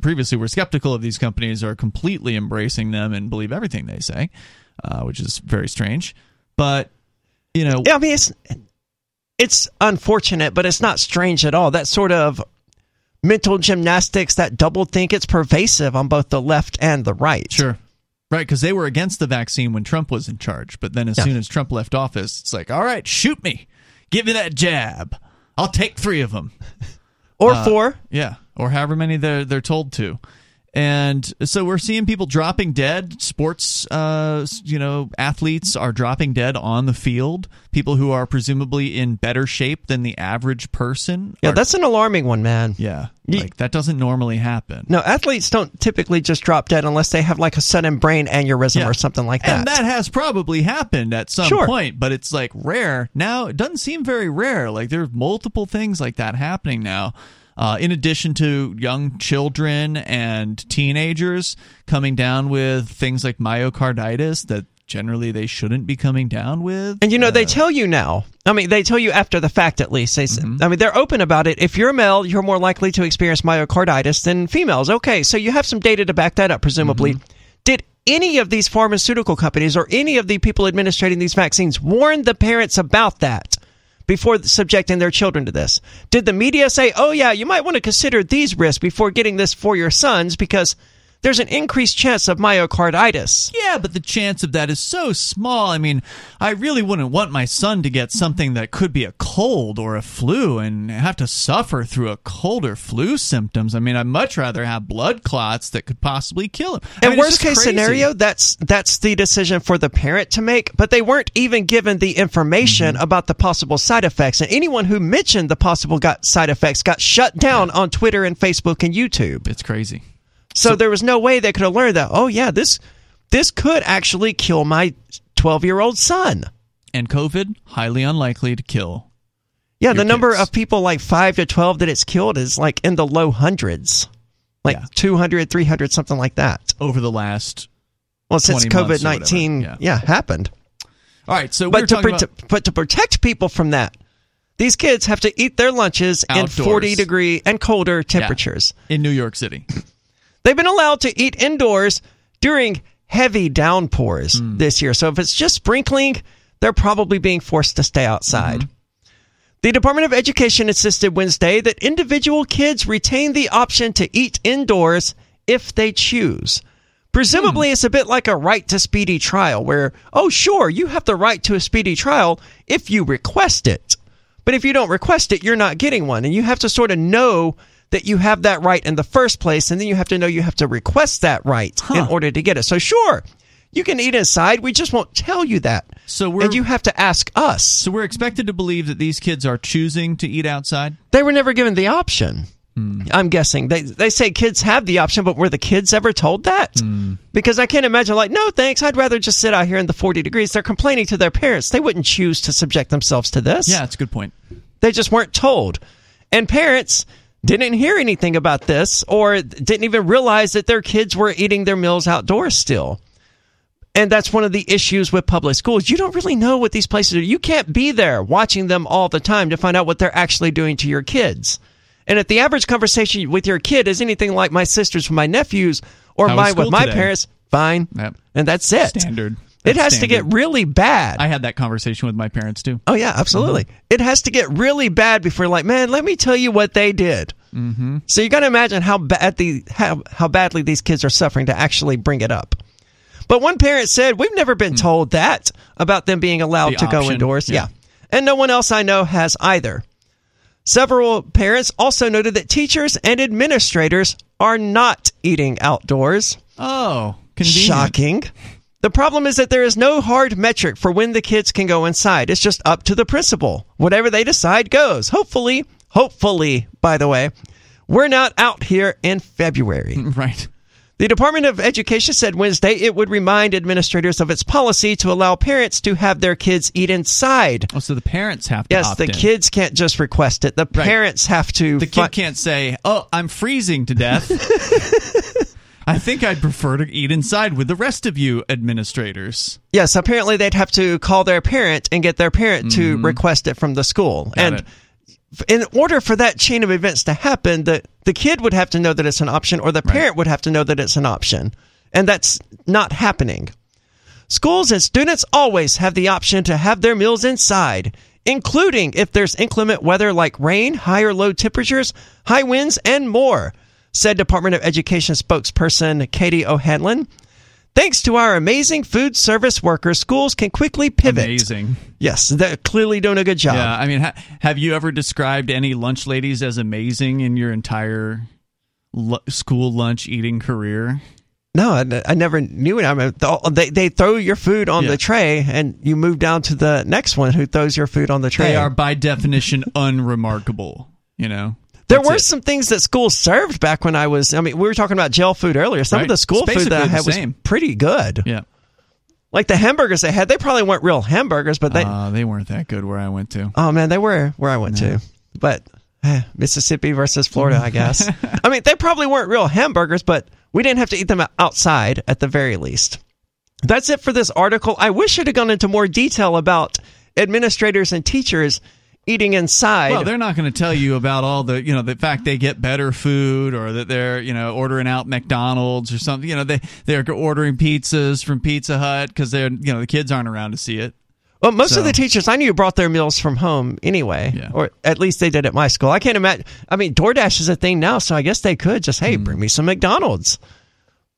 previously were skeptical of these companies are completely embracing them and believe everything they say, uh, which is very strange. But, you know, Yeah, I mean, it's it's unfortunate, but it's not strange at all. That sort of mental gymnastics, that double think, it's pervasive on both the left and the right. Sure. Right, because they were against the vaccine when Trump was in charge. But then as Yeah. soon as Trump left office, it's like, all right, shoot me. Give me that jab. I'll take three of them. Or Uh, four. Yeah, or however many they're they're told to. And so we're seeing people dropping dead. Sports, uh, you know, athletes are dropping dead on the field. People who are presumably in better shape than the average person. Yeah, are- that's an alarming one, man. yeah, like that doesn't normally happen. No, athletes don't typically just drop dead unless they have like a sudden brain aneurysm Yeah. or something like that. And that has probably happened at some Sure. point, but it's like rare. Now, it doesn't seem very rare. Like there's multiple things like that happening now. Uh, in addition to young children and teenagers coming down with things like myocarditis that generally they shouldn't be coming down with. And you know, they tell you now. I mean, they tell you after the fact, at least. They, Mm-hmm. I mean, they're open about it. If you're a male, you're more likely to experience myocarditis than females. Okay, so you have some data to back that up, presumably. Mm-hmm. Did any of these pharmaceutical companies or any of the people administrating these vaccines warn the parents about that? Before subjecting their children to this, did the media say, "Oh yeah, you might want to consider these risks before getting this for your sons because there's an increased chance of myocarditis"? Yeah, but the chance of that is so small. I mean, I really wouldn't want my son to get something that could be a cold or a flu and have to suffer through a cold or flu symptoms. I mean, I'd much rather have blood clots that could possibly kill him. I In mean, worst case crazy. scenario, that's that's the decision for the parent to make. But they weren't even given the information Mm-hmm. about the possible side effects, and anyone who mentioned the possible got side effects got shut down on Twitter and Facebook and YouTube. It's crazy. So, there was no way they could have learned that. Oh yeah, this this could actually kill my twelve year old son. And COVID, highly unlikely to kill. Yeah, the number of people like five to twelve that it's killed is like in the low hundreds, like Yeah. 200, 300, something like that. over the last. Well, since 20 months or COVID nineteen, whatever. yeah, happened. All right, so but we're to, talking prote- about but to protect people from that, these kids have to eat their lunches in 40 degree and colder temperatures. in New York City. They've been allowed to eat indoors during heavy downpours Hmm. this year. So if it's just sprinkling, they're probably being forced to stay outside. Mm-hmm. The Department of Education insisted Wednesday that individual kids retain the option to eat indoors if they choose. Presumably, Hmm. it's a bit like a right to speedy trial, where, oh, sure, you have the right to a speedy trial if you request it. But if you don't request it, you're not getting one. And you have to sort of know that you have that right in the first place. And then you have to know you have to request that right in order to get it. So, sure, you can eat inside. We just won't tell you that. So we're and you have to ask us. so we're expected to believe that these kids are choosing to eat outside. They were never given the option. Hmm. I'm guessing they they say kids have the option, but were the kids ever told that? Hmm. Because I can't imagine like, no thanks, I'd rather just sit out here in the 40 degrees. They're complaining to their parents. They wouldn't choose to subject themselves to this. Yeah, that's a good point. They just weren't told. And parents, didn't hear anything about this or didn't even realize that their kids were eating their meals outdoors still. And that's one of the issues with public schools. You don't really know what these places are. You can't be there watching them all the time to find out what they're actually doing to your kids. And if the average conversation with your kid is anything like my sister's with my nephews or How mine with my today? parents, fine. Yep. And that's it. Standard. It That's has to get really bad. I had that conversation with my parents too. Oh yeah, absolutely. It has to get really bad before like, man, let me tell you what they did. Mm-hmm. So you got to imagine how bad the how, how badly these kids are suffering to actually bring it up. But one parent said, "We've never been told that about them being allowed. The to go indoors." yeah. Yeah. And no one else I know has either. Several parents also noted that teachers and administrators are not eating outdoors. Oh, convenient. Shocking. The problem is that there is no hard metric for when the kids can go inside. It's just up to the principal. Whatever they decide goes. Hopefully, hopefully, by the way, we're not out here in February. [laughs] Right. The Department of Education said Wednesday it would remind administrators of its policy to allow parents to have their kids eat inside. Oh, so the parents have to Yes, the in. kids can't just request it. The Right. parents have to. The kid can't say, "Oh, I'm freezing to death." [laughs] I think I'd prefer to eat inside with the rest of you administrators. Yes, apparently they'd have to call their parent and get their parent to request it from the school. Mm-hmm. Got and it. in order for that chain of events to happen, the the kid would have to know that it's an option or the parent would have to know that it's an option. And that's not happening. Schools and students always have the option to have their meals inside, including if there's inclement weather like rain, high or low temperatures, high winds, and more, said Department of Education spokesperson Katie O'Hanlon. Thanks to our amazing food service workers, schools can quickly pivot. Amazing. Yes, they're clearly doing a good job. Yeah, I mean, ha- have you ever described any lunch ladies as amazing in your entire lu- school lunch eating career? No, I, I never knew it. I mean, they they throw your food on Yeah. the tray, and you move down to the next one who throws your food on the tray. They are by definition unremarkable. You know, There That's were it. some things that schools served back when I was. I mean, we were talking about jail food earlier. Some Right. of the school food that I had was same. pretty good. Yeah, Like the hamburgers they had, they probably weren't real hamburgers, but they. uh, they weren't that good where I went to. oh man, they were where I went to. But eh, Mississippi versus Florida, I guess. [laughs] I mean, they probably weren't real hamburgers, but we didn't have to eat them outside at the very least. That's it for this article. I wish it had gone into more detail about administrators and teachers eating inside. Well, they're not going to tell you about all the, you know, the fact they get better food or that they're, you know, ordering out McDonald's or something. You know, they they're ordering pizzas from Pizza Hut because they're, you know, the kids aren't around to see it. Well, most So- of the teachers I knew brought their meals from home anyway, Yeah. or at least they did at my school. I can't imagine. I mean, DoorDash is a thing now, so I guess they could just, hey, hmm. bring me some McDonald's.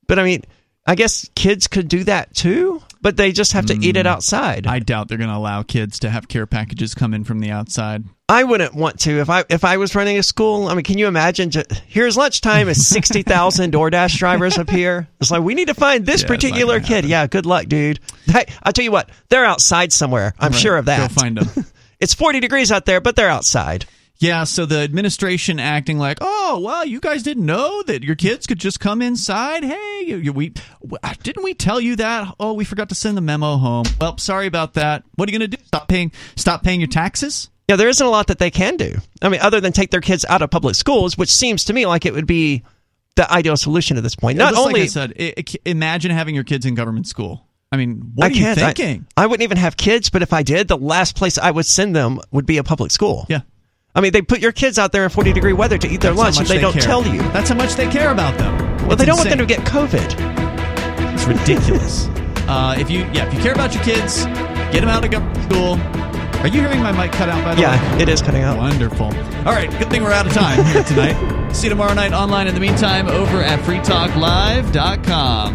But I mean, I guess kids could do that too, but they just have to eat it outside. Hmm. I doubt they're going to allow kids to have care packages come in from the outside. I wouldn't want to if I if I was running a school. I mean, can you imagine? Just, here's lunchtime. Is sixty thousand DoorDash drivers up here? It's like we need to find this Yeah, particular kid. happen. Yeah, good luck, dude. Hey, I'll tell you what, they're outside somewhere. I'm Right. sure of that. Go find them. [laughs] It's forty degrees out there, but they're outside. Yeah, so the administration acting like, oh, well, you guys didn't know that your kids could just come inside. Hey, you, you- we uh, didn't we tell you that? Oh, we forgot to send the memo home. Well, sorry about that. What are you going to do? Stop paying? Stop paying your taxes? Yeah, there isn't a lot that they can do. I mean, other than take their kids out of public schools, which seems to me like it would be the ideal solution at this point. Not only like I said, imagine having your kids in government school. I mean, what I are you can't. I- thinking? I, wouldn't even have kids, but if I did, the last place I would send them would be a public school. Yeah. I mean, they put your kids out there in 40 degree weather to eat their That's lunch, and much they, don't care. tell you. That's how much they care about them. Well, It's they don't want them to get COVID. It's ridiculous. [laughs] uh, if you, yeah, if you care about your kids, get them out of school. Are you hearing my mic cut out? By the way, Yeah, it is cutting out. Wonderful. All right, good thing we're out of time here tonight. [laughs] See you tomorrow night online. In the meantime, over at freetalklive.com.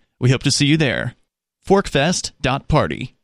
We hope to see you there. forkfest.party.